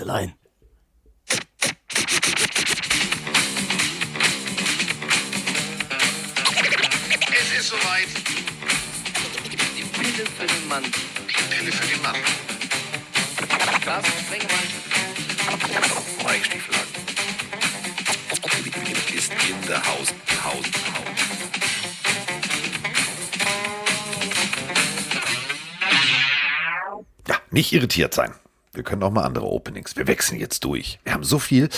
Ärztelein. Es ist soweit. Die Pille für den Mann. Die Pille für den Mann. Carsten Sprengemann. Mike Stiefel. Ist in der Haus. Haus. Haus. Ja, nicht irritiert sein. Wir können auch mal andere Openings. Wir wechseln jetzt durch. Wir haben so viel,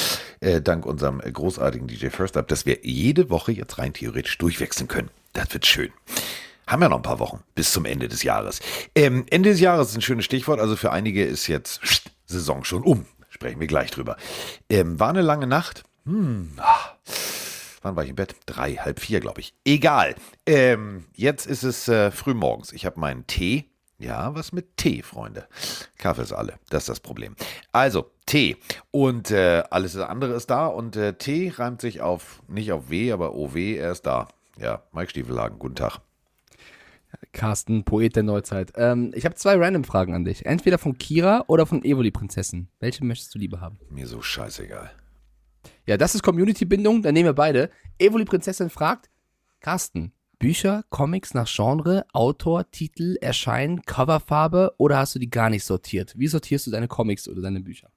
äh, dank unserem äh, großartigen DJ First Up, dass wir jede Woche jetzt rein theoretisch durchwechseln können. Das wird schön. Haben ja noch ein paar Wochen bis zum Ende des Jahres. Ähm, Ende des Jahres ist ein schönes Stichwort. Also für einige ist jetzt Saison schon um. Sprechen wir gleich drüber. Ähm, war eine lange Nacht. Hm. ah. Wann war ich im Bett? Drei, halb vier, glaube ich. Egal. Ähm, jetzt ist es äh, früh morgens. Ich habe meinen Tee. Ja, was mit Tee, Freunde. Kaffee ist alle. Das ist das Problem. Also, Tee. Und äh, alles andere ist da. Und äh, Tee reimt sich auf, nicht auf W, aber OW, er ist da. Ja, Mike Stiefelhagen, guten Tag. Carsten, Poet der Neuzeit. Ähm, ich habe zwei Random-Fragen an dich. Entweder von Kira oder von Evoli-Prinzessin. Welche möchtest du lieber haben? Mir so scheißegal. Ja, das ist Community-Bindung, dann nehmen wir beide. Evoli-Prinzessin fragt, Carsten, Bücher, Comics nach Genre, Autor, Titel, Erscheinen, Coverfarbe oder hast du die gar nicht sortiert? Wie sortierst du deine Comics oder deine Bücher?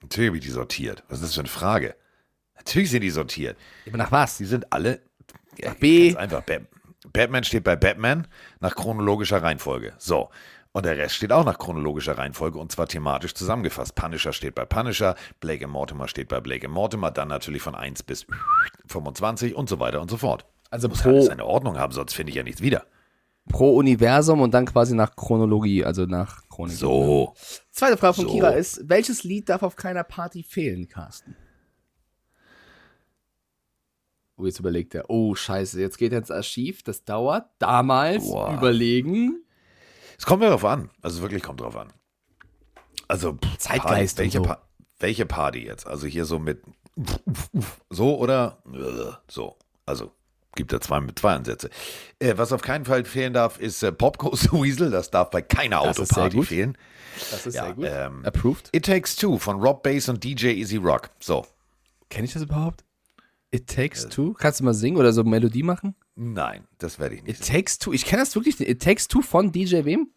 Natürlich habe ich die sortiert. Was ist das für eine Frage? Natürlich sind die sortiert. Aber nach was? Die sind alle. Nach B. Ganz einfach. Ba- Batman steht bei Batman nach chronologischer Reihenfolge. So. Und der Rest steht auch nach chronologischer Reihenfolge und zwar thematisch zusammengefasst. Punisher steht bei Punisher, Blake and Mortimer steht bei Blake and Mortimer, dann natürlich von 1 bis 25 und so weiter und so fort. Also Muss pro, alles seine Ordnung haben, sonst finde ich ja nichts wieder. pro Universum und dann quasi nach Chronologie, also nach Chronik. So. Zweite Frage von So. Kira ist, welches Lied darf auf keiner Party fehlen, Carsten? Oh, jetzt überlegt er, oh scheiße, jetzt geht er ins Archiv, das dauert. Damals Boah. überlegen. Es kommt darauf an. Also wirklich kommt drauf an. Also pff, Zeitgeist Party, welche, und so. pa welche Party jetzt? Also hier so mit so oder so. Also gibt da zwei zwei Ansätze. Äh, was auf keinen Fall fehlen darf, ist äh, Pop Goes the Weasel. Das darf bei keiner Das sehr Autoparty gut. fehlen. Das ist Ja, ähm, Approved. It Takes Two von Rob Bass und DJ Easy Rock. So. Kenne ich das überhaupt? It Takes Two? Kannst du mal singen oder so Melodie machen? Nein, das werde ich nicht. It Takes Two. Ich kenne das wirklich nicht. It Takes Two von DJ wem?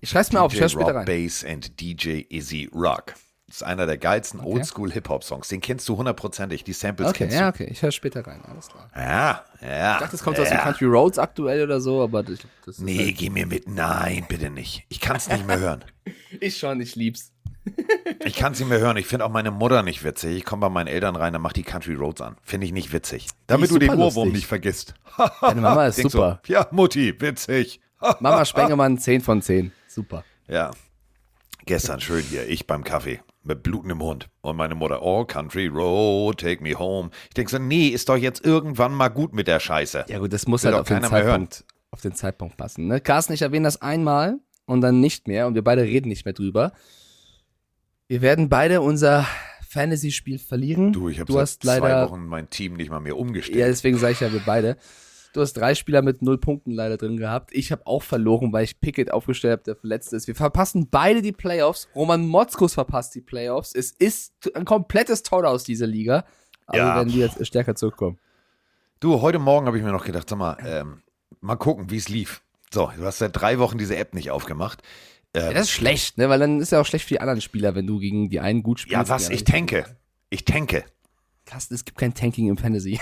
Ich schreib's mir auf, ich DJ hör später Rob rein. Bass and DJ Easy Rock. Das ist einer der geilsten Oldschool-Hip-Hop-Songs. Den kennst du hundertprozentig. Die Samples Okay, kennst ja, okay, ich höre später rein, alles klar. du. Ja, ja. Ich dachte, das kommt aus dem Country Roads aktuell oder so, aber das, das ist Nee, halt- geh mir mit. Nein, bitte nicht. Ich kann es nicht mehr hören. ich schon, ich lieb's. Ich kann es nicht mehr hören. Ich finde auch meine Mutter nicht witzig. Ich komme bei meinen Eltern rein, dann macht die Country Roads an. Finde ich nicht witzig. Damit du den Ohrwurm lustig. nicht vergisst. Deine Mama ist Denk super. So, ja, Mutti, witzig. Mama Spengemann, 10 von 10. Super. Ja. Gestern schön hier, ich beim Kaffee mit blutendem Hund und meine Mutter, oh, Country Road, take me home. Ich denke so, nee, ist doch jetzt irgendwann mal gut mit der Scheiße. Ja gut, das muss Will halt auf den. Zeitpunkt, auf den Zeitpunkt passen. Ne? Carsten, ich erwähne das einmal und dann nicht mehr und wir beide reden nicht mehr drüber. Wir werden beide unser Fantasy-Spiel verlieren. Du, ich habe seit hast zwei leider, Wochen mein Team nicht mal mehr umgestellt. ja, deswegen sage ich ja, wir beide. Du hast drei Spieler mit null Punkten leider drin gehabt. Ich habe auch verloren, weil ich Pickett aufgestellt habe, der verletzt ist. Wir verpassen beide die Playoffs. Roman Motzkus verpasst die Playoffs. Es ist ein komplettes Tor aus dieser Liga. Aber Ja. wir werden wieder stärker zurückkommen. Du, heute Morgen habe ich mir noch gedacht, sag mal, ähm, mal gucken, wie es lief. So, du hast seit drei Wochen diese App nicht aufgemacht. Ja, das ist schlecht, ne? Weil dann ist ja auch schlecht für die anderen Spieler, wenn du gegen die einen gut spielst. Ja, die was? Ich tanke. Ich tanke. Carsten, es gibt kein Tanking im Fantasy.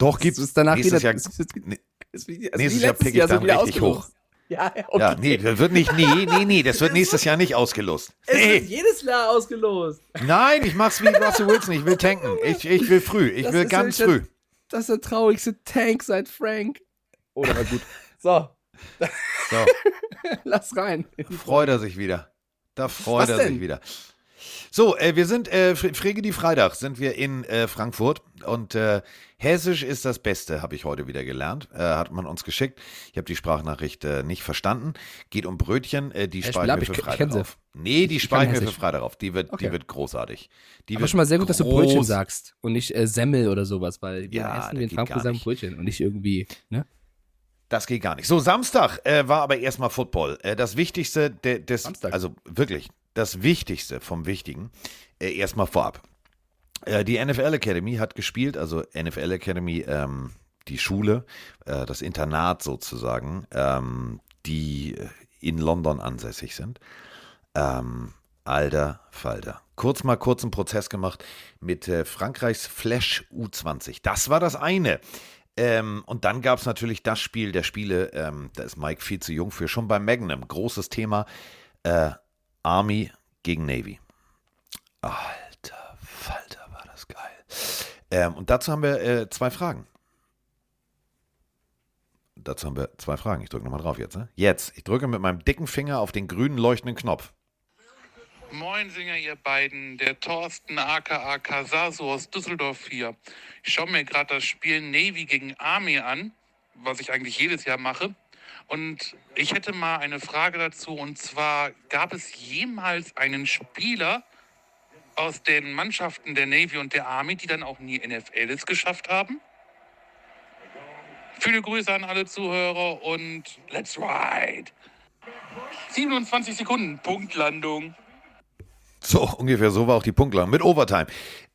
Doch, gibt's. Es danach nächstes wieder. Jahr, es ist, es ist wie, es ist nächstes Jahr pick ich dann richtig hoch. Ja, okay. Ja, nee, das wird nicht, nee, nee, nee, das wird nächstes Jahr nicht ausgelost. Es Nee. wird jedes Jahr ausgelost. Nein, ich mach's wie Russell Wilson, ich will tanken. Ich, ich will früh, ich Das will ganz ja- früh. Das ist der traurigste Tank seit Frank. Oder war gut. So, So, lass rein. freut er sich wieder. Da freut Was er denn? sich wieder. So, äh, wir sind, äh, Fre- Frege die Freitag sind wir in äh, Frankfurt und äh, Hessisch ist das Beste, habe ich heute wieder gelernt. Äh, hat man uns geschickt. Ich habe die Sprachnachricht äh, nicht verstanden. Geht um Brötchen, äh, die ich mir ich für kenn- Freitag auf. Nee, die Ich spare ich kann mir für. Freitag auf. Die wird, die Okay. wird großartig. Die Aber wird schon mal sehr gut, dass du Brötchen sagst und nicht Semmel oder sowas, weil wir Ja, essen wir in Frankfurt sagen. Brötchen und nicht irgendwie, ne? Das geht gar nicht. So, Samstag äh, war aber erstmal Football. Äh, das Wichtigste de, des, Samstag. also wirklich, das Wichtigste vom Wichtigen äh, erstmal vorab. Äh, die NFL Academy hat gespielt, also NFL Academy, ähm, die Schule, äh, das Internat sozusagen, ähm, die in London ansässig sind. Ähm, alter Falter. Kurz mal kurzen Prozess gemacht mit äh, Frankreichs Flash U20. Das war das eine. Ähm, und dann gab es natürlich das Spiel der Spiele, ähm, da ist Mike viel zu jung für, schon bei Magnum. Großes Thema. Äh, Army gegen Navy. Alter Falter, war das geil. Ähm, und dazu haben wir äh, zwei Fragen. Dazu haben wir zwei Fragen. Ich drücke nochmal drauf jetzt. Ne? Jetzt. Ich drücke mit meinem dicken Finger auf den grünen leuchtenden Knopf. Moin Singer, ihr beiden. Der Thorsten aka Casaso aus Düsseldorf hier. Ich schaue mir gerade das Spiel Navy gegen Army an, was ich eigentlich jedes Jahr mache. Und ich hätte mal eine Frage dazu. Und zwar, gab es jemals einen Spieler aus den Mannschaften der Navy und der Army, die dann auch nie NFL es geschafft haben? Viele Grüße an alle Zuhörer und let's ride! 27 Sekunden, Punktlandung. So, ungefähr so war auch die Punktlandung mit Overtime.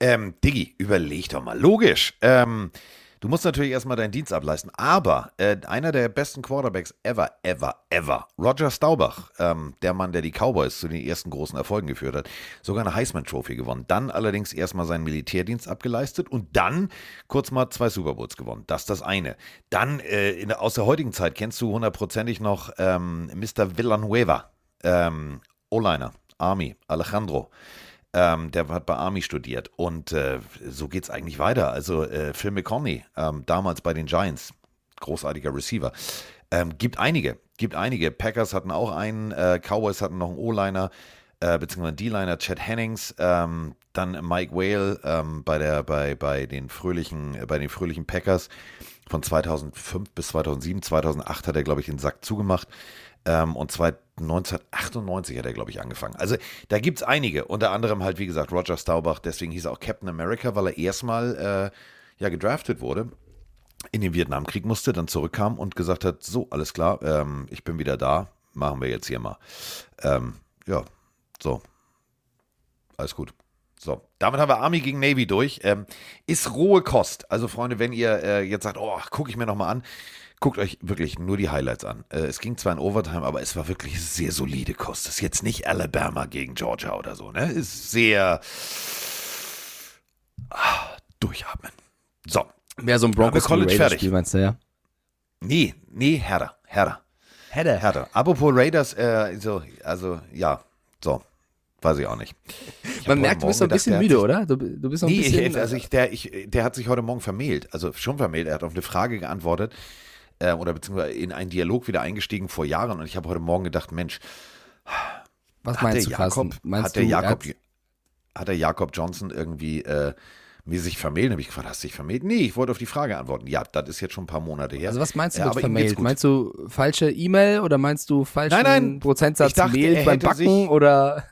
Ähm, Diggi, überleg doch mal. Logisch. Ähm, du musst natürlich erstmal deinen Dienst ableisten. Aber äh, einer der besten Quarterbacks ever, ever, ever, Roger Staubach, ähm, der Mann, der die Cowboys zu den ersten großen Erfolgen geführt hat, sogar eine Heisman Trophy gewonnen. Dann allerdings erstmal seinen Militärdienst abgeleistet und dann kurz mal zwei Super Bowls gewonnen. Das ist das eine. Dann äh, in, aus der heutigen Zeit kennst du hundertprozentig noch ähm, Mr. Villanueva, ähm, O-Liner. Army, Alejandro. Ähm, der hat bei Army studiert und äh, so geht es eigentlich weiter. Also äh, Phil McConney, ähm, damals bei den Giants, großartiger Receiver. Ähm, gibt einige, gibt einige. Packers hatten auch einen, äh, Cowboys hatten noch einen O-Liner, äh, beziehungsweise D-Liner, Chad Hennings, ähm, dann Mike Whale ähm, bei, der, bei, bei, den fröhlichen, bei den fröhlichen Packers von 2005 bis 2007. 2008 hat er, glaube ich, den Sack zugemacht. Ähm, und 1998 hat er, glaube ich, angefangen. Also da gibt es einige. Unter anderem halt, wie gesagt, Roger Staubach. Deswegen hieß er auch Captain America, weil er erstmal äh, ja, gedraftet wurde. In den Vietnamkrieg musste, dann zurückkam und gesagt hat: So, alles klar, ähm, ich bin wieder da. Machen wir jetzt hier mal. Ähm, ja, so. Alles gut. So, damit haben wir Army gegen Navy durch. Ähm, ist rohe Kost. Also, Freunde, wenn ihr äh, jetzt sagt, oh, gucke ich mir nochmal an, guckt euch wirklich nur die Highlights an. Äh, es ging zwar in Overtime, aber es war wirklich sehr solide Kost. Das ist jetzt nicht Alabama gegen Georgia oder so, ne? Ist sehr ah, durchatmen. So. Mehr so ein Broncos College fertig. Spiel, meinst du, ja? Nee, nee, härter, härter, Hätte. härter. Apropos Raiders, äh, so, also, ja, so. Weiß ich auch nicht. Ich Man merkt, du bist so ein bisschen gedacht, müde, oder? Du, du bist noch ein Nee, bisschen. ich, also ich, der, ich, der hat sich heute Morgen vermählt. Also schon vermählt. Er hat auf eine Frage geantwortet äh, oder beziehungsweise in einen Dialog wieder eingestiegen vor Jahren. Und ich habe heute Morgen gedacht, Mensch, was meinst du? Jakob, Meinst hat der du, er Jakob, hat- der Jakob Johnson irgendwie äh, mir sich vermählt? Habe ich gefragt, hast du dich vermählt? Nee, ich wollte auf die Frage antworten. Ja, das ist jetzt schon ein paar Monate her. Also was meinst du Äh, mit gut. Meinst du falsche E-Mail oder meinst du falschen Nein, nein. Prozentsatz dachte, Mehl beim Backen oder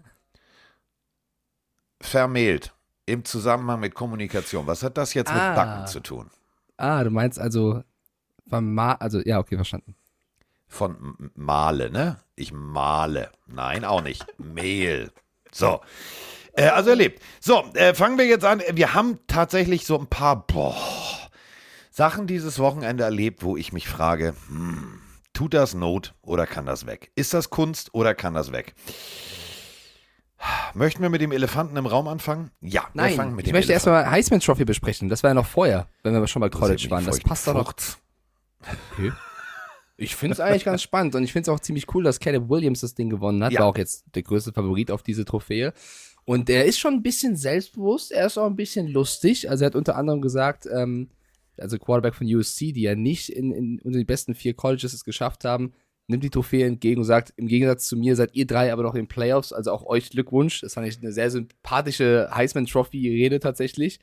vermählt im Zusammenhang mit Kommunikation. Was hat das jetzt Ah. mit Backen zu tun? Ah, du meinst also verma also ja, okay, verstanden. Von Male, ne? Ich male. Nein, auch nicht. Mehl. So. Äh, also erlebt. So, äh, fangen wir jetzt an. Wir haben tatsächlich so ein paar boah, Sachen dieses Wochenende erlebt, wo ich mich frage, hm, tut das Not oder kann das weg? Ist das Kunst oder kann das weg? Möchten wir mit dem Elefanten im Raum anfangen? Ja, wir fangen Nein, mit ich dem möchte Elefanten. erstmal Heisman Trophy besprechen. Das war ja noch vorher, wenn wir schon bei College waren. Das passt doch noch. Furz. Ich finde es eigentlich ganz spannend und ich finde es auch ziemlich cool, dass Caleb Williams das Ding gewonnen hat. Ja. War auch jetzt der größte Favorit auf diese Trophäe. Und er ist schon ein bisschen selbstbewusst, er ist auch ein bisschen lustig. Also er hat unter anderem gesagt, ähm, also Quarterback von USC, die ja nicht in, in unter die besten vier Colleges es geschafft haben, nimmt die Trophäe entgegen und sagt, im Gegensatz zu mir seid ihr drei aber noch in den Playoffs, also auch euch Glückwunsch. Das fand ich eine sehr sympathische Heisman Trophy-Rede tatsächlich.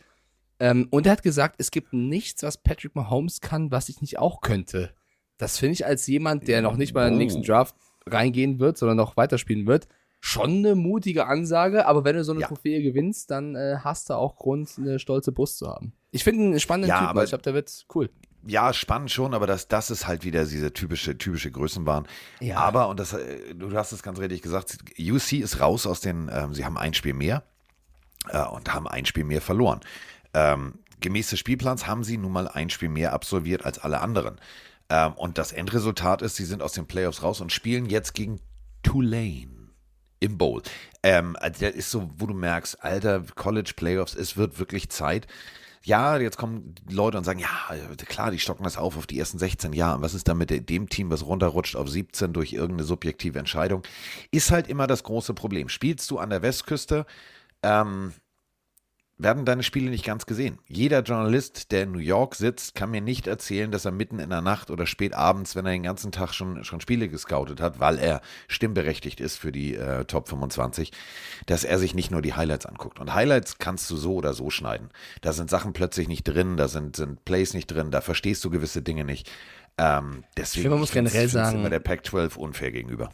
Ähm, und er hat gesagt, es gibt nichts, was Patrick Mahomes kann, was ich nicht auch könnte. Das finde ich als jemand, der noch nicht mal in den Oh. nächsten Draft reingehen wird, sondern noch weiterspielen wird, schon eine mutige Ansage. Aber wenn du so eine Ja. Trophäe gewinnst, dann äh, hast du auch Grund, eine stolze Brust zu haben. Ich finde einen spannenden Ja, Typ, aber- weil ich glaube, der wird cool. ja, spannend schon, aber das, das ist halt wieder diese typische, typische Größenwahn. Ja. Aber, und das, äh, du hast es ganz richtig gesagt, UC ist raus aus den, ähm, sie haben ein Spiel mehr äh, und haben ein Spiel mehr verloren. Ähm, gemäß des Spielplans haben sie nun mal ein Spiel mehr absolviert als alle anderen. Ähm, und das Endresultat ist, sie sind aus den Playoffs raus und spielen jetzt gegen Tulane im Bowl. Ähm, also der ist so, wo du merkst, alter College Playoffs, es wird wirklich Zeit. Ja, jetzt kommen Leute und sagen, ja, klar, die stocken das auf auf die ersten 16 Jahre. Was ist da mit dem Team, was runterrutscht auf 17 durch irgendeine subjektive Entscheidung? Ist halt immer das große Problem. Spielst du an der Westküste, ähm, werden deine Spiele nicht ganz gesehen. Jeder Journalist, der in New York sitzt, kann mir nicht erzählen, dass er mitten in der Nacht oder spät abends, wenn er den ganzen Tag schon, schon Spiele gescoutet hat, weil er stimmberechtigt ist für die äh, Top 25, dass er sich nicht nur die Highlights anguckt. Und Highlights kannst du so oder so schneiden. Da sind Sachen plötzlich nicht drin, da sind, sind Plays nicht drin, da verstehst du gewisse Dinge nicht. Ähm, deswegen Ich finde, man muss generell sagen- immer der Pac-12 unfair gegenüber.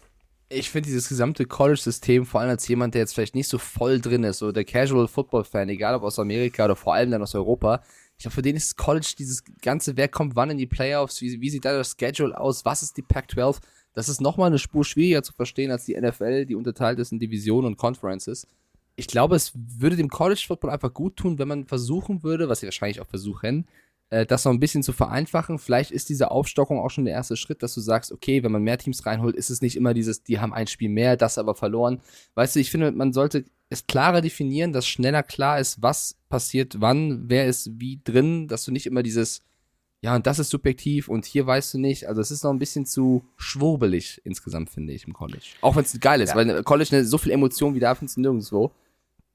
Ich finde dieses gesamte College-System, vor allem als jemand, der jetzt vielleicht nicht so voll drin ist, so der Casual Football-Fan, egal ob aus Amerika oder vor allem dann aus Europa, ich glaube, für den ist College dieses ganze, wer kommt wann in die Playoffs, wie, wie sieht da das Schedule aus, was ist die Pac-12, das ist nochmal eine Spur schwieriger zu verstehen als die NFL, die unterteilt ist in Divisionen und Conferences. Ich glaube, es würde dem College-Football einfach gut tun, wenn man versuchen würde, was sie wahrscheinlich auch versuchen, das noch ein bisschen zu vereinfachen. Vielleicht ist diese Aufstockung auch schon der erste Schritt, dass du sagst, okay, wenn man mehr Teams reinholt, ist es nicht immer dieses, die haben ein Spiel mehr, das aber verloren. Weißt du, ich finde, man sollte es klarer definieren, dass schneller klar ist, was passiert wann, wer ist wie drin, dass du nicht immer dieses, ja, und das ist subjektiv und hier weißt du nicht. Also es ist noch ein bisschen zu schwurbelig insgesamt, finde ich, im College. Auch wenn es geil ist, weil im College ne, so viel Emotion wie da findest du nirgendwo.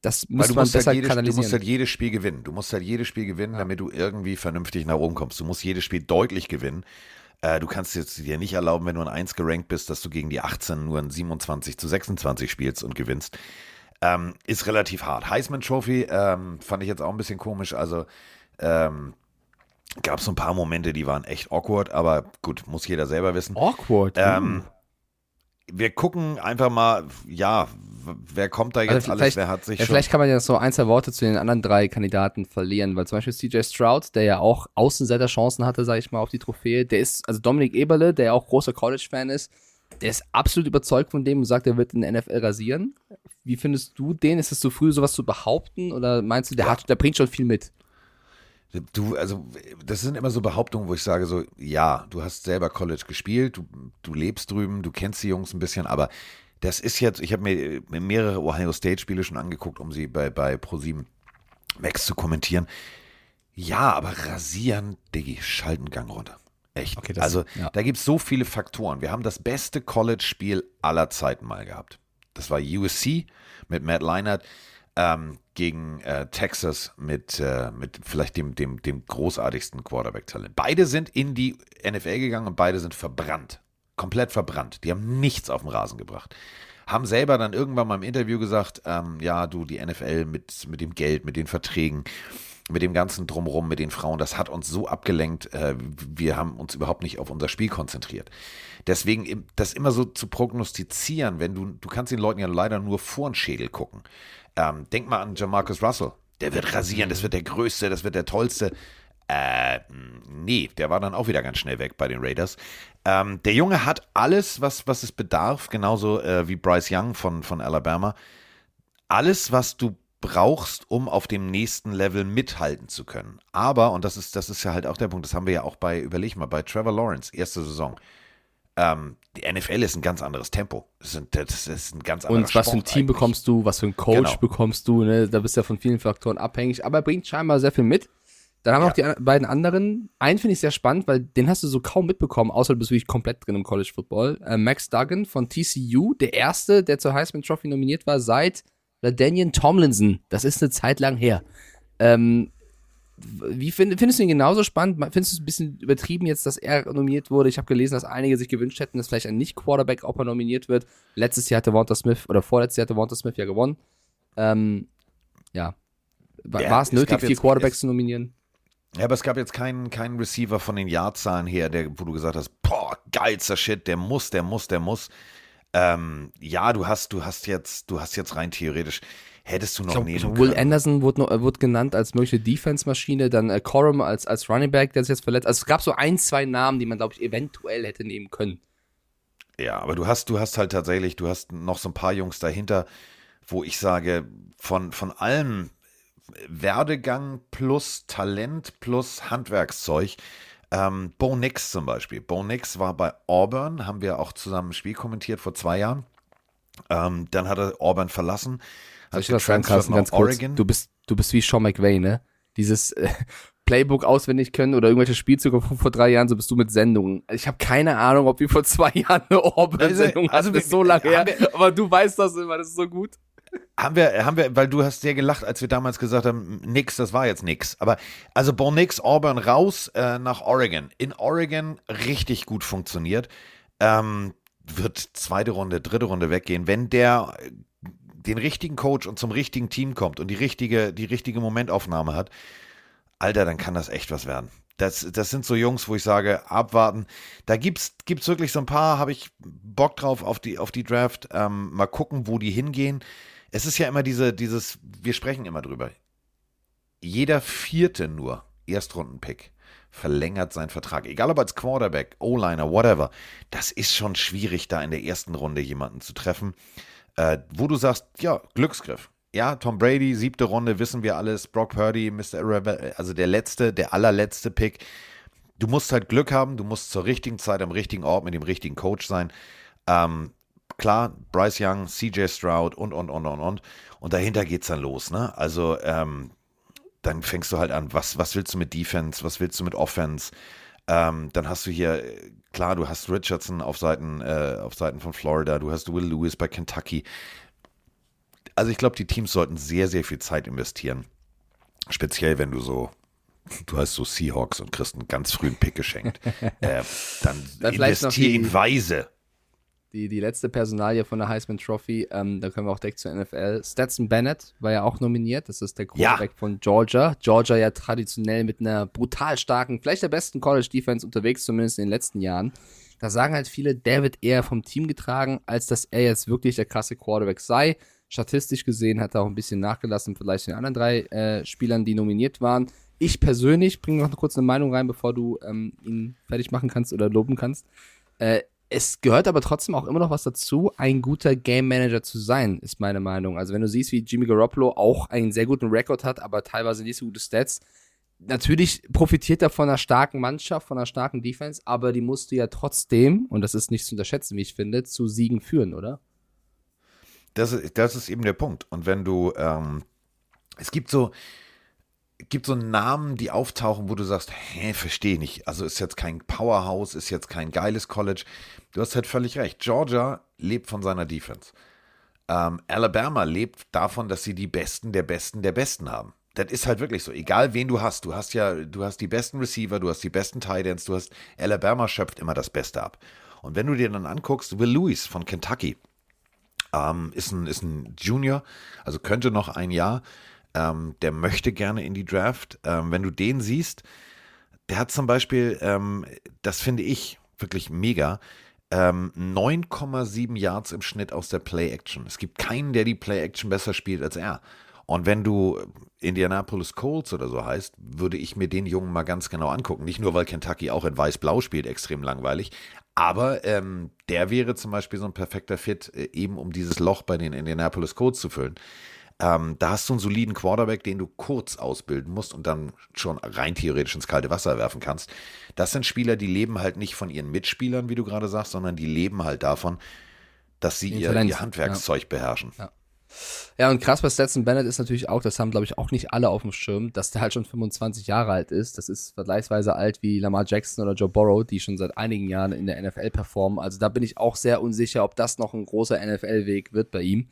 Das muss du man musst, besser halt jedes, du kanalisieren. musst halt jedes Spiel gewinnen. Du musst halt jedes Spiel gewinnen, damit du irgendwie vernünftig nach oben kommst. Du musst jedes Spiel deutlich gewinnen. Äh, du kannst jetzt dir nicht erlauben, wenn du ein 1 gerankt bist, dass du gegen die 18 nur ein 27 zu 26 spielst und gewinnst. Ähm, ist relativ hart. Heisman Trophy ähm, fand ich jetzt auch ein bisschen komisch. Also ähm, gab es so ein paar Momente, die waren echt awkward, aber gut, muss jeder selber wissen. Awkward. Ähm, wir gucken einfach mal, ja, wer kommt da jetzt Also alles, vielleicht- wer hat sich Ja, schon. vielleicht kann man ja so ein, zwei Worte zu den anderen drei Kandidaten verlieren, weil zum Beispiel CJ Stroud, der ja auch Außenseiter-Chancen hatte, sage ich mal, auf die Trophäe, der ist, also Dominik Eberle, der ja auch großer College-Fan ist, der ist absolut überzeugt von dem und sagt, er wird in der NFL rasieren. Wie findest du den? Ist es zu früh, sowas zu behaupten? Oder meinst du, der, hat, der bringt schon viel mit? Du, also, das sind immer so Behauptungen, wo ich sage so, ja, du hast selber College gespielt, du, du lebst drüben, du kennst die Jungs ein bisschen, aber das ist jetzt, ich habe mir mehrere Ohio State Spiele schon angeguckt, um sie bei, bei Pro7 Max zu kommentieren. Ja, aber rasieren, Diggi, schalten Gang runter. Echt. Okay, das- also, ja. da gibt es so viele Faktoren. Wir haben das beste College-Spiel aller Zeiten mal gehabt. Das war USC mit Matt Leinart ähm, gegen äh, Texas mit, äh, mit vielleicht dem, dem, dem großartigsten Quarterback-Talent. Beide sind in die NFL gegangen und beide sind verbrannt. Komplett verbrannt. Die haben nichts auf den Rasen gebracht. Haben selber dann irgendwann mal im Interview gesagt, ähm, ja, du, die NFL mit, mit dem Geld, mit den Verträgen, mit dem ganzen Drumrum, mit den Frauen, das hat uns so abgelenkt, äh, wir haben uns überhaupt nicht auf unser Spiel konzentriert. Deswegen das immer so zu prognostizieren, wenn du, du kannst den Leuten ja leider nur vor den Schädel gucken. Ähm, denk mal an Jamarcus Russell. Der wird rasieren, das wird der Größte, das wird der Tollste. Äh, nee, der war dann auch wieder ganz schnell weg bei den Raiders. Ähm, der Junge hat alles, was, was es bedarf, genauso äh, wie Bryce Young von, von Alabama. Alles, was du brauchst, um auf dem nächsten Level mithalten zu können. Aber, und das ist, das ist ja halt auch der Punkt, das haben wir ja auch bei, überleg mal, bei Trevor Lawrence, erste Saison. Ähm, die NFL ist ein ganz anderes Tempo. Das ist, das ist ein ganz anderer Und was für ein Sport Team eigentlich. bekommst du, was für ein Coach Genau. bekommst du, ne? Da bist du ja von vielen Faktoren abhängig, aber er bringt scheinbar sehr viel mit. Dann haben wir Ja. noch die beiden anderen. Einen finde ich sehr spannend, weil den hast du so kaum mitbekommen, außer du bist wirklich komplett drin im College Football. Äh, Max Duggan von TCU, der erste, der zur Heisman Trophy nominiert war, seit LaDainian Tomlinson. Das ist eine Zeit lang her. Ähm, wie find, findest du ihn genauso spannend? Findest du es ein bisschen übertrieben jetzt, dass er nominiert wurde? Ich habe gelesen, dass einige sich gewünscht hätten, dass vielleicht ein Nicht-Quarterback auch mal nominiert wird. Letztes Jahr hatte Walter Smith oder vorletztes Jahr hatte Walter Smith ja gewonnen. Ähm, ja. War, Ja, es es nötig, vier jetzt- Quarterbacks es- zu nominieren? Ja, aber es gab jetzt keinen, keinen Receiver von den Yardzahlen her, der, wo du gesagt hast, boah, geilster Shit, der muss, der muss, der muss. Ähm, ja, du hast, du hast jetzt, du hast jetzt rein theoretisch, hättest du noch glaub, nehmen Will können. Anderson wurde, noch, äh, wurde genannt als mögliche Defense-Maschine, dann äh, Corum als, als Running Back, der sich jetzt verletzt. Also es gab so ein, zwei Namen, die man, glaube ich, eventuell hätte nehmen können. Ja, aber du hast, du hast halt tatsächlich, du hast noch so ein paar Jungs dahinter, wo ich sage, von, von allem Werdegang plus Talent plus Handwerkszeug, ähm, Bo Nix zum Beispiel. Bo Nix war bei Auburn, haben wir auch zusammen ein Spiel kommentiert vor zwei Jahren. Ähm, dann hat er Auburn verlassen. Hat ich was sagen, Carsten, ganz kurz? Oregon. Du bist, du bist wie Sean McVay, ne? Dieses äh, Playbook auswendig können oder irgendwelche Spielzüge von vor drei Jahren, so bist du mit Sendungen. Ich habe keine Ahnung, ob wir vor zwei Jahren eine Auburn-Sendung Also, hatten, wir- das ist so lange her, aber du weißt das immer, das ist so gut. Haben wir, haben wir, weil du hast sehr gelacht, als wir damals gesagt haben, nix, das war jetzt nix. Aber also Bo Nix, Auburn raus äh, nach Oregon. In Oregon richtig gut funktioniert. Ähm, wird zweite Runde, dritte Runde weggehen. Wenn der äh, den richtigen Coach und zum richtigen Team kommt und die richtige, die richtige Momentaufnahme hat, Alter, dann kann das echt was werden. Das, das sind so Jungs, wo ich sage, abwarten. Da gibt's, gibt's wirklich so ein paar, habe ich Bock drauf auf die, auf die Draft. Ähm, mal gucken, wo die hingehen. Es ist ja immer diese, dieses, wir sprechen immer drüber. Jeder vierte nur Erstrunden-Pick verlängert seinen Vertrag. Egal ob als Quarterback, O-Liner, whatever. Das ist schon schwierig, da in der ersten Runde jemanden zu treffen, äh, wo du sagst, ja, Glücksgriff. Ja, Tom Brady, siebte Runde, wissen wir alles. Brock Purdy, Mr. Irrelevant, also der letzte, der allerletzte Pick. Du musst halt Glück haben, du musst zur richtigen Zeit am richtigen Ort mit dem richtigen Coach sein. Ähm, klar, Bryce Young, CJ Stroud und, und, und, und, und. Und dahinter geht's dann los, ne? Also, ähm, dann fängst du halt an, was, was willst du mit Defense, was willst du mit Offense? Ähm, dann hast du hier, klar, du hast Richardson auf Seiten, äh, auf Seiten von Florida, du hast Will Lewis bei Kentucky. Also ich glaube, die Teams sollten sehr, sehr viel Zeit investieren. Speziell, wenn du so, du hast so Seahawks und kriegst einen ganz frühen Pick geschenkt. äh, dann Dann investier in Weise. Die, die letzte Personalie von der Heisman Trophy, ähm, da können wir auch direkt zur NFL. Stetson Bennett war ja auch nominiert. Das ist der Quarterback von Georgia. Georgia ja traditionell mit einer brutal starken, vielleicht der besten College Defense unterwegs, zumindest in den letzten Jahren. Da sagen halt viele, der wird eher vom Team getragen, als dass er jetzt wirklich der krasse Quarterback sei. Statistisch gesehen hat er auch ein bisschen nachgelassen, vielleicht den anderen drei äh, Spielern, die nominiert waren. Ich persönlich bringe noch kurz eine Meinung rein, bevor du ähm, ihn fertig machen kannst oder loben kannst. Äh, es gehört aber trotzdem auch immer noch was dazu, ein guter Game Manager zu sein, ist meine Meinung. Also wenn du siehst, wie Jimmy Garoppolo auch einen sehr guten Rekord hat, aber teilweise nicht so gute Stats, natürlich profitiert er von einer starken Mannschaft, von einer starken Defense, aber die musst du ja trotzdem, und das ist nicht zu unterschätzen, wie ich finde, zu Siegen führen, oder? Das, ist- das ist eben der Punkt. Und wenn du, ähm, es gibt so, gibt so Namen, die auftauchen, wo du sagst, hä, verstehe nicht. Also ist jetzt kein Powerhouse, ist jetzt kein geiles College. Du hast halt völlig recht. Georgia lebt von seiner Defense. Ähm, Alabama lebt davon, dass sie die Besten der Besten der Besten haben. Das ist halt wirklich so. Egal wen du hast, du hast ja, du hast die besten Receiver, du hast die besten Ends, du hast Alabama schöpft immer das Beste ab. Und wenn du dir dann anguckst, Will Lewis von Kentucky, ähm, ist, ein, ist ein Junior, also könnte noch ein Jahr. Ähm, der möchte gerne in die Draft. Ähm, wenn du den siehst, der hat zum Beispiel, ähm, das finde ich wirklich mega, ähm, 9,7 Yards im Schnitt aus der Play-Action. Es gibt keinen, der die Play-Action besser spielt als er. Und wenn du Indianapolis Colts oder so heißt, würde ich mir den Jungen mal ganz genau angucken. Nicht nur, weil Kentucky auch in Weiß-Blau spielt, extrem langweilig, aber ähm, der wäre zum Beispiel so ein perfekter Fit, äh, eben um dieses Loch bei den Indianapolis Colts zu füllen. Ähm, da hast du einen soliden Quarterback, den du kurz ausbilden musst und dann schon rein theoretisch ins kalte Wasser werfen kannst. Das sind Spieler, die leben halt nicht von ihren Mitspielern, wie du gerade sagst, sondern die leben halt davon, dass sie Ihr ihr, Handwerkszeug beherrschen. Ja, und krass bei Stetson Bennett ist natürlich auch, das haben, glaube ich, auch nicht alle auf dem Schirm, dass der halt schon 25 Jahre alt ist. Das ist vergleichsweise alt wie Lamar Jackson oder Joe Burrow, die schon seit einigen Jahren in der NFL performen. Also da bin ich auch sehr unsicher, ob das noch ein großer NFL-Weg wird bei ihm.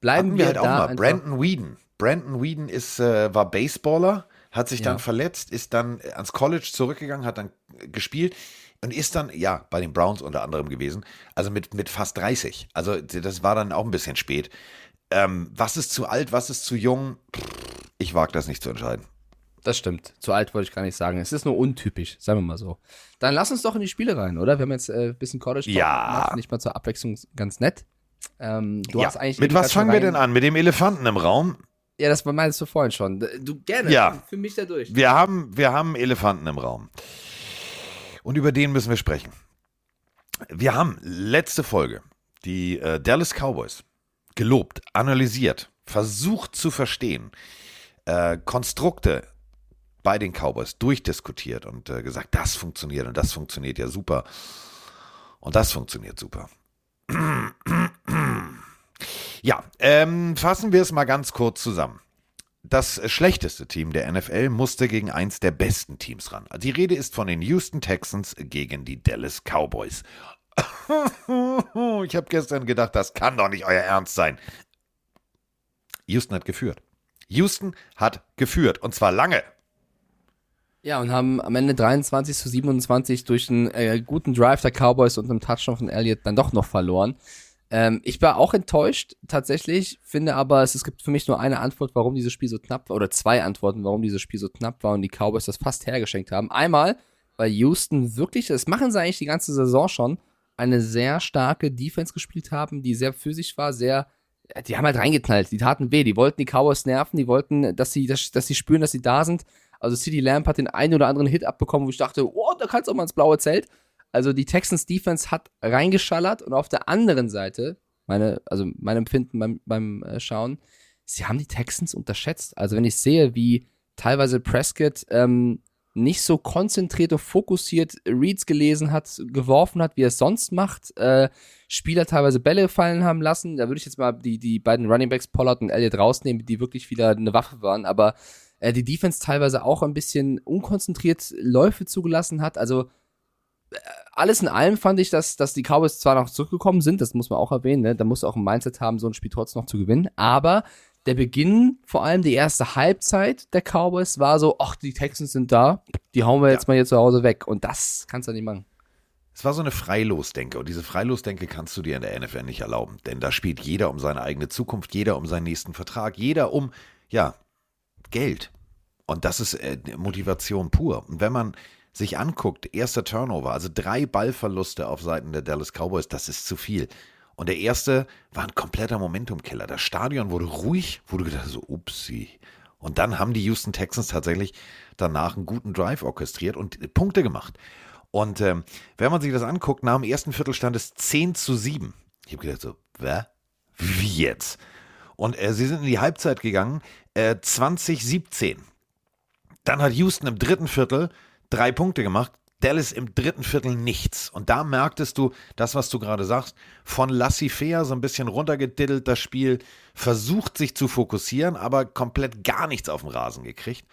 Bleiben Hatten wir, halt auch mal. Brandon Whedon. Brandon Whedon ist, äh, war Baseballer, hat sich dann Ja. verletzt, ist dann ans College zurückgegangen, hat dann gespielt und ist dann, ja, bei den Browns unter anderem gewesen, also mit, mit fast 30. Also das war dann auch ein bisschen spät. Ähm, was ist zu alt, was ist zu jung? Ich wage das nicht zu entscheiden. Das stimmt. Zu alt wollte ich gar nicht sagen. Es ist nur untypisch, sagen wir mal so. Dann lass uns doch in die Spiele rein, oder? Wir haben jetzt äh, ein bisschen College Ja. gemacht, nicht mal zur Abwechslung ganz nett. Ähm, du ja. hast eigentlich Mit was fangen wir denn an? Mit dem Elefanten im Raum? Ja, das meinst du vorhin schon. Du gerne. Ja. Für mich da durch. Wir haben, wir haben Elefanten im Raum. Und über den müssen wir sprechen. Wir haben letzte Folge die äh, Dallas Cowboys gelobt, analysiert, versucht zu verstehen, äh, Konstrukte bei den Cowboys durchdiskutiert und äh, gesagt, das funktioniert und das funktioniert ja super. Und das funktioniert super. Ja, ähm, fassen wir es mal ganz kurz zusammen. Das schlechteste Team der NFL musste gegen eins der besten Teams ran. Die Rede ist von den Houston Texans gegen die Dallas Cowboys. Ich habe gestern gedacht, das kann doch nicht euer Ernst sein. Houston hat geführt. Houston hat geführt und zwar lange. Ja, und haben am Ende 23 zu 27 durch einen äh, guten Drive der Cowboys und einem Touchdown von Elliott dann doch noch verloren. Ähm, ich war auch enttäuscht, tatsächlich, finde aber, es, es gibt für mich nur eine Antwort, warum dieses Spiel so knapp war, oder zwei Antworten, warum dieses Spiel so knapp war und die Cowboys das fast hergeschenkt haben. Einmal, weil Houston wirklich, das machen sie eigentlich die ganze Saison schon, eine sehr starke Defense gespielt haben, die sehr physisch war, sehr, die haben halt reingeknallt, die taten weh, die wollten die Cowboys nerven, die wollten, dass sie, dass, dass sie spüren, dass sie da sind. Also CD Lamp hat den einen oder anderen Hit abbekommen, wo ich dachte, oh, da kannst du auch mal ins blaue Zelt. Also die Texans Defense hat reingeschallert und auf der anderen Seite, meine, also mein Empfinden beim, beim äh, Schauen, sie haben die Texans unterschätzt. Also wenn ich sehe, wie teilweise Prescott ähm, nicht so konzentriert und fokussiert Reads gelesen hat, geworfen hat, wie er es sonst macht, äh, Spieler teilweise Bälle fallen haben lassen, da würde ich jetzt mal die, die beiden Runningbacks Pollard und Elliott rausnehmen, die wirklich wieder eine Waffe waren, aber äh, die Defense teilweise auch ein bisschen unkonzentriert Läufe zugelassen hat, also alles in allem fand ich, dass, dass die Cowboys zwar noch zurückgekommen sind, das muss man auch erwähnen, ne? da musst du auch ein Mindset haben, so ein Spiel trotzdem noch zu gewinnen, aber der Beginn, vor allem die erste Halbzeit der Cowboys, war so, ach, die Texans sind da, die hauen wir jetzt mal hier zu Hause weg und das kannst du nicht machen. Es war so eine Freilosdenke und diese Freilosdenke kannst du dir in der NFL nicht erlauben, denn da spielt jeder um seine eigene Zukunft, jeder um seinen nächsten Vertrag, jeder um, ja, Geld. Und das ist äh, Motivation pur. Und wenn man sich anguckt, erster Turnover, also drei Ballverluste auf Seiten der Dallas Cowboys, das ist zu viel. Und der erste war ein kompletter Momentumkiller. Das Stadion wurde ruhig, wurde gedacht, so, upsi. Und dann haben die Houston Texans tatsächlich danach einen guten Drive orchestriert und Punkte gemacht. Und ähm, wenn man sich das anguckt, nach dem ersten Viertel stand es 10 zu 7. Ich habe gedacht so, wer? Wie jetzt? Und äh, sie sind in die Halbzeit gegangen, äh, 2017. Dann hat Houston im dritten Viertel drei Punkte gemacht, Dallas im dritten Viertel nichts. Und da merktest du, das, was du gerade sagst, von Laissez-faire so ein bisschen runtergediddelt, das Spiel, versucht sich zu fokussieren, aber komplett gar nichts auf dem Rasen gekriegt.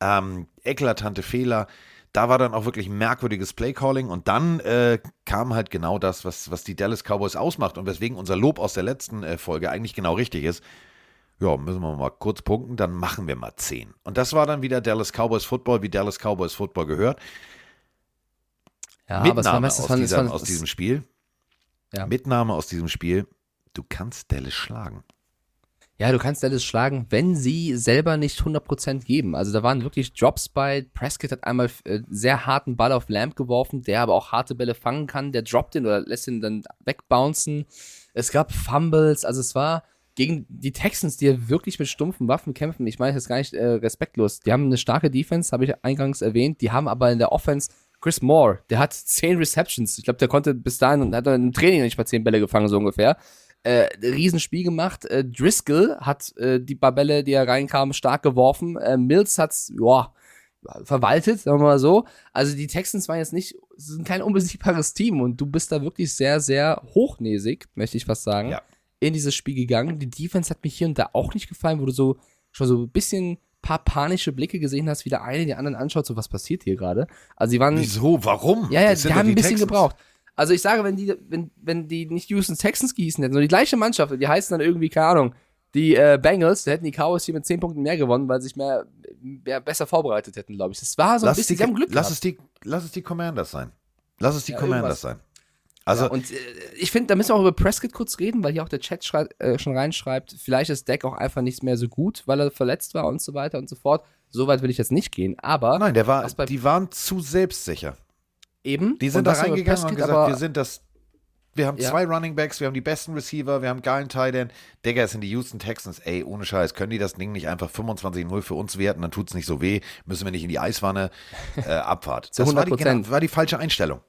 Ähm, eklatante Fehler. Da war dann auch wirklich merkwürdiges Playcalling und dann äh, kam halt genau das, was, was die Dallas Cowboys ausmacht und weswegen unser Lob aus der letzten äh, Folge eigentlich genau richtig ist. Ja, müssen wir mal kurz punkten, dann machen wir mal 10. Und das war dann wieder Dallas Cowboys Football, wie Dallas Cowboys Football gehört. Ja, Mitnahme meistens aus, von- dieser, aus diesem Spiel. Ja. Mitnahme aus diesem Spiel. Du kannst Dallas schlagen. Ja, du kannst Dallas schlagen, wenn sie selber nicht 100% geben. Also da waren wirklich Drops bei. Prescott hat einmal äh, sehr harten Ball auf Lamp geworfen, der aber auch harte Bälle fangen kann. Der droppt ihn oder lässt ihn dann wegbouncen. Es gab Fumbles. Also es war gegen die Texans, die ja wirklich mit stumpfen Waffen kämpfen. Ich meine das ist gar nicht äh, respektlos. Die haben eine starke Defense, habe ich eingangs erwähnt. Die haben aber in der Offense Chris Moore, der hat 10 Receptions. Ich glaube, der konnte bis dahin und hat im Training nicht mal 10 Bälle gefangen, so ungefähr äh, Riesenspiel gemacht. Äh, Driscoll hat äh, die paar Bälle, die er reinkam, stark geworfen. Äh, Mills hat's, ja, verwaltet, sagen wir mal so. Also die Texans waren jetzt nicht, sind kein unbesiegbares Team und du bist da wirklich sehr, sehr hochnäsig, möchte ich fast sagen, Ja. In dieses Spiel gegangen. Die Defense hat mich hier und da auch nicht gefallen, wo du so schon so ein bisschen paar panische Blicke gesehen hast, wie der eine den anderen anschaut, so was passiert hier gerade. Also sie waren Wieso? Warum? ja, ja, die haben ein bisschen Texans. gebraucht. Also ich sage, wenn die, wenn, wenn die nicht Houston Texans gießen hätten, sondern die gleiche Mannschaft, die heißen dann irgendwie, keine Ahnung, die äh, Bengals, da hätten die Cowboys hier mit 10 Punkten mehr gewonnen, weil sie sich mehr, mehr besser vorbereitet hätten, glaube ich. Das war so ein Lass, bisschen, die, sie haben Glück lass, gehabt. es die, lass es die Commanders sein. Lass es die Ja, Commanders sein. Also, Ja, und äh, ich finde, da müssen wir auch über Prescott kurz reden, weil hier auch der Chat äh, schon reinschreibt, vielleicht ist Deck auch einfach nicht mehr so gut, weil er verletzt war und so weiter und so fort. So weit will ich jetzt nicht gehen, aber nein, der war, die waren zu selbstsicher. eben. Die sind und da reingegangen und Prescott gesagt, aber, wir sind das. Wir haben Ja. zwei Running Backs, wir haben die besten Receiver, wir haben geilen Tight End. Digga, es sind die Houston Texans. Ey, ohne Scheiß, können die das Ding nicht einfach 25-0 für uns werten, dann tut's nicht so weh, müssen wir nicht in die Eiswanne äh, Abfahrt. Das war die, 100%. genau, war die falsche Einstellung.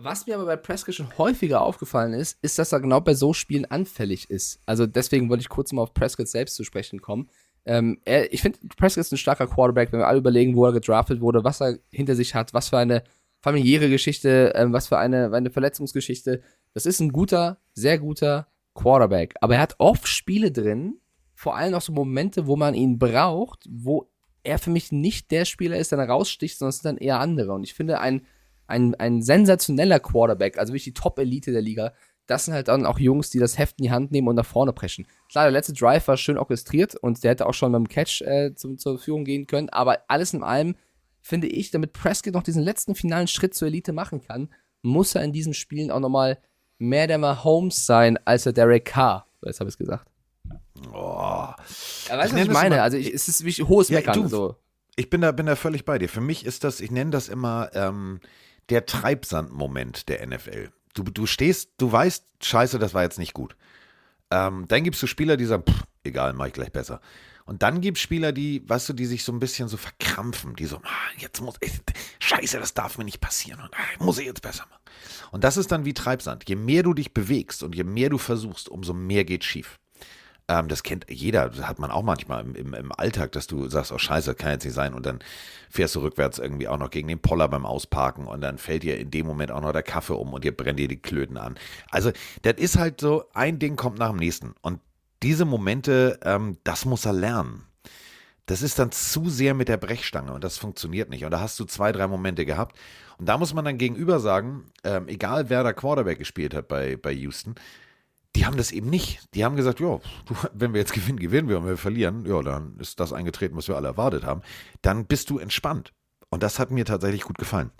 Was mir aber bei Prescott schon häufiger aufgefallen ist, ist, dass er genau bei so Spielen anfällig ist. Also deswegen wollte ich kurz mal auf Prescott selbst zu sprechen kommen. Ähm, er, ich finde, Prescott ist ein starker Quarterback, wenn wir alle überlegen, wo er gedraftet wurde, was er hinter sich hat, was für eine familiäre Geschichte, ähm, was für eine, eine Verletzungsgeschichte. Das ist ein guter, sehr guter Quarterback. Aber er hat oft Spiele drin, vor allem auch so Momente, wo man ihn braucht, wo er für mich nicht der Spieler ist, der raussticht, sondern es sind dann eher andere. Und ich finde, ein, ein, ein sensationeller Quarterback, also wirklich die Top-Elite der Liga, das sind halt dann auch Jungs, die das Heft in die Hand nehmen und nach vorne preschen. Klar, der letzte Drive war schön orchestriert und der hätte auch schon beim Catch äh, zum, zur Führung gehen können, aber alles in allem finde ich, damit Prescott noch diesen letzten finalen Schritt zur Elite machen kann, muss er in diesen Spielen auch nochmal mehr der Mahomes sein, als der Derek Carr. Jetzt habe ich es gesagt. Oh. Ja, weißt Ich du, was ich meine? immer- also ich, es ist wirklich hohes Ja, Meckern. du- so. Ich bin da, bin da völlig bei dir. Für mich ist das, ich nenne das immer ähm, der Treibsand-Moment der NFL. Du, du stehst, du weißt, scheiße, das war jetzt nicht gut. Ähm, dann gibst du Spieler, die sagen, pff, egal, mach ich gleich besser. Und dann gibt es Spieler, die, weißt du, die sich so ein bisschen so verkrampfen, die so, ah, jetzt muss ich, scheiße, das darf mir nicht passieren und ah, muss ich jetzt besser machen. Und das ist dann wie Treibsand. Je mehr du dich bewegst und je mehr du versuchst, umso mehr geht schief. Ähm, das kennt jeder, das hat man auch manchmal im, im, im Alltag, dass du sagst, oh scheiße, kann jetzt nicht sein und dann fährst du rückwärts irgendwie auch noch gegen den Poller beim Ausparken und dann fällt dir in dem Moment auch noch der Kaffee um und dir brennt dir die Klöten an. Also das ist halt so, ein Ding kommt nach dem nächsten und diese Momente, ähm, das muss er lernen. Das ist dann zu sehr mit der Brechstange und das funktioniert nicht. Und da hast du zwei, drei Momente gehabt. Und da muss man dann gegenüber sagen, ähm, egal wer da Quarterback gespielt hat bei, bei Houston, die haben das eben nicht. Die haben gesagt, ja, wenn wir jetzt gewinnen, gewinnen wir und wir verlieren, ja, dann ist das eingetreten, was wir alle erwartet haben. Dann bist du entspannt. Und das hat mir tatsächlich gut gefallen.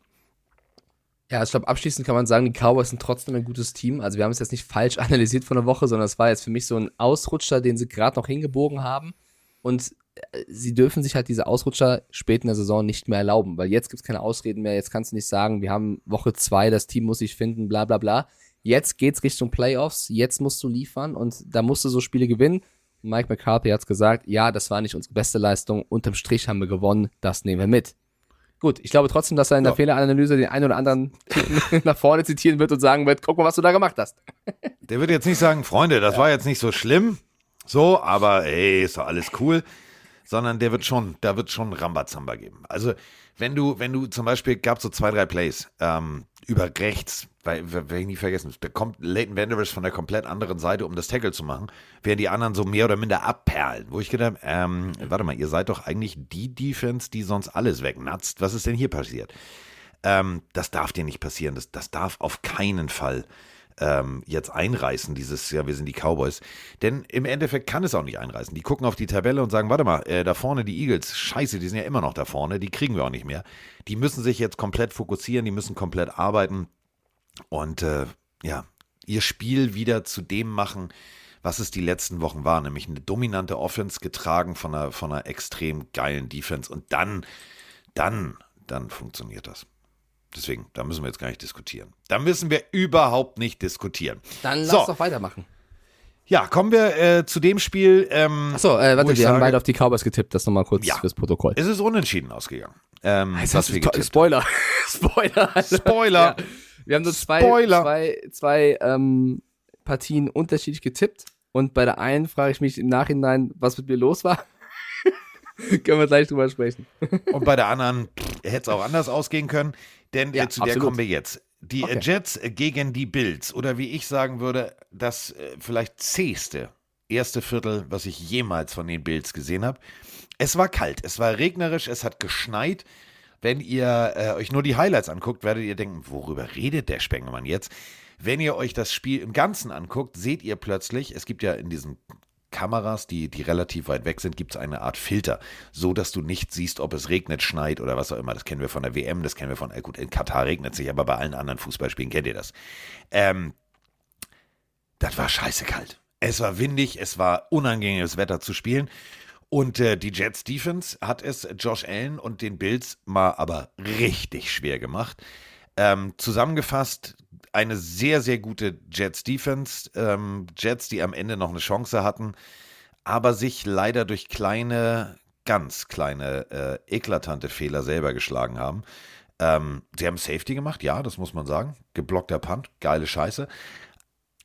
Ja, ich glaube, abschließend kann man sagen, die Cowboys sind trotzdem ein gutes Team. Also wir haben es jetzt nicht falsch analysiert von der Woche, sondern es war jetzt für mich so ein Ausrutscher, den sie gerade noch hingebogen haben. Und äh, sie dürfen sich halt diese Ausrutscher spät in der Saison nicht mehr erlauben, weil jetzt gibt es keine Ausreden mehr. Jetzt kannst du nicht sagen, wir haben Woche zwei, das Team muss sich finden, bla bla bla. Jetzt geht's Richtung Playoffs, jetzt musst du liefern und da musst du so Spiele gewinnen. Mike McCarthy hat's gesagt, ja, das war nicht unsere beste Leistung, unterm Strich haben wir gewonnen, das nehmen wir mit. Gut, ich glaube trotzdem, dass er in der Ja. Fehleranalyse den einen oder anderen nach vorne zitieren wird und sagen wird, guck mal, was du da gemacht hast. Der wird jetzt nicht sagen, Freunde, das war jetzt nicht so schlimm, so, aber ey, ist doch alles cool. Sondern der wird schon, da wird schon Rambazamba geben. Also, wenn du, wenn du zum Beispiel, gab so zwei, drei Plays ähm, über rechts, weil, werde ich nie vergessen, da kommt Leighton Vanderbilt von der komplett anderen Seite, um das Tackle zu machen, während die anderen so mehr oder minder abperlen. Wo ich gedacht, ähm, warte mal, ihr seid doch eigentlich die Defense, die sonst alles wegnatzt. Was ist denn hier passiert? Ähm, das darf dir nicht passieren. Das, das darf auf keinen Fall ähm, jetzt einreißen, dieses, ja, wir sind die Cowboys. Denn im Endeffekt kann es auch nicht einreißen. Die gucken auf die Tabelle und sagen, warte mal, äh, da vorne die Eagles, scheiße, die sind ja immer noch da vorne, die kriegen wir auch nicht mehr. Die müssen sich jetzt komplett fokussieren, die müssen komplett arbeiten und äh, ja, ihr Spiel wieder zu dem machen, was es die letzten Wochen war, nämlich eine dominante Offense getragen von einer, von einer extrem geilen Defense und dann, dann, dann funktioniert das. Deswegen, da müssen wir jetzt gar nicht diskutieren. Da müssen wir überhaupt nicht diskutieren. Dann lass So. doch weitermachen. Ja, kommen wir äh, zu dem Spiel. Ähm, Achso, äh, warte, wir haben sage, beide auf die Cowboys getippt, das nochmal kurz Ja. fürs Protokoll. Es ist unentschieden ausgegangen. Ähm, Das was wir getippt Spoiler. Spoiler. Alter. Spoiler. Ja. Wir haben nur zwei, Spoiler. zwei, zwei ähm, Partien unterschiedlich getippt. Und bei der einen frage ich mich im Nachhinein, was mit mir los war. Können wir gleich drüber sprechen. Und bei der anderen hätte es auch anders ausgehen können, denn Ja, äh, zu der absolut. kommen wir jetzt. Die Okay. Jets äh, gegen die Bills oder wie ich sagen würde, das äh, vielleicht zähste erste Viertel, was ich jemals von den Bills gesehen habe. Es war kalt, es war regnerisch, es hat geschneit. Wenn ihr äh, euch nur die Highlights anguckt, werdet ihr denken, worüber redet der Spengemann jetzt? Wenn ihr euch das Spiel im Ganzen anguckt, seht ihr plötzlich, es gibt ja in diesem Kameras, die, die relativ weit weg sind, gibt es eine Art Filter, so dass du nicht siehst, ob es regnet, schneit oder was auch immer. Das kennen wir von der WM, das kennen wir von, äh gut, in Katar regnet sich, aber bei allen anderen Fußballspielen kennt ihr das. Ähm, das war scheiße kalt. Es war windig, es war unangenehmes Wetter zu spielen. Und äh, die Jets Defense hat es Josh Allen und den Bills mal aber richtig schwer gemacht. Ähm, zusammengefasst, eine sehr, sehr gute Jets Defense. Ähm, Jets, die am Ende noch eine Chance hatten, aber sich leider durch kleine, ganz kleine, äh, eklatante Fehler selber geschlagen haben. Ähm, sie haben Safety gemacht, ja, das muss man sagen. Geblockter Punt, geile Scheiße.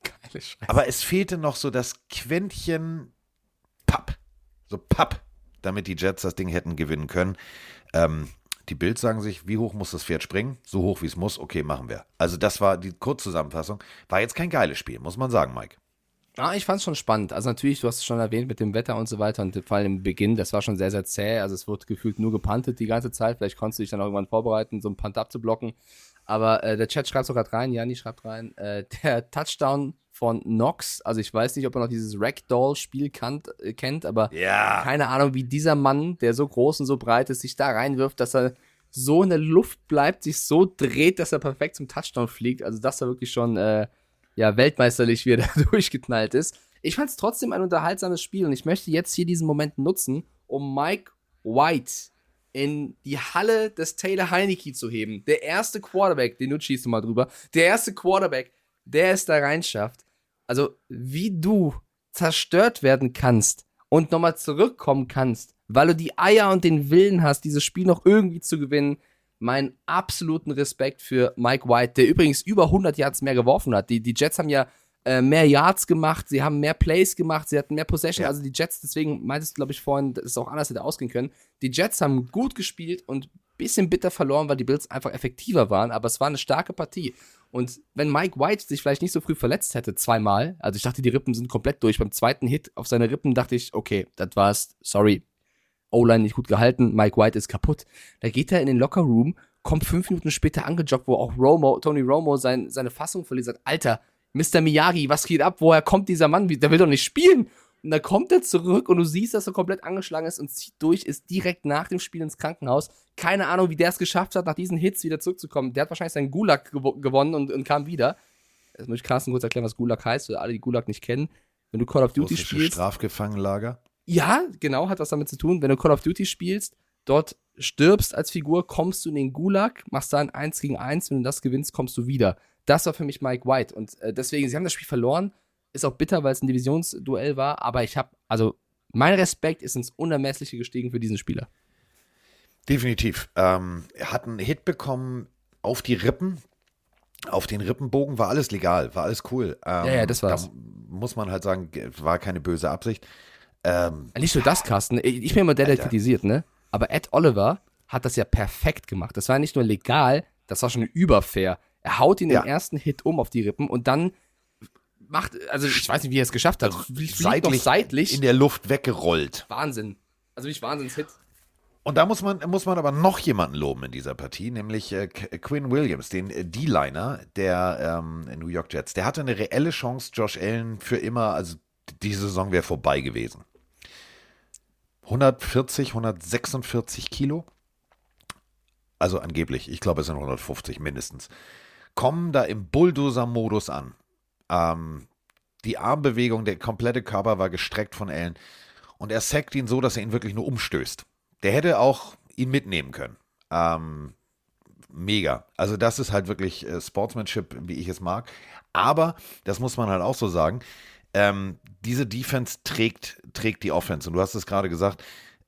Geile Scheiße. Aber es fehlte noch so das Quäntchen Papp. So Papp, damit die Jets das Ding hätten gewinnen können. Ähm, die Bills sagen sich, wie hoch muss das Pferd springen? So hoch wie es muss, okay, machen wir. Also das war die Kurzzusammenfassung. War jetzt kein geiles Spiel, muss man sagen, Mike. Ah, ich fand es schon spannend. Also natürlich, du hast es schon erwähnt mit dem Wetter und so weiter und vor allem im Beginn, das war schon sehr, sehr zäh. Also es wurde gefühlt nur gepantet die ganze Zeit. Vielleicht konntest du dich dann auch irgendwann vorbereiten, so einen Punt abzublocken. Aber äh, der Chat schreibt sogar rein, Jani schreibt rein, äh, der Touchdown von Knox, also ich weiß nicht, ob er noch dieses Ragdoll-Spiel äh, kennt, aber Ja. keine Ahnung, wie dieser Mann, der so groß und so breit ist, sich da reinwirft, dass er so in der Luft bleibt, sich so dreht, dass er perfekt zum Touchdown fliegt. Also das war wirklich schon äh, ja weltmeisterlich, wie er da durchgeknallt ist. Ich fand es trotzdem ein unterhaltsames Spiel und ich möchte jetzt hier diesen Moment nutzen, um Mike White in die Halle des Taylor Heineke zu heben. Der erste Quarterback, den du schießt mal drüber, der erste Quarterback, der es da reinschafft. Also, wie du zerstört werden kannst und nochmal zurückkommen kannst, weil du die Eier und den Willen hast, dieses Spiel noch irgendwie zu gewinnen. Meinen absoluten Respekt für Mike White, der übrigens über 100 Yards mehr geworfen hat. Die, die Jets haben ja äh, mehr Yards gemacht, sie haben mehr Plays gemacht, sie hatten mehr Possession. Ja. Also die Jets, deswegen meintest du, glaube ich, vorhin, dass es auch anders hätte ausgehen können. Die Jets haben gut gespielt und bisschen bitter verloren, weil die Bills einfach effektiver waren, aber es war eine starke Partie. Und wenn Mike White sich vielleicht nicht so früh verletzt hätte, zweimal, also ich dachte, die Rippen sind komplett durch. Beim zweiten Hit auf seine Rippen dachte ich, okay, das war's, sorry. O-Line nicht gut gehalten, Mike White ist kaputt. Da geht er in den Locker-Room, kommt fünf Minuten später angejoggt, wo auch Romo, Tony Romo sein, seine Fassung verliert, sagt, Alter, Mr. Miyagi, was geht ab? Woher kommt dieser Mann? Der will doch nicht spielen. Und dann kommt er zurück und du siehst, dass er komplett angeschlagen ist und zieht durch, ist direkt nach dem Spiel ins Krankenhaus. Keine Ahnung, wie der es geschafft hat, nach diesen Hits wieder zurückzukommen. Der hat wahrscheinlich seinen Gulag gewo gewonnen und, und kam wieder. Jetzt muss ich Carsten kurz erklären, was Gulag heißt, für alle, die Gulag nicht kennen. Wenn du Call of Duty spielst. Strafgefangenenlager. Ja, genau, hat was damit zu tun. Wenn du Call of Duty spielst, dort stirbst als Figur, kommst du in den Gulag, machst da ein 1 gegen 1, wenn du das gewinnst, kommst du wieder. Das war für mich Mike White. Und äh, deswegen, sie haben das Spiel verloren. Ist auch bitter, weil es ein Divisionsduell war, aber ich habe, also mein Respekt ist ins Unermessliche gestiegen für diesen Spieler. Definitiv. Ähm, er hat einen Hit bekommen auf die Rippen. Auf den Rippenbogen war alles legal, war alles cool. Ähm, Ja, ja, das war's. Da muss man halt sagen, war keine böse Absicht. Ähm, Nicht nur das, Carsten. Ich bin immer der, der kritisiert, ne? Aber Ed Oliver hat das ja perfekt gemacht. Das war nicht nur legal, das war schon überfair. Er haut ihn Ja. im ersten Hit um auf die Rippen und dann macht, also ich weiß nicht, wie er es geschafft hat. Fliegt noch seitlich, seitlich. in der Luft weggerollt. Wahnsinn. Also wirklich Wahnsinnshit. Und da muss man, muss man aber noch jemanden loben in dieser Partie, nämlich äh, Qu- Quinn Williams, den äh, D-Liner der ähm, New York Jets. Der hatte eine reelle Chance, Josh Allen für immer, also die Saison wäre vorbei gewesen. 140, 146 Kilo. Also angeblich, ich glaube es sind 150 mindestens. Kommen da im Bulldozer-Modus an. Ähm, die Armbewegung, der komplette Körper war gestreckt von Allen. Und er sackt ihn so, dass er ihn wirklich nur umstößt. Der hätte auch ihn mitnehmen können. Ähm, mega. Also das ist halt wirklich äh, Sportsmanship, wie ich es mag. Aber, das muss man halt auch so sagen, ähm, diese Defense trägt, trägt die Offense. Und du hast es gerade gesagt,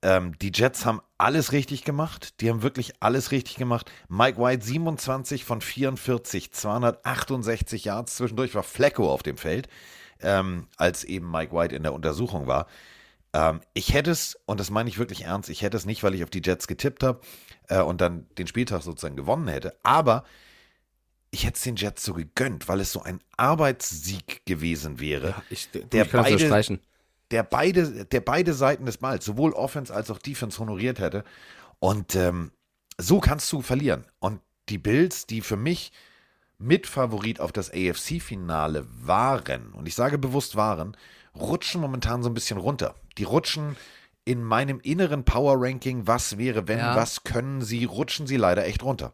ähm, die Jets haben alles richtig gemacht. Die haben wirklich alles richtig gemacht. Mike White 27 von 44, 268 Yards. Zwischendurch war Flecko auf dem Feld, ähm, als eben Mike White in der Untersuchung war. Ähm, ich hätte es, und das meine ich wirklich ernst, ich hätte es nicht, weil ich auf die Jets getippt habe äh, und dann den Spieltag sozusagen gewonnen hätte, aber ich hätte es den Jets so gegönnt, weil es so ein Arbeitssieg gewesen wäre, Ich, Der ich kann das beide- unterstreichen. Der beide, der beide Seiten des Balls, sowohl Offense als auch Defense honoriert hätte. Und ähm, so kannst du verlieren. Und die Bills, die für mich Mitfavorit auf das AFC-Finale waren, und ich sage bewusst waren, rutschen momentan so ein bisschen runter. Die rutschen in meinem inneren Power Ranking, was wäre, wenn, Ja. was können sie, rutschen sie leider echt runter.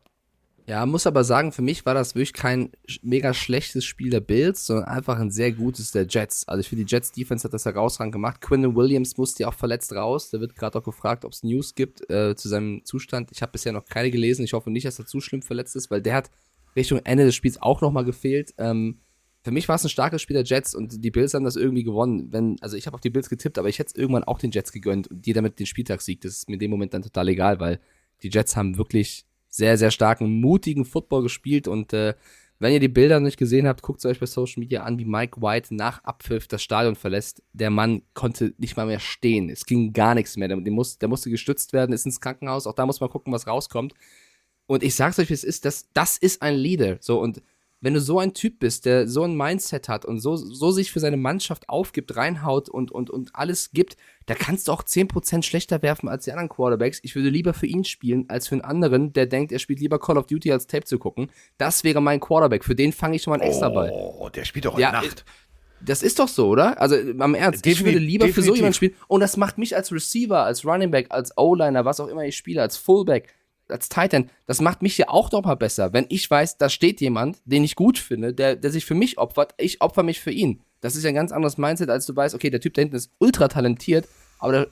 Ja, muss aber sagen, für mich war das wirklich kein mega schlechtes Spiel der Bills, sondern einfach ein sehr gutes der Jets. Also ich finde, die Jets Defense hat das herausragend gemacht. Quinn Williams musste ja auch verletzt raus. Da wird gerade auch gefragt, ob es News gibt äh, zu seinem Zustand. Ich habe bisher noch keine gelesen. Ich hoffe nicht, dass er zu schlimm verletzt ist, weil der hat Richtung Ende des Spiels auch nochmal gefehlt. Ähm, für mich war es ein starkes Spiel der Jets und die Bills haben das irgendwie gewonnen. Wenn, also ich habe auf die Bills getippt, aber ich hätte es irgendwann auch den Jets gegönnt und die damit den Spieltag siegt. Das ist mir in dem Moment dann total egal, weil die Jets haben wirklich sehr, sehr starken, mutigen Football gespielt und äh, wenn ihr die Bilder noch nicht gesehen habt, guckt es euch bei Social Media an, wie Mike White nach Abpfiff das Stadion verlässt. Der Mann konnte nicht mal mehr stehen. Es ging gar nichts mehr. Der, muss, der musste gestützt werden, ist ins Krankenhaus. Auch da muss man gucken, was rauskommt. Und ich sag's euch, wie es ist, das, das ist ein Leader. So, und wenn du so ein Typ bist, der so ein Mindset hat und so, so sich für seine Mannschaft aufgibt, reinhaut und, und, und alles gibt, da kannst du auch 10% schlechter werfen als die anderen Quarterbacks. Ich würde lieber für ihn spielen, als für einen anderen, der denkt, er spielt lieber Call of Duty als Tape zu gucken. Das wäre mein Quarterback. Für den fange ich schon mal einen extra Ball. Oh, der spielt doch heute Ja, Nacht. Das ist doch so, oder? Also am Ernst, ich Defini- würde lieber für so definitiv. jemanden spielen. Und das macht mich als Receiver, als Running Back, als O-Liner, was auch immer ich spiele, als Fullback, als Titan, das macht mich ja auch noch mal besser, wenn ich weiß, da steht jemand, den ich gut finde, der, der sich für mich opfert, ich opfer mich für ihn. Das ist ja ein ganz anderes Mindset, als du weißt, okay, der Typ da hinten ist ultra talentiert, aber der,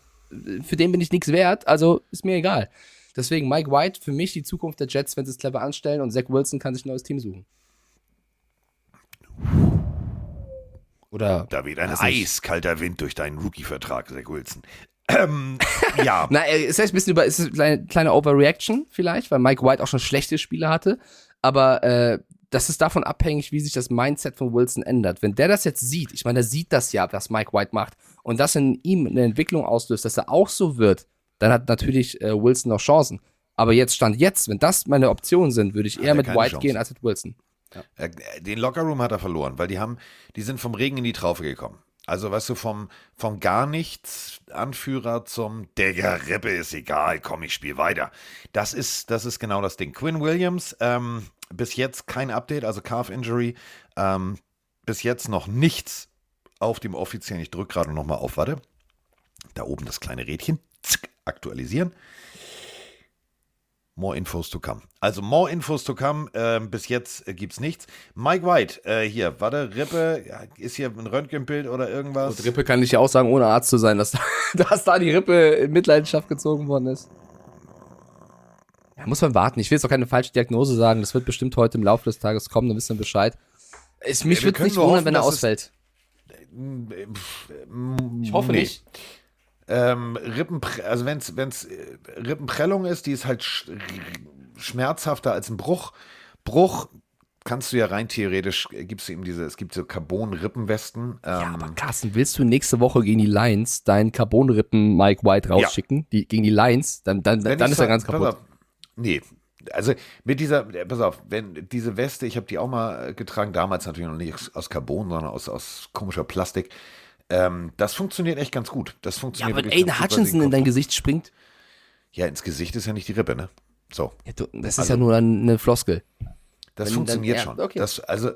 für den bin ich nichts wert, also ist mir egal. Deswegen Mike White für mich die Zukunft der Jets, wenn sie es clever anstellen und Zach Wilson kann sich ein neues Team suchen. Oder Da weht ein eiskalter Wind durch deinen Rookie-Vertrag, Zach Wilson. Ähm, ja, Na, äh, es ist ein bisschen über, es ist eine kleine, kleine Overreaction vielleicht, weil Mike White auch schon schlechte Spiele hatte. Aber äh, das ist davon abhängig, wie sich das Mindset von Wilson ändert. Wenn der das jetzt sieht, ich meine, der sieht das ja, was Mike White macht, und das in ihm eine Entwicklung auslöst, dass er auch so wird, dann hat natürlich äh, Wilson noch Chancen. Aber jetzt stand jetzt, wenn das meine Optionen sind, würde ich eher er mit White Chance. gehen als mit Wilson. Äh, Den Lockerroom hat er verloren, weil die haben, die sind vom Regen in die Traufe gekommen. Also, weißt du, vom, vom gar nichts Anführer zum Digga, Rippe ist egal, komm, ich spiele weiter. Das ist, das ist genau das Ding. Quinn Williams, ähm, bis jetzt kein Update, also Calf Injury, ähm, bis jetzt noch nichts auf dem offiziellen, ich drücke gerade nochmal auf, warte. Da oben das kleine Rädchen, Zick, aktualisieren. More Infos to come. Also more Infos to come. Ähm, bis jetzt äh, gibt's nichts. Mike White, äh, hier, warte, Rippe, ja, ist hier ein Röntgenbild oder irgendwas? Und Rippe kann ich ja auch sagen, ohne Arzt zu sein, dass, da- dass da die Rippe in Mitleidenschaft gezogen worden ist. Ja, muss man warten. Ich will jetzt auch keine falsche Diagnose sagen. Das wird bestimmt heute im Laufe des Tages kommen, dann wissen wir Bescheid. Es, mich wir würde nicht wundern, hoffen, wenn er dass es- ausfällt. Ich hoffe nee. nicht. Ähm, Rippenpre also wenn es äh, Rippenprellung ist, die ist halt sch schmerzhafter als ein Bruch. Bruch kannst du ja rein theoretisch, äh, gibt's eben diese, es gibt so Carbon-Rippenwesten. Ähm, Ja, aber Carsten, willst du nächste Woche gegen die Lions deinen Carbonrippen Mike White rausschicken? Die, gegen die Lions? Dann, dann, Wenn dann ist er ganz kaputt. Auf, nee, also mit dieser, äh, pass auf, wenn diese Weste, ich habe die auch mal getragen, damals natürlich noch nicht aus- aus Carbon, sondern aus, aus komischer Plastik. Ähm, das funktioniert echt ganz gut. Das Ja, funktioniert aber wirklich Aiden Hutchinson in dein Gesicht springt. Ja, ins Gesicht ist ja nicht die Rippe, ne? So, Ja, du, das ist Also- ja nur eine Floskel. das Wenn funktioniert dann- ja, schon. okay. Das, also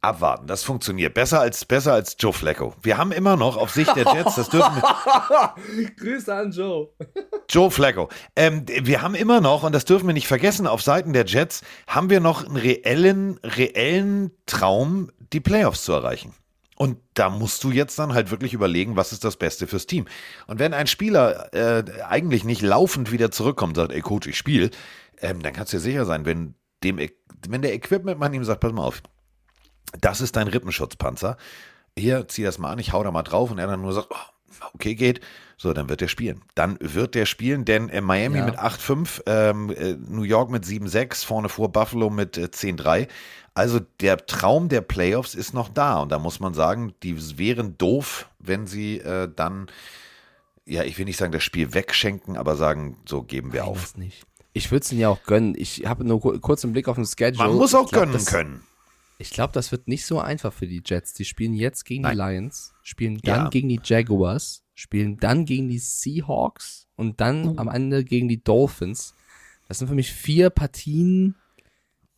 abwarten, das funktioniert. Besser als, besser als Joe Flacco. Wir haben immer noch auf Sicht der Jets, das dürfen wir, Grüße an Joe. Joe Flacco. Ähm, wir haben immer noch, und das dürfen wir nicht vergessen, auf Seiten der Jets haben wir noch einen reellen, reellen Traum, die Playoffs zu erreichen. Und da musst du jetzt dann halt wirklich überlegen, was ist das Beste fürs Team. Und wenn ein Spieler äh, eigentlich nicht laufend wieder zurückkommt und sagt, ey Coach, ich spiele, ähm, dann kannst du dir sicher sein, wenn, dem, wenn der Equipment-Mann ihm sagt, pass mal auf, das ist dein Rippenschutzpanzer. Hier, zieh das mal an, ich hau da mal drauf und er dann nur sagt, oh, okay, geht. So, dann wird er spielen. Dann wird der spielen, denn äh, Miami Ja. mit 8-5, ähm, äh, New York mit 7-6, vorne vor Buffalo mit äh, 10-3. Also der Traum der Playoffs ist noch da und da muss man sagen, die wären doof, wenn sie äh, dann, ja, ich will nicht sagen, das Spiel wegschenken, aber sagen, so geben wir Nein, auf. Ich würde es ihnen ja auch gönnen. Ich habe nur ku- kurz einen Blick auf den Schedule. Man muss auch glaub, gönnen können. Ich glaube, das wird nicht so einfach für die Jets. Die spielen jetzt gegen die Lions, spielen dann Ja. gegen die Jaguars, spielen dann gegen die Seahawks und dann am Ende gegen die Dolphins. Das sind für mich vier Partien.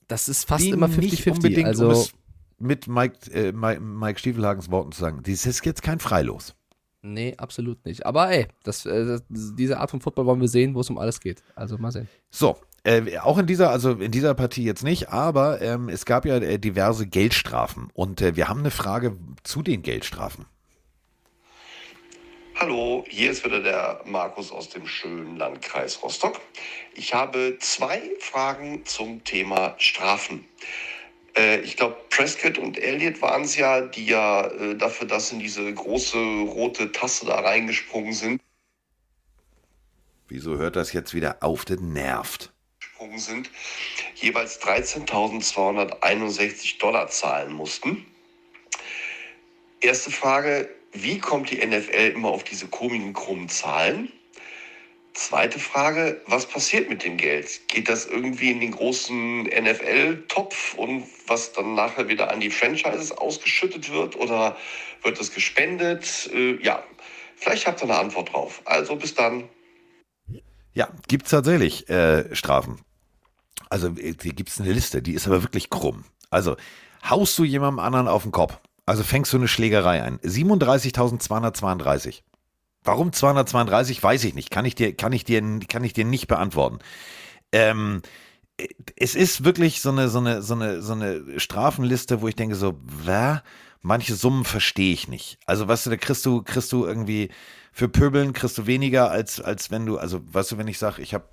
Das ist fast Die immer nicht 50-50. unbedingt Also, um es- mit Mike, äh, Mike, Mike Stiefelhagens Worten zu sagen, dies ist jetzt kein Freilos. Nee, absolut nicht. Aber ey, das, äh, das, diese Art von Football wollen wir sehen, wo es um alles geht. Also mal sehen. So, äh, auch in dieser, also in dieser Partie jetzt nicht, aber ähm, es gab ja äh, diverse Geldstrafen und äh, wir haben eine Frage zu den Geldstrafen. Hallo, hier ist wieder der Markus aus dem schönen Landkreis Rostock. Ich habe zwei Fragen zum Thema Strafen. Äh, ich glaube, Prescott und Elliott waren es ja, die ja äh, dafür, dass in diese große rote Tasse da reingesprungen sind, Wieso hört das jetzt wieder auf? Das nervt. Gesprungen sind, jeweils 13.261 Dollar zahlen mussten. Erste Frage, wie kommt die NFL immer auf diese komischen krummen Zahlen? Zweite Frage, was passiert mit dem Geld? Geht das irgendwie in den großen NFL-Topf und was dann nachher wieder an die Franchises ausgeschüttet wird oder wird es gespendet? Äh, ja, vielleicht habt ihr eine Antwort drauf. Also bis dann. Ja, gibt's tatsächlich äh, Strafen. Also äh, hier gibt's eine Liste, die ist aber wirklich krumm. Also haust du jemandem anderen auf den Kopf, also fängst du eine Schlägerei ein. 37.232. Warum 232, weiß ich nicht. Kann ich dir, kann ich dir, kann ich dir nicht beantworten. Ähm, es ist wirklich so eine, so eine, so eine, so eine Strafenliste, wo ich denke so, wer? Manche Summen verstehe ich nicht. Also, weißt du, da kriegst du, kriegst du irgendwie für Pöbeln kriegst du weniger als, als wenn du, also, weißt du, wenn ich sage, ich habe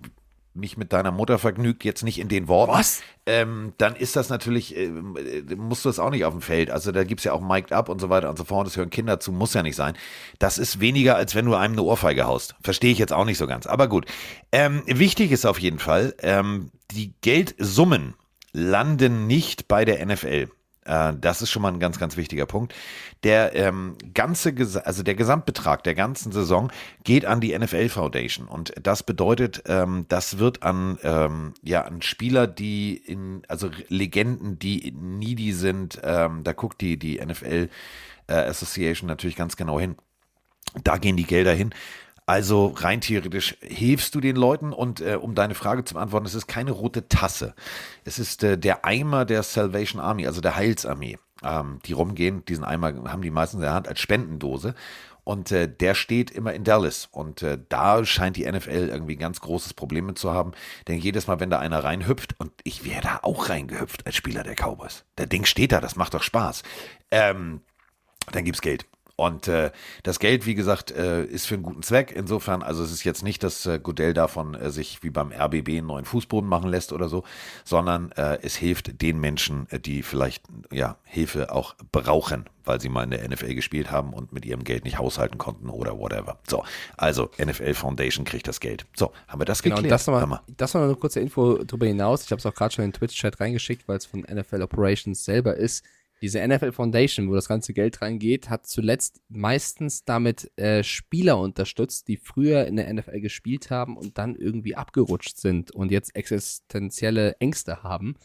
mich mit deiner Mutter vergnügt, jetzt nicht in den Worten. Was? Ähm, dann ist das natürlich, äh, musst du es auch nicht auf dem Feld. Also da gibt's ja auch Mic'd Up und so weiter und so fort. Das hören Kinder zu, muss ja nicht sein. Das ist weniger, als wenn du einem eine Ohrfeige haust. Verstehe ich jetzt auch nicht so ganz. Aber gut. Ähm, wichtig ist auf jeden Fall, ähm, die Geldsummen landen nicht bei der NFL. Äh, Das ist schon mal ein ganz, ganz wichtiger Punkt. Der ähm, ganze, also der Gesamtbetrag der ganzen Saison geht an die NFL Foundation und das bedeutet, ähm, das wird an ähm, ja an Spieler, die in also Legenden, die needy sind. Ähm, da guckt die die NFL äh, Association natürlich ganz genau hin. Da gehen die Gelder hin. Also rein theoretisch hilfst du den Leuten und äh, um deine Frage zu beantworten, es ist keine rote Tasse. Es ist äh, der Eimer der Salvation Army, also der Heilsarmee, ähm, die rumgehen. Diesen Eimer haben die meisten in der Hand als Spendendose. Und äh, der steht immer in Dallas. Und äh, da scheint die NFL irgendwie ein ganz großes Problem mit zu haben. Denn jedes Mal, wenn da einer reinhüpft, und ich wäre da auch reingehüpft als Spieler der Cowboys. Der Ding steht da, das macht doch Spaß. Ähm, dann gibt's Geld. Und äh, das Geld, wie gesagt, äh, ist für einen guten Zweck. Insofern, also es ist jetzt nicht, dass äh, Goodell davon äh, sich wie beim RBB einen neuen Fußboden machen lässt oder so, sondern äh, es hilft den Menschen, äh, die vielleicht ja Hilfe auch brauchen, weil sie mal in der NFL gespielt haben und mit ihrem Geld nicht haushalten konnten oder whatever. So, also NFL Foundation kriegt das Geld. So, haben wir das Genau, geklärt? das nochmal mal. das noch eine kurze Info darüber hinaus. Ich habe es auch gerade schon in den Twitch-Chat reingeschickt, weil es von NFL Operations selber ist. Diese NFL Foundation, wo das ganze Geld reingeht, hat zuletzt meistens damit äh, Spieler unterstützt, die früher in der NFL gespielt haben und dann irgendwie abgerutscht sind und jetzt existenzielle Ängste haben.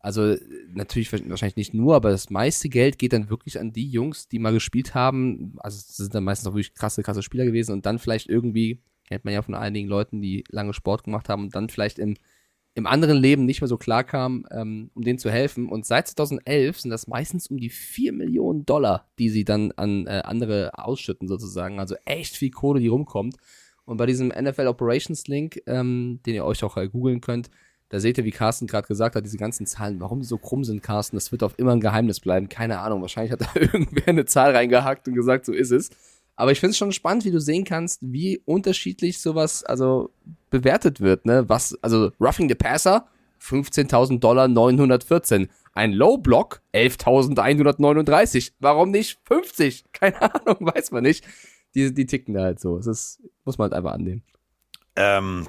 Also äh, natürlich wahrscheinlich nicht nur, aber das meiste Geld geht dann wirklich an die Jungs, die mal gespielt haben. Also sind dann meistens auch wirklich krasse, krasse Spieler gewesen und dann vielleicht irgendwie, kennt man ja von einigen Leuten, die lange Sport gemacht haben und dann vielleicht im, im anderen Leben nicht mehr so klar kamen, ähm, um denen zu helfen. Und seit 2011 sind das meistens um die 4 Millionen Dollar, die sie dann an äh, andere ausschütten sozusagen. Also echt viel Kohle, die rumkommt. Und bei diesem NFL Operations Link, ähm, den ihr euch auch äh, googeln könnt, da seht ihr, wie Carsten gerade gesagt hat, diese ganzen Zahlen, warum die so krumm sind, Carsten, das wird auf immer ein Geheimnis bleiben. Keine Ahnung, wahrscheinlich hat da irgendwer eine Zahl reingehackt und gesagt, so ist es. Aber ich finde es schon spannend, wie du sehen kannst, wie unterschiedlich sowas also bewertet wird. Ne? Was, also Roughing the Passer, 15.000 Dollar 914. Ein Low Block, 11.139. Warum nicht 50? Keine Ahnung, weiß man nicht. Die, die ticken da halt so. Es ist, muss man halt einfach annehmen. Ähm,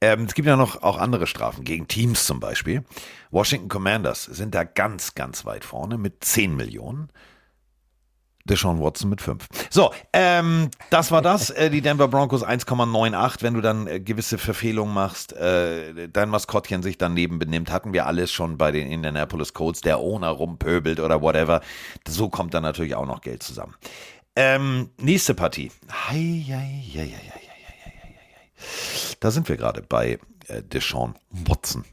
ähm, es gibt ja noch auch andere Strafen, gegen Teams zum Beispiel. Washington Commanders sind da ganz, ganz weit vorne mit 10 Millionen. Deshaun Watson mit 5. So, ähm, das war das. Äh, die Denver Broncos 1,98. Wenn du dann äh, gewisse Verfehlungen machst, äh, dein Maskottchen sich daneben benimmt, hatten wir alles schon bei den Indianapolis Colts, der Owner rumpöbelt oder whatever. So kommt dann natürlich auch noch Geld zusammen. Ähm, nächste Partie. Hei, hei, hei, hei, hei, hei, hei, hei. Da sind wir gerade bei äh, Deshaun Watson.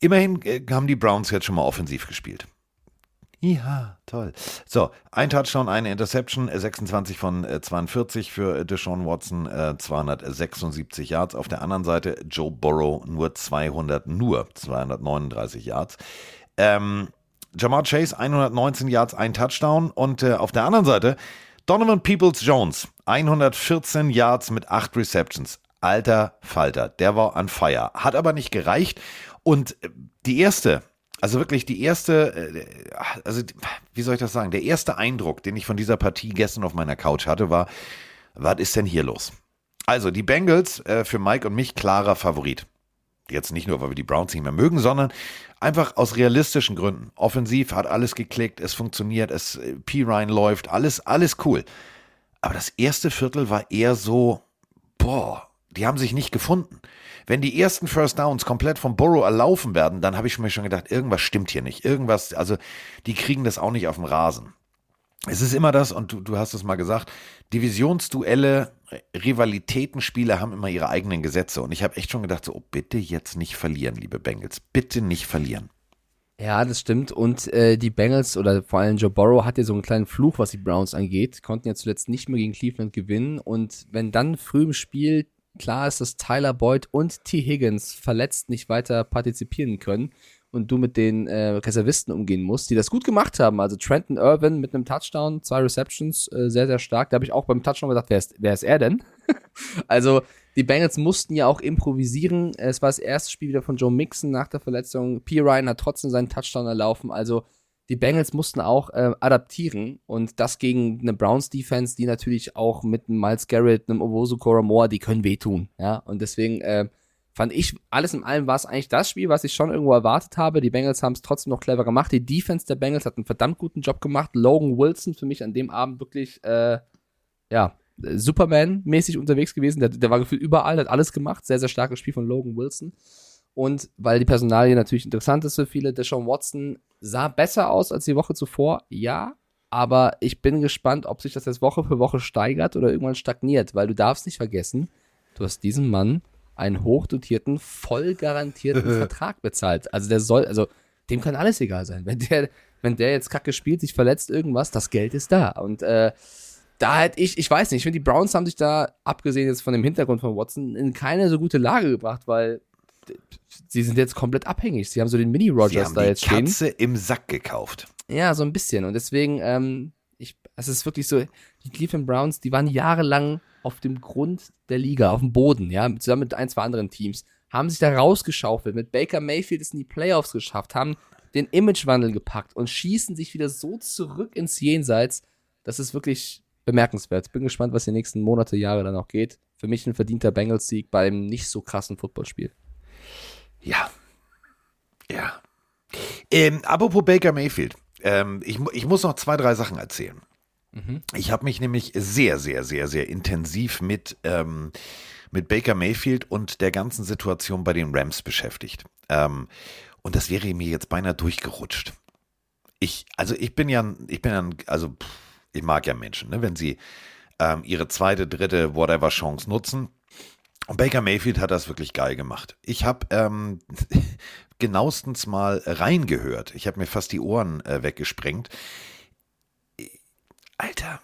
Immerhin äh, haben die Browns jetzt schon mal offensiv gespielt. Ja, toll. So, ein Touchdown, eine Interception, äh, 26 von äh, 42 für äh, Deshaun Watson, äh, 276 Yards. Auf der anderen Seite Joe Burrow nur 200, nur 239 Yards. Ähm, Jamar Chase 119 Yards, ein Touchdown. Und äh, auf der anderen Seite Donovan Peoples-Jones 114 Yards mit 8 Receptions. Alter Falter, der war an Fire. Hat aber nicht gereicht. Und äh, die erste, also wirklich die erste, äh, also wie soll ich das sagen? Der erste Eindruck, den ich von dieser Partie gestern auf meiner Couch hatte, war, was ist denn hier los? Also die Bengals äh, für Mike und mich klarer Favorit. Jetzt nicht nur, weil wir die Browns nicht mehr mögen, sondern einfach aus realistischen Gründen. Offensiv hat alles geklickt, es funktioniert, es äh, P. Ryan läuft, alles, alles cool. Aber das erste Viertel war eher so, boah, die haben sich nicht gefunden. Wenn die ersten First Downs komplett vom Burrow erlaufen werden, dann habe ich mir schon gedacht, irgendwas stimmt hier nicht. Irgendwas, also die kriegen das auch nicht auf dem Rasen. Es ist immer das, und du, du hast es mal gesagt, Divisionsduelle, Rivalitätenspiele haben immer ihre eigenen Gesetze. Und ich habe echt schon gedacht, so, oh, bitte jetzt nicht verlieren, liebe Bengals. Bitte nicht verlieren. Ja, das stimmt. Und äh, die Bengals oder vor allem Joe Burrow hat ja so einen kleinen Fluch, was die Browns angeht. Konnten ja zuletzt nicht mehr gegen Cleveland gewinnen. Und wenn dann früh im Spiel klar ist, dass Tyler Boyd und T. Higgins verletzt nicht weiter partizipieren können und du mit den äh, Reservisten umgehen musst, die das gut gemacht haben. Also Trenton Irwin mit einem Touchdown, zwei Receptions, äh, sehr, sehr stark. Da habe ich auch beim Touchdown gedacht, wer ist, wer ist er denn? also die Bengals mussten ja auch improvisieren. Es war das erste Spiel wieder von Joe Mixon nach der Verletzung. P. Ryan hat trotzdem seinen Touchdown erlaufen. Also die Bengals mussten auch äh, adaptieren und das gegen eine Browns Defense, die natürlich auch mit einem Miles Garrett, einem Owosu Koramoa, die können wehtun, ja, und deswegen äh, fand ich, alles in allem war es eigentlich das Spiel, was ich schon irgendwo erwartet habe. Die Bengals haben es trotzdem noch clever gemacht. Die Defense der Bengals hat einen verdammt guten Job gemacht. Logan Wilson für mich an dem Abend wirklich, äh, ja, Superman-mäßig unterwegs gewesen. Der, der war gefühlt überall, hat alles gemacht. Sehr, sehr starkes Spiel von Logan Wilson. Und weil die Personalie natürlich interessant ist für viele, Deshaun Watson sah besser aus als die Woche zuvor, ja. Aber ich bin gespannt, ob sich das jetzt Woche für Woche steigert oder irgendwann stagniert, weil du darfst nicht vergessen, du hast diesen Mann einen hochdotierten, voll garantierten Vertrag bezahlt. Also der soll, also dem kann alles egal sein. Wenn der, wenn der jetzt kacke spielt, sich verletzt, irgendwas, das Geld ist da. Und äh, da hätte ich, ich weiß nicht, ich finde, die Browns haben sich da, abgesehen jetzt von dem Hintergrund von Watson, in keine so gute Lage gebracht, weil sie sind jetzt komplett abhängig. Sie haben so den Mini-Rogers da die jetzt stehen. Katze im Sack gekauft. Ja, so ein bisschen. Und deswegen, ähm, es ist wirklich so, die Cleveland Browns, die waren jahrelang auf dem Grund der Liga, auf dem Boden, ja, zusammen mit ein, zwei anderen Teams, haben sich da rausgeschaufelt, mit Baker Mayfield es in die Playoffs geschafft, haben den Imagewandel gepackt und schießen sich wieder so zurück ins Jenseits. Das ist wirklich bemerkenswert. Bin gespannt, was die nächsten Monate, Jahre dann noch geht. Für mich ein verdienter Bengals-Sieg bei einem nicht so krassen Footballspiel. Ja. Ja. Ähm, apropos Baker Mayfield. Ähm, ich, ich muss noch zwei, drei Sachen erzählen. Ich habe mich nämlich sehr, sehr, sehr, sehr intensiv mit, ähm, mit Baker Mayfield und der ganzen Situation bei den Rams beschäftigt. Ähm, und das wäre mir jetzt beinahe durchgerutscht. Ich, also ich bin ja, ich bin ja, also ich mag ja Menschen, ne, wenn sie ähm, ihre zweite, dritte, whatever Chance nutzen. Und Baker Mayfield hat das wirklich geil gemacht. Ich habe ähm, genauestens mal reingehört. Ich habe mir fast die Ohren äh, weggesprengt. Alter.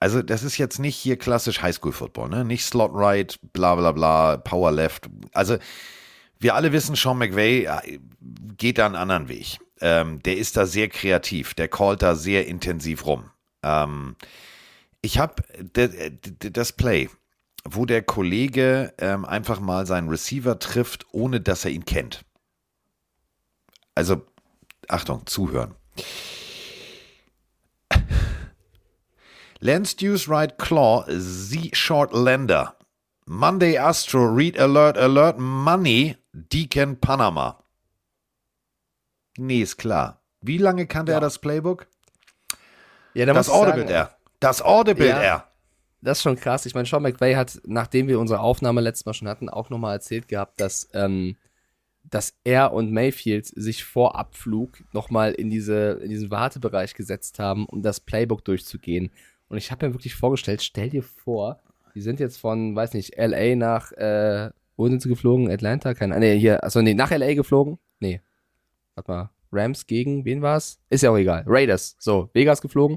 Also, das ist jetzt nicht hier klassisch Highschool-Football, ne? Nicht Slot Right, bla bla bla, Power Left. Also, wir alle wissen, Sean McVay geht da einen anderen Weg. Ähm, der ist da sehr kreativ, der callt da sehr intensiv rum. Ähm, ich habe das Play, wo der Kollege ähm, einfach mal seinen Receiver trifft, ohne dass er ihn kennt. Also, Achtung, zuhören. Lance Deuce Right Claw, Z Short Lender. Monday Astro, Read Alert, Alert, Money, Deacon Panama. Nee, ist klar. Wie lange kannte er das Playbook? Ja, da Das Audible sagen, er. Das Audible Ja. er. Das ist schon krass. Ich meine, Sean McVay hat, nachdem wir unsere Aufnahme letztes Mal schon hatten, auch nochmal erzählt gehabt, dass, ähm, dass er und Mayfield sich vor Abflug nochmal in, diese, in diesen Wartebereich gesetzt haben, um das Playbook durchzugehen. Und ich habe mir wirklich vorgestellt, stell dir vor, die sind jetzt von, weiß nicht, LA nach, äh, wo sind sie geflogen? Atlanta? Keine Ahnung. Nee, hier, also nee, nach LA geflogen. nee, warte mal, Rams gegen, wen war's? Ist ja auch egal, Raiders, so, Vegas geflogen.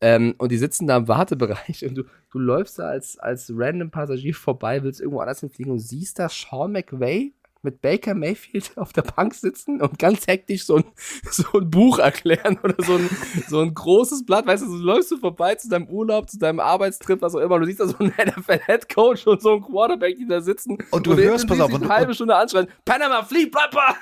Ähm, und die sitzen da im Wartebereich und du, du läufst da als, als random Passagier vorbei, willst irgendwo anders hinfliegen und siehst da Sean McVay mit Baker Mayfield auf der Bank sitzen und ganz hektisch so ein, so ein Buch erklären oder so ein, so ein großes Blatt, weißt du, so läufst du vorbei zu deinem Urlaub, zu deinem Arbeitstrip, was auch immer, und du siehst da so einen NFL-Headcoach und so einen Quarterback, die da sitzen. Und du hörst, pass auf, und eine halbe Stunde anschreien, Panama, flee, Papa!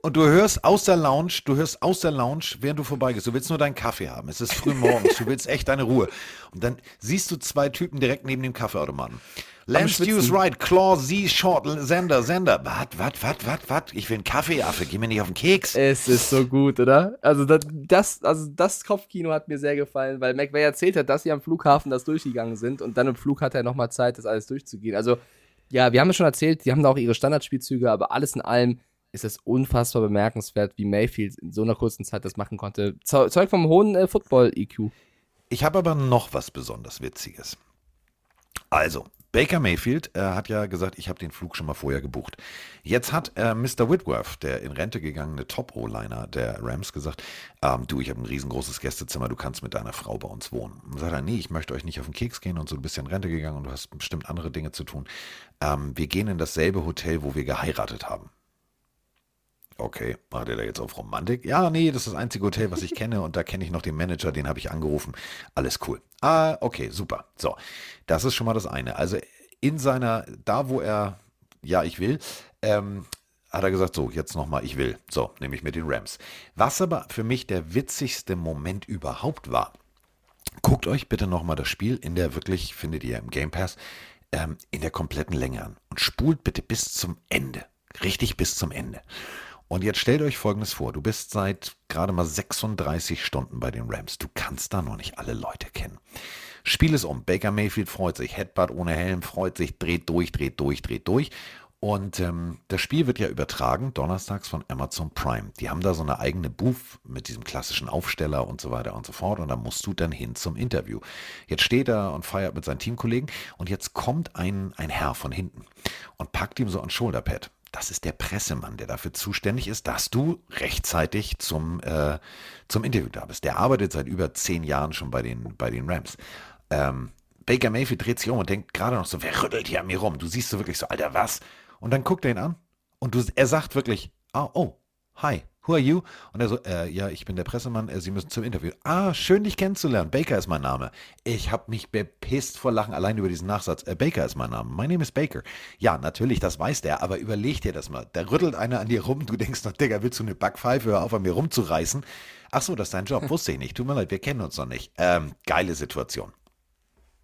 Und du hörst aus der Lounge, du hörst aus der Lounge, während du vorbeigehst, du willst nur deinen Kaffee haben. Es ist früh morgens, du willst echt deine Ruhe. Und dann siehst du zwei Typen direkt neben dem Kaffeeautomaten. Lance. Hughes right, Claw, Z Short, Sender, Sender. Wat, wat, wat, wat, wat? Ich will einen Kaffeeaffe, geh mir nicht auf den Keks. Es ist so gut, oder? Also das, das, also das Kopfkino hat mir sehr gefallen, weil McVay erzählt hat, dass sie am Flughafen das durchgegangen sind und dann im Flug hat er nochmal Zeit, das alles durchzugehen. Also, ja, wir haben es schon erzählt, die haben da auch ihre Standardspielzüge, aber alles in allem ist es unfassbar bemerkenswert, wie Mayfield in so einer kurzen Zeit das machen konnte. Zeu- Zeug vom hohen äh, Football-EQ. Ich habe aber noch was besonders Witziges. Also, Baker Mayfield äh, hat ja gesagt, ich habe den Flug schon mal vorher gebucht. Jetzt hat äh, Mr. Whitworth, der in Rente gegangene Top-O-Liner der Rams, gesagt, ähm, du, ich habe ein riesengroßes Gästezimmer, du kannst mit deiner Frau bei uns wohnen. Und sagt er, nee, ich möchte euch nicht auf den Keks gehen und so, du bist ja in Rente gegangen und du hast bestimmt andere Dinge zu tun. Ähm, wir gehen in dasselbe Hotel, wo wir geheiratet haben. Okay, ihr da jetzt auf Romantik? Ja, nee, das ist das einzige Hotel, was ich kenne und da kenne ich noch den Manager, den habe ich angerufen. Alles cool. Ah, okay, super. So, das ist schon mal das eine. Also in seiner, da wo er, ja, ich will, ähm, hat er gesagt, so, jetzt nochmal, ich will. So, nämlich mit den Rams. Was aber für mich der witzigste Moment überhaupt war, guckt euch bitte nochmal das Spiel in der wirklich, findet ihr im Game Pass, ähm, in der kompletten Länge an und spult bitte bis zum Ende. Richtig bis zum Ende. Und jetzt stellt euch Folgendes vor. Du bist seit gerade mal 36 Stunden bei den Rams. Du kannst da noch nicht alle Leute kennen. Spiel ist um. Baker Mayfield freut sich. Headbutt ohne Helm freut sich. Dreht durch, dreht durch, dreht durch. Und ähm, das Spiel wird ja übertragen, donnerstags von Amazon Prime. Die haben da so eine eigene Booth mit diesem klassischen Aufsteller und so weiter und so fort. Und da musst du dann hin zum Interview. Jetzt steht er und feiert mit seinen Teamkollegen. Und jetzt kommt ein, ein Herr von hinten und packt ihm so ein Shoulderpad. Das ist der Pressemann, der dafür zuständig ist, dass du rechtzeitig zum, äh, zum Interview da bist. Der arbeitet seit über zehn Jahren schon bei den, bei den Rams. Ähm, Baker Mayfield dreht sich um und denkt gerade noch so, wer rüttelt hier an mir rum? Du siehst so wirklich so, Alter, was? Und dann guckt er ihn an und du, er sagt wirklich, ah, oh, hi, who are you? Und er so, äh, ja, ich bin der Pressemann, äh, Sie müssen zum Interview. Ah, schön dich kennenzulernen. Baker ist mein Name. Ich habe mich bepisst vor Lachen allein über diesen Nachsatz. Äh, Baker ist mein Name. My name is Baker. Ja, natürlich, das weiß der, aber überleg dir das mal. Da rüttelt einer an dir rum, du denkst noch, Digga, willst du eine Backpfeife, hör auf an mir rumzureißen. Ach so, das ist dein Job, wusste ich nicht. Tut mir leid, wir kennen uns noch nicht. Ähm, geile Situation.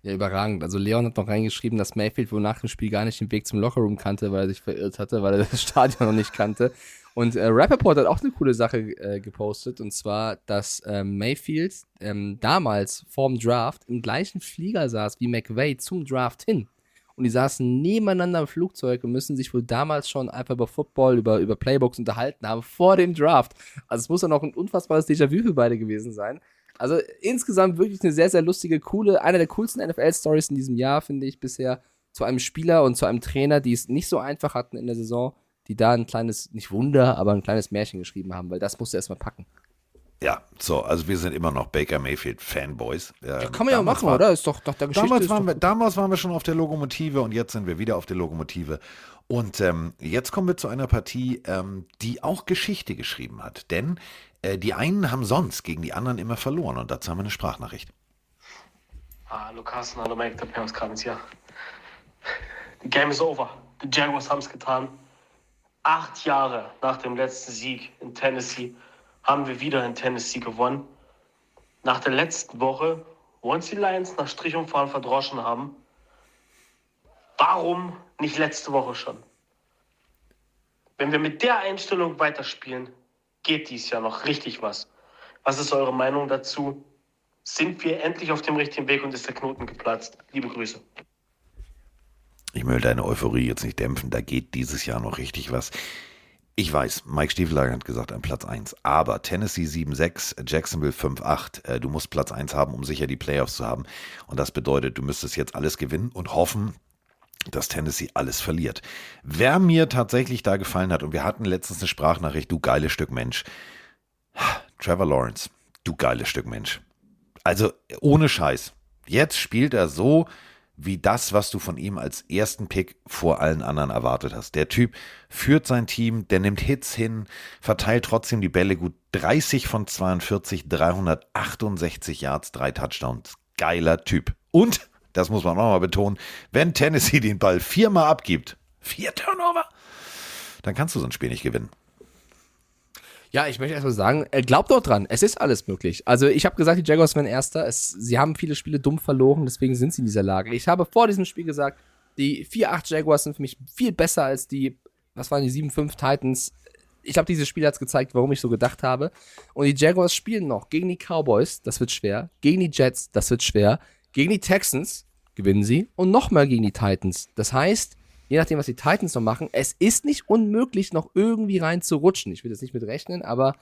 Ja, überragend. Also Leon hat noch reingeschrieben, dass Mayfield wohl nach dem Spiel gar nicht den Weg zum Lockerroom kannte, weil er sich verirrt hatte, weil er das Stadion noch nicht kannte. Und äh, Rappaport hat auch eine coole Sache äh, gepostet, und zwar, dass ähm, Mayfield ähm, damals vorm Draft im gleichen Flieger saß wie McVay zum Draft hin. Und die saßen nebeneinander im Flugzeug und müssen sich wohl damals schon einfach über Football, über, über Playbooks unterhalten haben vor dem Draft. Also es muss dann auch ein unfassbares Déjà-vu für beide gewesen sein. Also insgesamt wirklich eine sehr, sehr lustige, coole, eine der coolsten NFL-Stories in diesem Jahr, finde ich, bisher zu einem Spieler und zu einem Trainer, die es nicht so einfach hatten in der Saison, die da ein kleines, nicht Wunder, aber ein kleines Märchen geschrieben haben, weil das musst du erstmal packen. Ja, so, also wir sind immer noch Baker Mayfield Fanboys. Ähm, Kann man ja machen, war- oder? Ist doch, doch der Geschichte. Damals ist waren, doch, wir, damals waren wir schon auf der Lokomotive und jetzt sind wir wieder auf der Lokomotive. Und ähm, jetzt kommen wir zu einer Partie, ähm, die auch Geschichte geschrieben hat. Denn äh, die einen haben sonst gegen die anderen immer verloren und dazu haben wir eine Sprachnachricht. Hallo Carsten, hallo Mike, der Pers Kranz hier. The game is over. Die Jaguars haben es getan. Acht Jahre nach dem letzten Sieg in Tennessee haben wir wieder in Tennessee gewonnen. Nach der letzten Woche, wo uns die Lions nach Strich und Fahren verdroschen haben, warum nicht letzte Woche schon? Wenn wir mit der Einstellung weiterspielen, geht dies Jahr noch richtig was. Was ist eure Meinung dazu? Sind wir endlich auf dem richtigen Weg und ist der Knoten geplatzt? Liebe Grüße. Ich will deine Euphorie jetzt nicht dämpfen, da geht dieses Jahr noch richtig was. Ich weiß, Mike Stieflager hat gesagt an Platz 1, aber Tennessee 7-6, Jacksonville 5-8, äh, du musst Platz 1 haben, um sicher die Playoffs zu haben. Und das bedeutet, du müsstest jetzt alles gewinnen und hoffen, dass Tennessee alles verliert. Wer mir tatsächlich da gefallen hat, und wir hatten letztens eine Sprachnachricht, du geiles Stück Mensch. Trevor Lawrence, du geiles Stück Mensch. Also ohne Scheiß. Jetzt spielt er so wie das, was du von ihm als ersten Pick vor allen anderen erwartet hast. Der Typ führt sein Team, der nimmt Hits hin, verteilt trotzdem die Bälle gut 30 von 42, 368 Yards, drei Touchdowns. Geiler Typ. Und, das muss man auch mal betonen, wenn Tennessee den Ball viermal abgibt, vier Turnover, dann kannst du so ein Spiel nicht gewinnen. Ja, ich möchte erstmal sagen, äh, glaubt doch dran, es ist alles möglich. Also ich habe gesagt, die Jaguars werden Erster. Es, sie haben viele Spiele dumm verloren, deswegen sind sie in dieser Lage. Ich habe vor diesem Spiel gesagt, die 4-8 Jaguars sind für mich viel besser als die, was waren die 7-5 Titans. Ich glaube, dieses Spiel hat gezeigt, warum ich so gedacht habe. Und die Jaguars spielen noch gegen die Cowboys, das wird schwer. Gegen die Jets, das wird schwer. Gegen die Texans gewinnen sie. Und nochmal gegen die Titans. Das heißt, je nachdem, was die Titans noch machen, es ist nicht unmöglich, noch irgendwie rein zu rutschen. Ich will das nicht mit rechnen, aber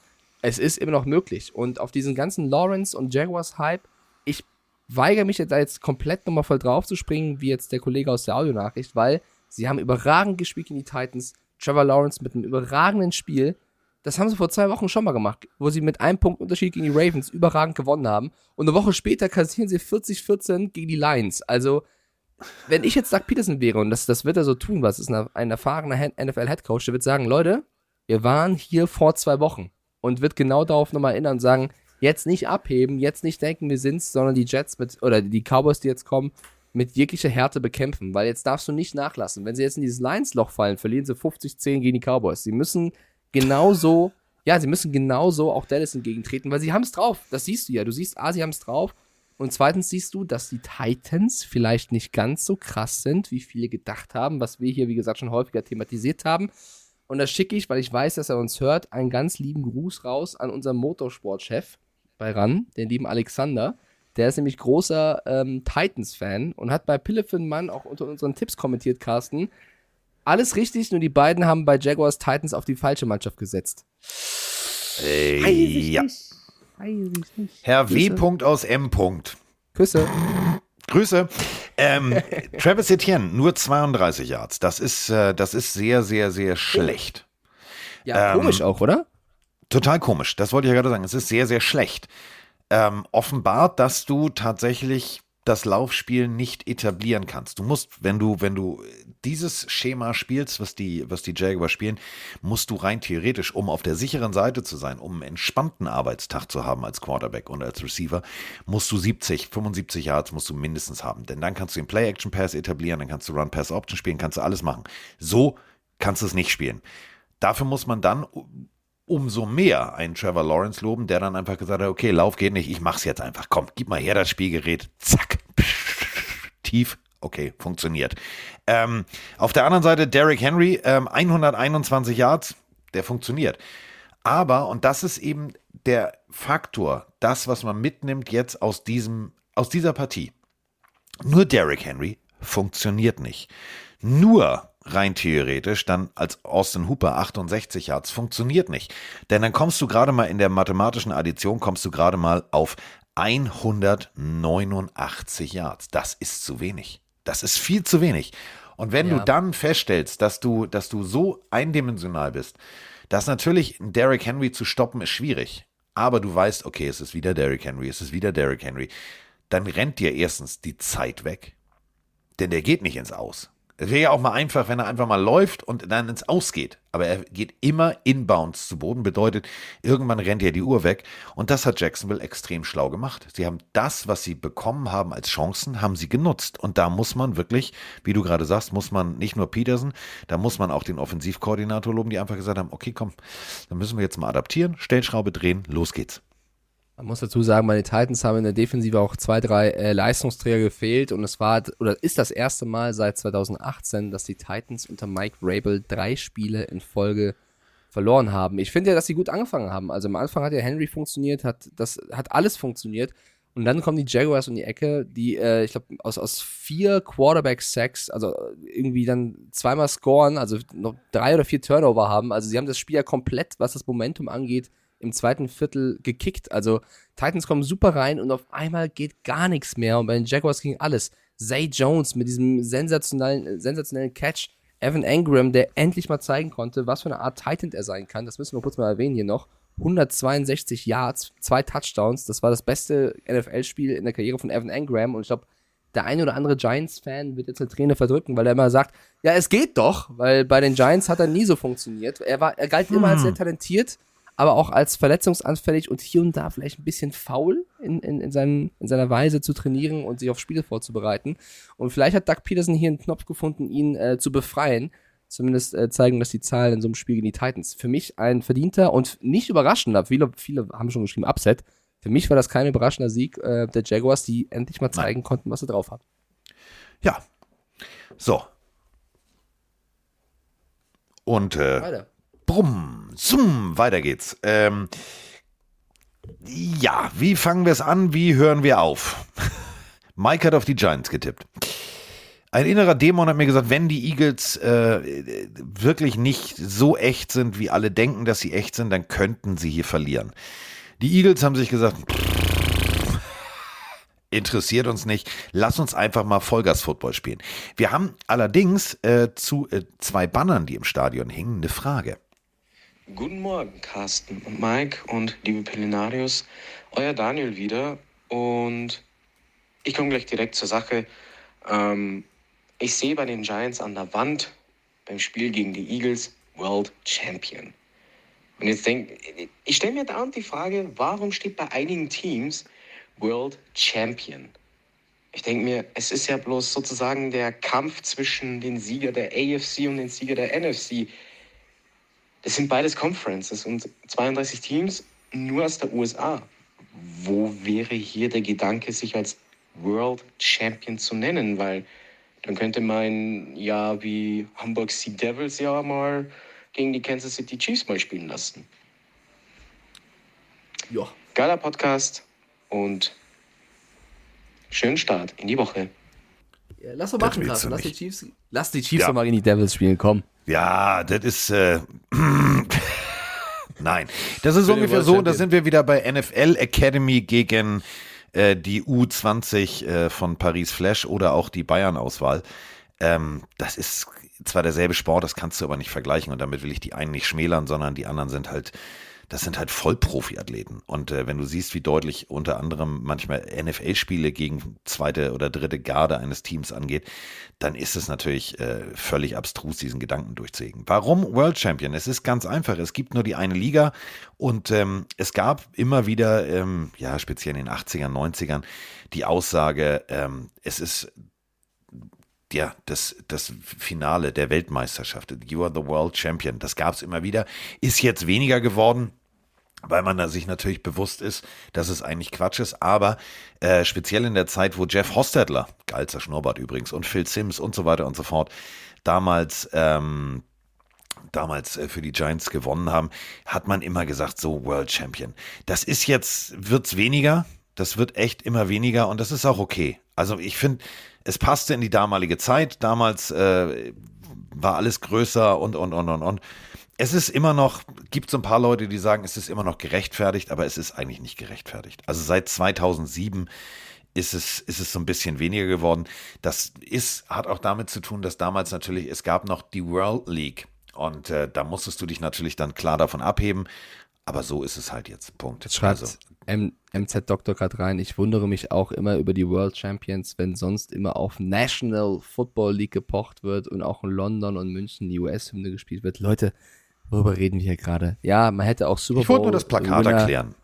es ist immer noch möglich. Und auf diesen ganzen Lawrence und Jaguars-Hype, ich weigere mich da jetzt komplett nochmal voll drauf zu springen, wie jetzt der Kollege aus der Audionachricht, weil sie haben überragend gespielt gegen die Titans. Trevor Lawrence mit einem überragenden Spiel. Das haben sie vor zwei Wochen schon mal gemacht, wo sie mit einem Punkt Unterschied gegen die Ravens überragend gewonnen haben. Und eine Woche später kassieren sie 40-14 gegen die Lions. Also, wenn ich jetzt Doug Peterson wäre, und das, das wird er so tun, was ist ein, erfahrener NFL-Headcoach, der wird sagen, Leute, wir waren hier vor zwei Wochen und wird genau darauf nochmal erinnern und sagen, jetzt nicht abheben, jetzt nicht denken, wir sind's, sondern die Jets mit, oder die Cowboys, die jetzt kommen, mit jeglicher Härte bekämpfen, weil jetzt darfst du nicht nachlassen. Wenn sie jetzt in dieses Lions-Loch fallen, verlieren sie 50-10 gegen die Cowboys. Sie müssen genauso, ja, sie müssen genauso auch Dallas entgegentreten, weil sie haben es drauf. Das siehst du ja. Du siehst, ah, sie haben es drauf. Und zweitens siehst du, dass die Titans vielleicht nicht ganz so krass sind, wie viele gedacht haben, was wir hier, wie gesagt, schon häufiger thematisiert haben. Und das schicke ich, weil ich weiß, dass er uns hört, einen ganz lieben Gruß raus an unseren Motorsportchef bei RAN, den lieben Alexander. Der ist nämlich großer ähm, Titans-Fan und hat bei Pillefin Mann auch unter unseren Tipps kommentiert, Carsten. Alles richtig, nur die beiden haben bei Jaguars Titans auf die falsche Mannschaft gesetzt. Äh, ja. Herr W. Punkt aus M. Punkt. Küsse. Grüße. Ähm, Travis Etienne, nur 32 Yards. Das ist, äh, das ist sehr, sehr, sehr schlecht. Ja, Ähm, komisch auch, oder? Total komisch. Das wollte ich ja gerade sagen. Es ist sehr, sehr schlecht. Ähm, offenbart, dass du tatsächlich das Laufspiel nicht etablieren kannst. Du musst, wenn du, wenn du dieses Schema spielst, was die, was die Jaguars spielen, musst du rein theoretisch, um auf der sicheren Seite zu sein, um einen entspannten Arbeitstag zu haben als Quarterback und als Receiver, musst du 70, 75 Yards musst du mindestens haben. Denn dann kannst du den Play-Action-Pass etablieren, dann kannst du Run-Pass-Option spielen, kannst du alles machen. So kannst du es nicht spielen. Dafür muss man dann umso mehr einen Trevor Lawrence loben, der dann einfach gesagt hat, okay, Lauf geht nicht, ich mach's jetzt einfach. Komm, gib mal her das Spielgerät. Zack. Tief. Okay, funktioniert. Ähm, auf der anderen Seite Derrick Henry, ähm, 121 Yards, der funktioniert. Aber, und das ist eben der Faktor, das, was man mitnimmt jetzt aus diesem, aus dieser Partie. Nur Derrick Henry funktioniert nicht. Nur rein theoretisch dann als Austin Hooper 68 Yards funktioniert nicht. Denn dann kommst du gerade mal in der mathematischen Addition, kommst du gerade mal auf 189 Yards. Das ist zu wenig. Das ist viel zu wenig. Und wenn Ja. du dann feststellst, dass du, dass du so eindimensional bist, dass natürlich ein Derrick Henry zu stoppen ist schwierig. Aber du weißt, okay, es ist wieder Derrick Henry, es ist wieder Derrick Henry. Dann rennt dir erstens die Zeit weg. Denn der geht nicht ins Aus. Es wäre ja auch mal einfach, wenn er einfach mal läuft und dann ins Aus geht. Aber er geht immer inbounds zu Boden, bedeutet, irgendwann rennt ja die Uhr weg. Und das hat Jacksonville extrem schlau gemacht. Sie haben das, was sie bekommen haben als Chancen, haben sie genutzt. Und da muss man wirklich, wie du gerade sagst, muss man nicht nur Peterson, da muss man auch den Offensivkoordinator loben, die einfach gesagt haben, okay, komm, dann müssen wir jetzt mal adaptieren, Stellschraube drehen, los geht's. Man muss dazu sagen, meine Titans haben in der Defensive auch zwei, drei äh, Leistungsträger gefehlt und es war oder ist das erste Mal seit 2018, dass die Titans unter Mike Rabel drei Spiele in Folge verloren haben. Ich finde ja, dass sie gut angefangen haben. Also am Anfang hat ja Henry funktioniert, hat das hat alles funktioniert und dann kommen die Jaguars um die Ecke, die äh, ich glaube aus aus vier Quarterback Sacks, also irgendwie dann zweimal scoren, also noch drei oder vier Turnover haben. Also sie haben das Spiel ja komplett, was das Momentum angeht, im zweiten Viertel gekickt. Also Titans kommen super rein und auf einmal geht gar nichts mehr. Und bei den Jaguars ging alles. Zay Jones mit diesem sensationellen, sensationellen Catch. Evan Engram, der endlich mal zeigen konnte, was für eine Art Titan er sein kann. Das müssen wir kurz mal erwähnen hier noch. 162 Yards, zwei Touchdowns. Das war das beste NFL-Spiel in der Karriere von Evan Engram. Und ich glaube, der eine oder andere Giants-Fan wird jetzt eine Träne verdrücken, weil er immer sagt, ja, es geht doch, weil bei den Giants hat er nie so funktioniert. Er war, er galt immer als sehr talentiert, aber auch als verletzungsanfällig und hier und da vielleicht ein bisschen faul in, in, in, seinen, in seiner Weise zu trainieren und sich auf Spiele vorzubereiten. Und vielleicht hat Doug Peterson hier einen Knopf gefunden, ihn äh, zu befreien. Zumindest äh, zeigen das die Zahlen in so einem Spiel gegen die Titans. Für mich ein verdienter und nicht überraschender, viele, viele haben schon geschrieben, Upset. Für mich war das kein überraschender Sieg äh, der Jaguars, die endlich mal zeigen konnten, was sie drauf haben. Ja. So. Und äh, Weiter. Brumm, zoom, weiter geht's. Ähm, ja, wie fangen wir es an? Wie hören wir auf? Mike hat auf die Giants getippt. Ein innerer Dämon hat mir gesagt, wenn die Eagles äh, wirklich nicht so echt sind, wie alle denken, dass sie echt sind, dann könnten sie hier verlieren. Die Eagles haben sich gesagt, interessiert uns nicht, lass uns einfach mal Vollgas-Football spielen. Wir haben allerdings äh, zu äh, zwei Bannern, die im Stadion hingen, eine Frage. Guten Morgen, Carsten und Mike und liebe Pelinarius. Euer Daniel wieder und ich komme gleich direkt zur Sache. Ähm, ich sehe bei den Giants an der Wand beim Spiel gegen die Eagles World Champion. Und jetzt denke ich, stelle mir dauernd die Frage, warum steht bei einigen Teams World Champion? Ich denke mir, es ist ja bloß sozusagen der Kampf zwischen den Sieger der AFC und den Sieger der NFC. Das sind beides Conferences und 32 Teams nur aus der USA. Wo wäre hier der Gedanke, sich als World Champion zu nennen? Weil dann könnte man ja wie Hamburg Sea Devils ja mal gegen die Kansas City Chiefs mal spielen lassen. Ja. Geiler Podcast und schönen Start in die Woche. Ja, lass doch Das machen, Carsten. du Lass die. Chiefs, lass die Chiefs Ja. doch mal gegen die Devils spielen, komm. Ja, das ist. Äh, Nein, das ist ungefähr so. Da sind wir wieder bei NFL Academy gegen äh, die U20 äh, von Paris Flash oder auch die Bayern-Auswahl. Ähm, das ist zwar derselbe Sport, das kannst du aber nicht vergleichen und damit will ich die einen nicht schmälern, sondern die anderen sind halt, das sind halt Vollprofi-Athleten. Und äh, wenn du siehst, wie deutlich unter anderem manchmal NFL-Spiele gegen zweite oder dritte Garde eines Teams angeht, dann ist es natürlich äh, völlig abstrus, diesen Gedanken durchzuhegen. Warum World Champion? Es ist ganz einfach. Es gibt nur die eine Liga und ähm, es gab immer wieder, ähm, ja, speziell in den 80ern, 90ern, die Aussage, ähm, es ist ja, das, das Finale der Weltmeisterschaft. You are the World Champion. Das gab es immer wieder. Ist jetzt weniger geworden, weil man da sich natürlich bewusst ist, dass es eigentlich Quatsch ist. Aber äh, speziell in der Zeit, wo Jeff Hostetler, geilster Schnurrbart übrigens, und Phil Sims und so weiter und so fort, damals ähm, damals äh, für die Giants gewonnen haben, hat man immer gesagt, so World Champion. Das ist jetzt, wird's weniger. Das wird echt immer weniger und das ist auch okay. Also ich finde, es passte in die damalige Zeit. Damals äh, war alles größer und, und, und, und, und. Es ist immer noch, gibt so ein paar Leute, die sagen, es ist immer noch gerechtfertigt, aber es ist eigentlich nicht gerechtfertigt. Also seit 2007 ist es, ist es so ein bisschen weniger geworden. Das ist, hat auch damit zu tun, dass damals natürlich, es gab noch die World League. Und äh, da musstest du dich natürlich dann klar davon abheben. Aber so ist es halt jetzt. Punkt. Jetzt schreibt Also, M MZ Doktor gerade rein. Ich wundere mich auch immer über die World Champions, wenn sonst immer auf National Football League gepocht wird und auch in London und München die US-Hymne gespielt wird. Leute, worüber reden wir hier gerade? Ja, man hätte auch Super Bowl. ich wollte nur das Plakat erklären.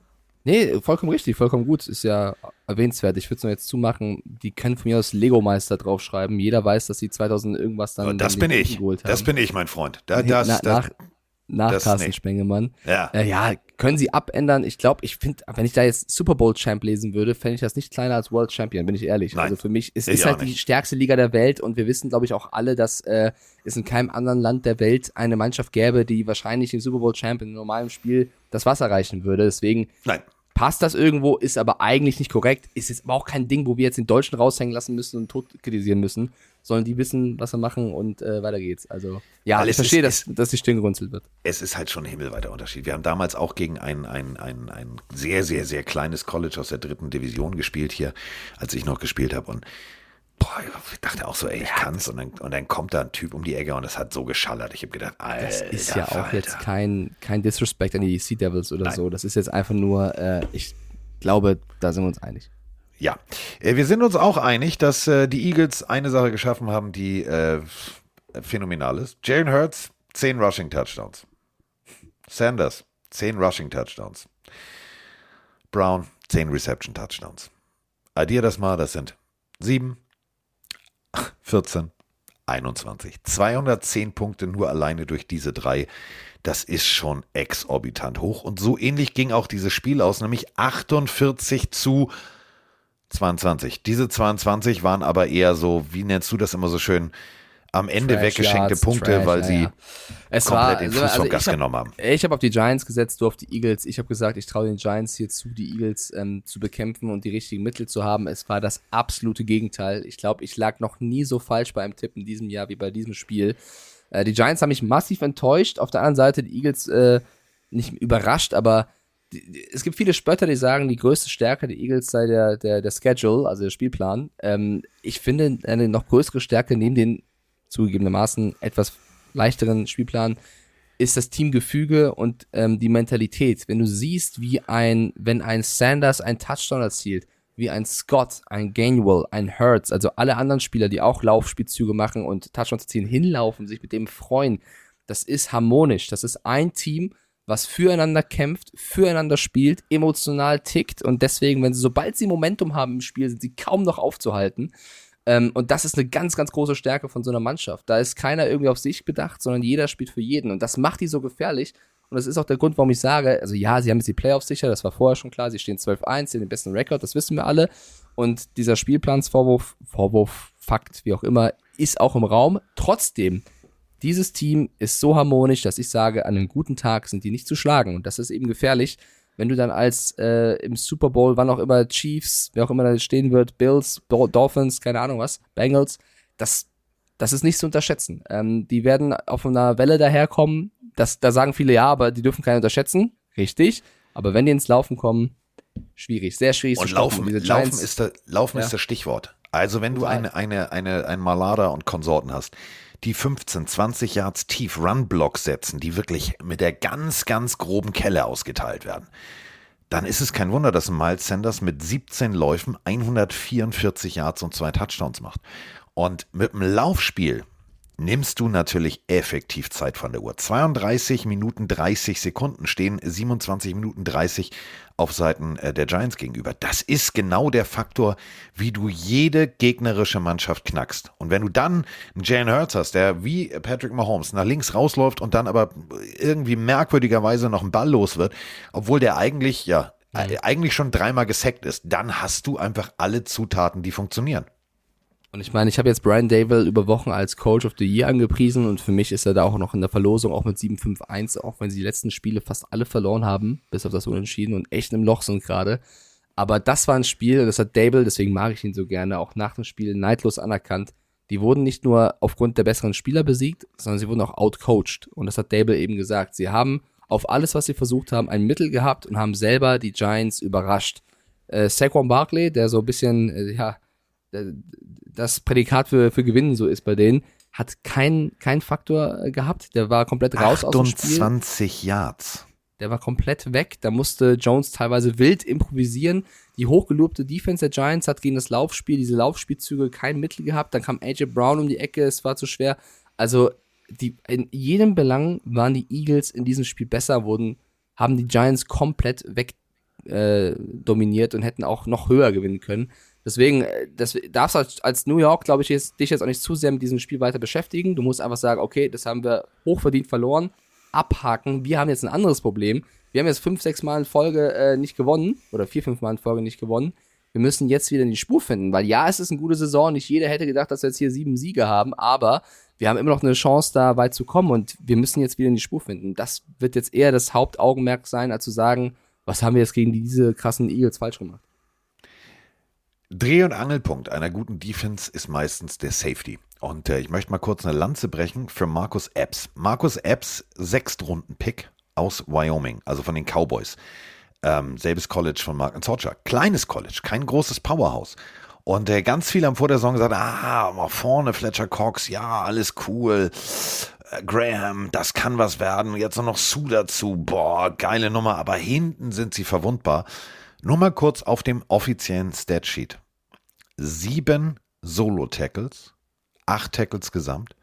Nee, vollkommen richtig, vollkommen gut. Ist ja erwähnenswert. Ich würde es nur jetzt zumachen. Die können von mir aus Lego-Meister draufschreiben. Jeder weiß, dass sie 2000 irgendwas dann. Aber das dann bin ich. Das bin ich, mein Freund. Da, das, na, das, nach nach das Carsten nicht. Spengemann. ja. Äh, ja, können sie abändern. Ich glaube, ich finde, wenn ich da jetzt Super Bowl Champ lesen würde, fände ich das nicht kleiner als World Champion, bin ich ehrlich. Nein, also für mich ist, auch halt die stärkste Liga der Welt und wir wissen, glaube ich, auch alle, dass äh, es in keinem anderen Land der Welt eine Mannschaft gäbe, die wahrscheinlich den Super Bowl Champ in einem normalen Spiel das Wasser reichen würde. Deswegen Nein. Passt das irgendwo, ist aber eigentlich nicht korrekt, ist jetzt aber auch kein Ding, wo wir jetzt den Deutschen raushängen lassen müssen und tot kritisieren müssen, sondern die wissen, was sie machen und äh, weiter geht's. Also, ja, Weil ich verstehe, ist- dass, dass die Stirn gerunzelt wird. es ist halt schon ein himmelweiter Unterschied. Wir haben damals auch gegen ein, ein, ein, ein sehr, sehr, sehr kleines College aus der dritten Division gespielt hier, als ich noch gespielt habe. Und boah, ich dachte auch so, ey, ich kann's. Und dann, und dann kommt da ein Typ um die Ecke und es hat so geschallert. Ich habe gedacht, Alter, Das ist ja auch Falter. jetzt kein, kein Disrespect an die Sea Devils oder so. Das ist jetzt einfach nur, äh, ich glaube, da sind wir uns einig. Ja, äh, wir sind uns auch einig, dass äh, die Eagles eine Sache geschaffen haben, die äh, phänomenal ist. Jalen Hurts, 10 Rushing Touchdowns. Sanders, 10 Rushing Touchdowns. Brown, 10 Reception Touchdowns. Addier das mal, das sind 7, 14, 21. 210 Punkte nur alleine durch diese drei. Das ist schon exorbitant hoch. Und so ähnlich ging auch dieses Spiel aus, nämlich 48 zu 22. Diese 22 waren aber eher so, wie nennst du das immer so schön, am Ende Trash weggeschenkte Yards, Punkte, Trash, weil ja, sie. Es komplett war, den Fuß also vom ich Gas hab- genommen haben. Ich habe auf die Giants gesetzt, du auf die Eagles. Ich habe gesagt, ich traue den Giants hier zu, die Eagles ähm, zu bekämpfen und die richtigen Mittel zu haben. Es war das absolute Gegenteil. Ich glaube, ich lag noch nie so falsch beim Tipp in diesem Jahr wie bei diesem Spiel. Äh, die Giants haben mich massiv enttäuscht. Auf der anderen Seite die Eagles äh, nicht überrascht, aber es gibt viele Spötter, die sagen, die größte Stärke der Eagles sei der, der, der Schedule, also der Spielplan. Ähm, ich finde, eine noch größere Stärke neben den zugegebenermaßen etwas leichteren Spielplan ist das Teamgefüge und ähm, die Mentalität. Wenn du siehst, wie ein, wenn ein Sanders einen Touchdown erzielt, wie ein Scott, ein Gainwell, ein Hurts, also alle anderen Spieler, die auch Laufspielzüge machen und Touchdowns erzielen, hinlaufen, sich mit dem freuen, das ist harmonisch. Das ist ein Team, was füreinander kämpft, füreinander spielt, emotional tickt und deswegen, wenn sie, sobald sie Momentum haben im Spiel, sind sie kaum noch aufzuhalten. Ähm, und das ist eine ganz, ganz große Stärke von so einer Mannschaft. Da ist keiner irgendwie auf sich bedacht, sondern jeder spielt für jeden. Und das macht die so gefährlich. Und das ist auch der Grund, warum ich sage, also ja, sie haben jetzt die Playoffs sicher, das war vorher schon klar, sie stehen 12-1, sie haben den besten Rekord, das wissen wir alle. Und dieser Spielplansvorwurf, Vorwurf, Fakt, wie auch immer, ist auch im Raum. Trotzdem, dieses Team ist so harmonisch, dass ich sage, an einem guten Tag sind die nicht zu schlagen. Und das ist eben gefährlich, wenn du dann als äh, im Super Bowl, wann auch immer Chiefs, wer auch immer da stehen wird, Bills, Dol- Dolphins, keine Ahnung was, Bengals, das, das ist nicht zu unterschätzen. Ähm, die werden auf einer Welle daherkommen. Das, da sagen viele ja, aber die dürfen keinen unterschätzen. Richtig. Aber wenn die ins Laufen kommen, schwierig, sehr schwierig Und zu laufen, Diese laufen, ist, der, laufen Ja. ist das Stichwort. Also wenn du Total. eine, eine, eine, ein Malada und Konsorten hast, die 15, 20 Yards tief Run-Blocks setzen, die wirklich mit der ganz, ganz groben Kelle ausgeteilt werden, dann ist es kein Wunder, dass Miles Sanders mit 17 Läufen 144 Yards und zwei Touchdowns macht. Und mit dem Laufspiel nimmst du natürlich effektiv Zeit von der Uhr. 32 Minuten 30 Sekunden stehen 27 Minuten 30 auf Seiten äh, der Giants gegenüber. Das ist genau der Faktor, wie du jede gegnerische Mannschaft knackst. Und wenn du dann einen Jalen Hurts hast, der wie Patrick Mahomes nach links rausläuft und dann aber irgendwie merkwürdigerweise noch einen Ball los wird, obwohl der eigentlich, ja, äh, eigentlich schon dreimal gesackt ist, dann hast du einfach alle Zutaten, die funktionieren. Und ich meine, ich habe jetzt Brian Dable über Wochen als Coach of the Year angepriesen und für mich ist er da auch noch in der Verlosung, auch mit 7-5-1, auch wenn sie die letzten Spiele fast alle verloren haben, bis auf das Unentschieden und echt im Loch sind gerade. Aber das war ein Spiel, und das hat Dable, deswegen mag ich ihn so gerne, auch nach dem Spiel neidlos anerkannt. Die wurden nicht nur aufgrund der besseren Spieler besiegt, sondern sie wurden auch outcoached. Und das hat Dable eben gesagt. Sie haben auf alles, was sie versucht haben, ein Mittel gehabt und haben selber die Giants überrascht. Äh, Saquon Barkley, der so ein bisschen, äh, ja, das Prädikat für, für Gewinnen so ist bei denen, hat keinen kein Faktor äh, gehabt. Der war komplett raus aus dem Spiel. 28 Yards. Der war komplett weg. Da musste Jones teilweise wild improvisieren. Die hochgelobte Defense der Giants hat gegen das Laufspiel, diese Laufspielzüge kein Mittel gehabt. Dann kam AJ Brown um die Ecke, es war zu schwer. Also die, in jedem Belang waren die Eagles in diesem Spiel besser, wurden, haben die Giants komplett weg äh, dominiert und hätten auch noch höher gewinnen können. Deswegen, äh, das darfst du als, als New York, glaube ich, jetzt, dich jetzt auch nicht zu sehr mit diesem Spiel weiter beschäftigen. Du musst einfach sagen, okay, das haben wir hochverdient verloren, abhaken. Wir haben jetzt ein anderes Problem. Wir haben jetzt fünf, sechs Mal in Folge äh, nicht gewonnen oder vier, fünf Mal in Folge nicht gewonnen. Wir müssen jetzt wieder in die Spur finden, weil ja, es ist eine gute Saison. Nicht jeder hätte gedacht, dass wir jetzt hier sieben Siege haben, aber wir haben immer noch eine Chance, da weit zu kommen und wir müssen jetzt wieder in die Spur finden. Das wird jetzt eher das Hauptaugenmerk sein, als zu sagen, was haben wir jetzt gegen diese krassen Eagles falsch gemacht? Dreh- und Angelpunkt einer guten Defense ist meistens der Safety. Und äh, ich möchte mal kurz eine Lanze brechen für Markus Epps. Markus Epps, Sechstrunden-Pick aus Wyoming, also von den Cowboys. Ähm, selbes College von Mark Zorcha. Kleines College, kein großes Powerhouse. Und äh, ganz viele haben vor der Saison gesagt, ah, mal vorne Fletcher Cox, ja, alles cool. Äh, Graham, das kann was werden. Jetzt noch Sue dazu. Boah, geile Nummer. Aber hinten sind sie verwundbar. Nur mal kurz auf dem offiziellen Statsheet. Sieben Solo-Tackles, acht Tackles gesamt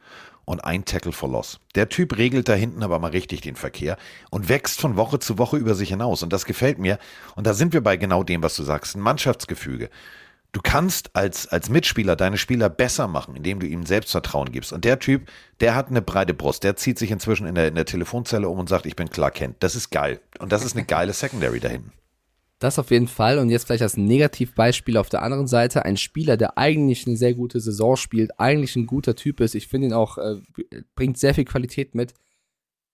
und ein Tackle for Loss. Der Typ regelt da hinten aber mal richtig den Verkehr und wächst von Woche zu Woche über sich hinaus. Und das gefällt mir. Und da sind wir bei genau dem, was du sagst. Ein Mannschaftsgefüge. Du kannst als, als Mitspieler deine Spieler besser machen, indem du ihm Selbstvertrauen gibst. Und der Typ, der hat eine breite Brust. Der zieht sich inzwischen in der, in der Telefonzelle um und sagt, ich bin klar Kent. Das ist geil. Und das ist eine geile Secondary da hinten. Das auf jeden Fall. Und jetzt vielleicht als Negativbeispiel auf der anderen Seite. Ein Spieler, der eigentlich eine sehr gute Saison spielt, eigentlich ein guter Typ ist. Ich finde ihn auch, äh, bringt sehr viel Qualität mit.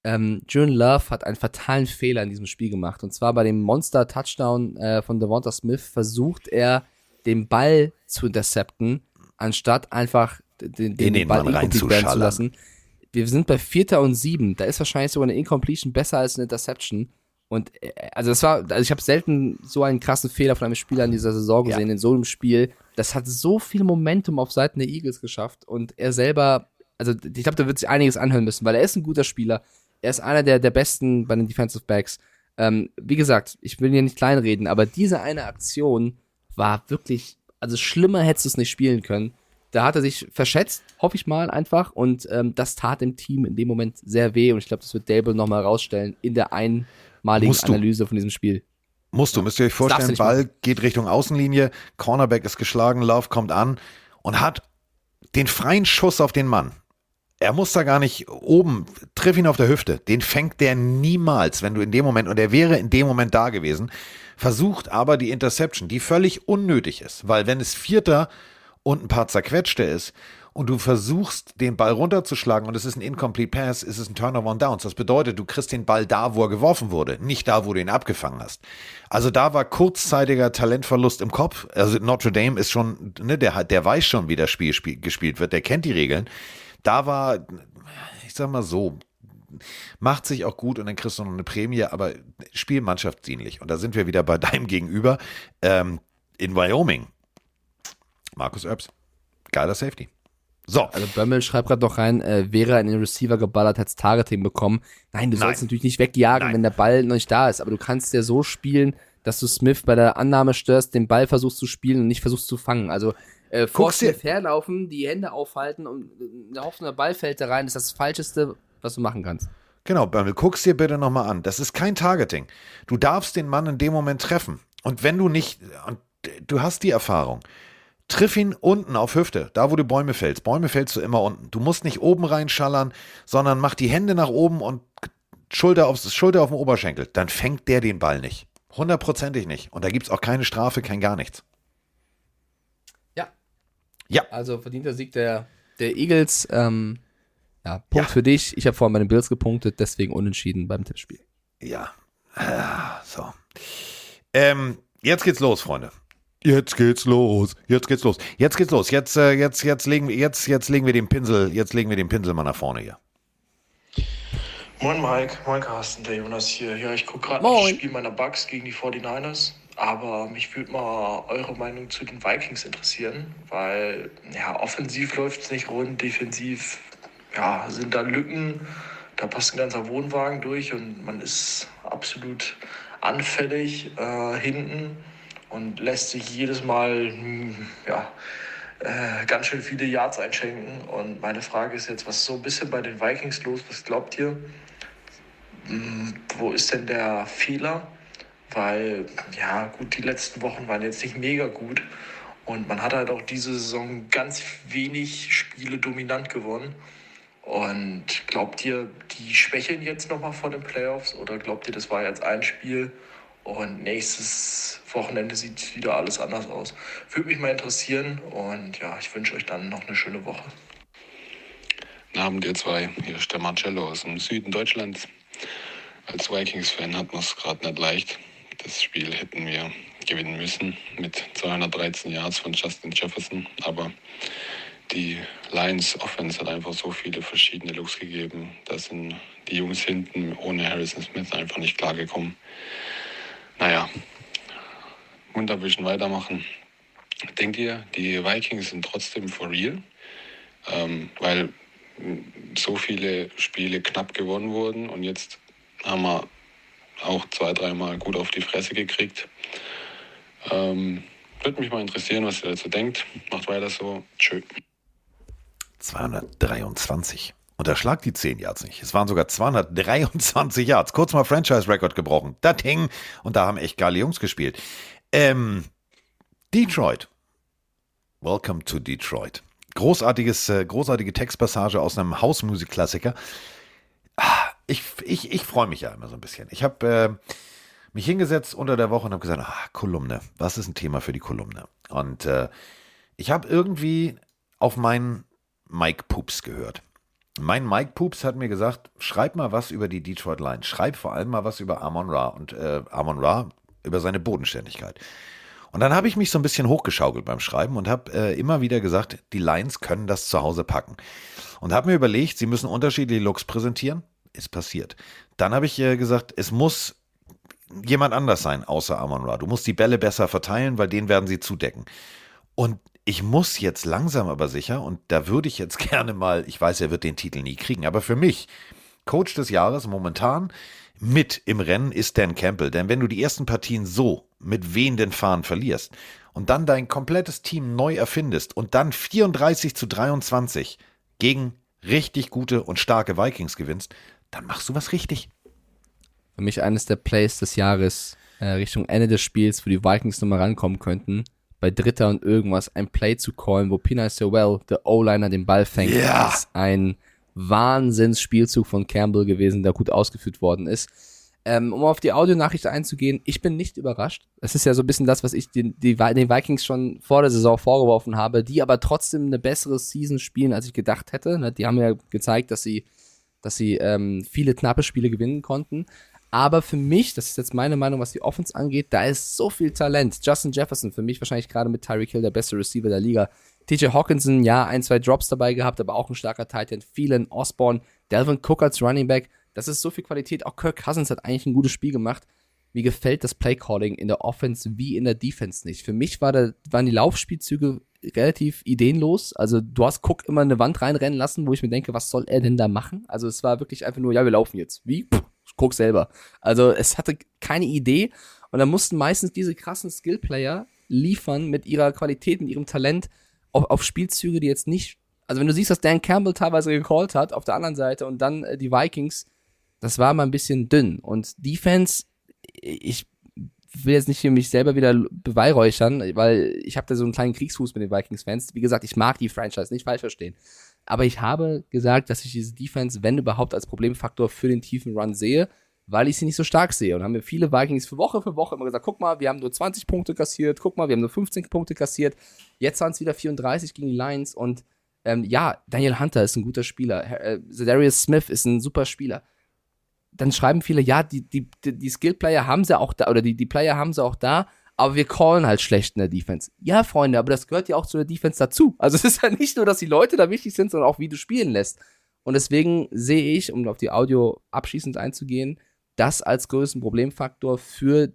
Ähm, June Love hat einen fatalen Fehler in diesem Spiel gemacht. Und zwar bei dem Monster-Touchdown äh, von Devonta Smith versucht er, den Ball zu intercepten, anstatt einfach den, den, den Ball incomplete werden zu lassen. Wir sind bei Vierter und Sieben. Da ist wahrscheinlich sogar eine Incompletion besser als eine Interception. Und äh, also das war, also ich habe selten so einen krassen Fehler von einem Spieler in dieser Saison Ja. gesehen, in so einem Spiel. Das hat so viel Momentum auf Seiten der Eagles geschafft und er selber, also ich glaube, da wird sich einiges anhören müssen, weil er ist ein guter Spieler. Er ist einer der, der besten bei den Defensive Backs. Ähm, wie gesagt, ich will hier nicht kleinreden, aber diese eine Aktion war wirklich, also schlimmer hättest du es nicht spielen können. Da hat er sich verschätzt, hoffe ich mal einfach. Und ähm, das tat dem Team in dem Moment sehr weh. Und ich glaube, das wird Dable nochmal rausstellen in der einmaligen Musst du. Analyse von diesem Spiel. Musst du, müsst ihr euch du vorstellen, Ball geht Richtung Außenlinie, Cornerback ist geschlagen, Love kommt an und hat den freien Schuss auf den Mann. Er muss da gar nicht oben, triff ihn auf der Hüfte. Den fängt der niemals, wenn du in dem Moment, und er wäre in dem Moment da gewesen, versucht aber die Interception, die völlig unnötig ist, weil wenn es Vierter und ein paar zerquetschte ist und du versuchst, den Ball runterzuschlagen und es ist ein Incomplete Pass, ist es ein Turnover on Downs. Das bedeutet, du kriegst den Ball da, wo er geworfen wurde, nicht da, wo du ihn abgefangen hast. Also da war kurzzeitiger Talentverlust im Kopf. Also Notre Dame ist schon, ne, der, der weiß schon, wie das Spiel spiel, gespielt wird, der kennt die Regeln. Da war, ich sag mal so, macht sich auch gut und dann kriegst du noch eine Prämie, aber spielmannschaftsdienlich. Und da sind wir wieder bei deinem Gegenüber ähm, in Wyoming. Markus Oebs. Geiler Safety. So, Also Bömmel schreibt gerade noch rein, äh, wäre er in den Receiver geballert, hätte Targeting bekommen. Nein, du Nein. sollst natürlich nicht wegjagen, Nein. wenn der Ball noch nicht da ist. Aber du kannst ja so spielen, dass du Smith bei der Annahme störst, den Ball versuchst zu spielen und nicht versuchst zu fangen. Also äh, vor Smith herlaufen, die Hände aufhalten und der Hoffnung, der Ball fällt da rein, ist das Falscheste, was du machen kannst. Genau, Bömmel, guck's dir bitte nochmal an. Das ist kein Targeting. Du darfst den Mann in dem Moment treffen. Und wenn du nicht, und du hast die Erfahrung, triff ihn unten auf Hüfte, da wo du Bäume fällst. Bäume fällst du immer unten. Du musst nicht oben reinschallern, sondern mach die Hände nach oben und Schulter, aufs, Schulter auf dem Oberschenkel. Dann fängt der den Ball nicht. Hundertprozentig nicht. Und da gibt's auch keine Strafe, kein gar nichts. Ja. Ja. Also verdienter Sieg der, der Eagles. Ähm, ja, Punkt Ja. für dich. Ich habe vorhin bei den Bills gepunktet, deswegen unentschieden beim Tippspiel. Ja. Ah, So. Ähm, jetzt geht's los, Freunde. Jetzt geht's los. Jetzt geht's los. Jetzt geht's los. Jetzt, äh, jetzt, jetzt legen wir, jetzt, jetzt legen wir den Pinsel, jetzt legen wir den Pinsel mal nach vorne hier. Moin Mike, moin Carsten, der Jonas hier. Ja, ich gucke gerade das Spiel meiner Bucks gegen die 49ers, aber mich würde mal eure Meinung zu den Vikings interessieren, weil ja, offensiv läuft es nicht rund, defensiv ja, sind da Lücken, da passt ein ganzer Wohnwagen durch und man ist absolut anfällig äh, hinten und lässt sich jedes Mal ja, äh, ganz schön viele Yards einschenken. Und meine Frage ist jetzt, was ist so ein bisschen bei den Vikings los? Was glaubt ihr? Hm, Wo ist denn der Fehler? Weil, ja, gut, die letzten Wochen waren jetzt nicht mega gut. Und man hat halt auch diese Saison ganz wenig Spiele dominant gewonnen. Und glaubt ihr, die schwächeln jetzt nochmal vor den Playoffs? Oder glaubt ihr, das war jetzt ein Spiel und nächstes Wochenende sieht wieder alles anders aus? Würde mich mal interessieren. Und ja, ich wünsche euch dann noch eine schöne Woche. Guten Abend, ihr zwei. Hier ist der Marcello aus dem Süden Deutschlands. Als Vikings-Fan hat man es gerade nicht leicht. Das Spiel hätten wir gewinnen müssen mit 213 Yards von Justin Jefferson. Aber die Lions Offense hat einfach so viele verschiedene Looks gegeben. Da sind die Jungs hinten ohne Harrison Smith einfach nicht klargekommen. Naja, Mund abwischen, weitermachen. Denkt ihr, die Vikings sind trotzdem for real? Ähm, weil so viele Spiele knapp gewonnen wurden und jetzt haben wir auch zwei, dreimal gut auf die Fresse gekriegt. Ähm, würde mich mal interessieren, was ihr dazu denkt. Macht weiter so. Tschö. 223. Unterschlag die 10 Yards nicht. Es waren sogar 223 Yards. Kurz mal Franchise-Record gebrochen. Das hing. Und da haben echt geile Jungs gespielt. Ähm, Detroit. Welcome to Detroit. Großartiges, äh, großartige Textpassage aus einem Hausmusikklassiker. Ah, Ich, ich, ich freue mich ja immer so ein bisschen. Ich habe äh, mich hingesetzt unter der Woche und habe gesagt, ah, Kolumne, was ist ein Thema für die Kolumne? Und äh, ich habe irgendwie auf meinen Mike Poops gehört. Mein Mike Poops hat mir gesagt, schreib mal was über die Detroit Lions. Schreib vor allem mal was über Amon Ra und äh, Amon Ra über seine Bodenständigkeit. Und dann habe ich mich so ein bisschen hochgeschaukelt beim Schreiben und habe äh, immer wieder gesagt, die Lions können das zu Hause packen. Und habe mir überlegt, sie müssen unterschiedliche Looks präsentieren. Ist passiert. Dann habe ich äh, gesagt, es muss jemand anders sein außer Amon Ra. Du musst die Bälle besser verteilen, weil den werden sie zudecken. Und ich muss jetzt langsam aber sicher, und da würde ich jetzt gerne mal, ich weiß, er wird den Titel nie kriegen, aber für mich, Coach des Jahres momentan mit im Rennen ist Dan Campbell. Denn wenn du die ersten Partien so mit wehenden Fahnen verlierst und dann dein komplettes Team neu erfindest und dann 34 zu 23 gegen richtig gute und starke Vikings gewinnst, dann machst du was richtig. Für mich eines der Plays des Jahres äh, Richtung Ende des Spiels, wo die Vikings nochmal rankommen könnten, bei Dritter und irgendwas ein Play zu callen, wo Pina Sewell, der O-Liner, den Ball fängt. Ja. ist ein Wahnsinnsspielzug von Campbell gewesen, der gut ausgeführt worden ist. Ähm, um auf die Audionachricht einzugehen, ich bin nicht überrascht. Es ist ja so ein bisschen das, was ich den, den Vikings schon vor der Saison vorgeworfen habe, die aber trotzdem eine bessere Season spielen, als ich gedacht hätte. Ne, Die haben ja gezeigt, dass sie, dass sie ähm, viele knappe Spiele gewinnen konnten. Aber für mich, das ist jetzt meine Meinung, was die Offense angeht, da ist so viel Talent. Justin Jefferson, für mich wahrscheinlich gerade mit Tyreek Hill der beste Receiver der Liga. TJ Hawkinson, ja, ein, zwei Drops dabei gehabt, aber auch ein starker Titan. Phelan, Osborne, Delvin Cook als Running Back. Das ist so viel Qualität. Auch Kirk Cousins hat eigentlich ein gutes Spiel gemacht. Mir gefällt das Playcalling in der Offense wie in der Defense nicht. Für mich war da, waren die Laufspielzüge relativ ideenlos. Also du hast Cook immer eine Wand reinrennen lassen, wo ich mir denke, was soll er denn da machen? Also es war wirklich einfach nur, ja, wir laufen jetzt. Wie? Puh, Cook selber. Also es hatte keine Idee. Und dann mussten meistens diese krassen Skillplayer liefern mit ihrer Qualität, mit ihrem Talent auf, auf Spielzüge, die jetzt nicht. Also wenn du siehst, dass Dan Campbell teilweise gecallt hat auf der anderen Seite und dann äh, die Vikings, das war mal ein bisschen dünn. Und Defense, ich will jetzt nicht hier mich selber wieder beweihräuchern, weil ich habe da so einen kleinen Kriegsfuß mit den Vikings-Fans. Wie gesagt, ich mag die Franchise, nicht falsch verstehen. Aber ich habe gesagt, dass ich diese Defense, wenn überhaupt, als Problemfaktor für den tiefen Run sehe, weil ich sie nicht so stark sehe. Und haben mir viele Vikings für Woche für Woche immer gesagt, guck mal, wir haben nur 20 Punkte kassiert, guck mal, wir haben nur 15 Punkte kassiert. Jetzt waren es wieder 34 gegen die Lions und ähm, ja, Daniel Hunter ist ein guter Spieler. Äh, Zedarius Smith ist ein super Spieler. Dann schreiben viele, ja, die, die, die, die Skill-Player haben sie auch da, oder die, die Player haben sie auch da, aber wir callen halt schlecht in der Defense. Ja, Freunde, aber das gehört ja auch zu der Defense dazu. Also es ist ja nicht nur, dass die Leute da wichtig sind, sondern auch, wie du spielen lässt. Und deswegen sehe ich, um auf die Audio abschließend einzugehen, das als größten Problemfaktor für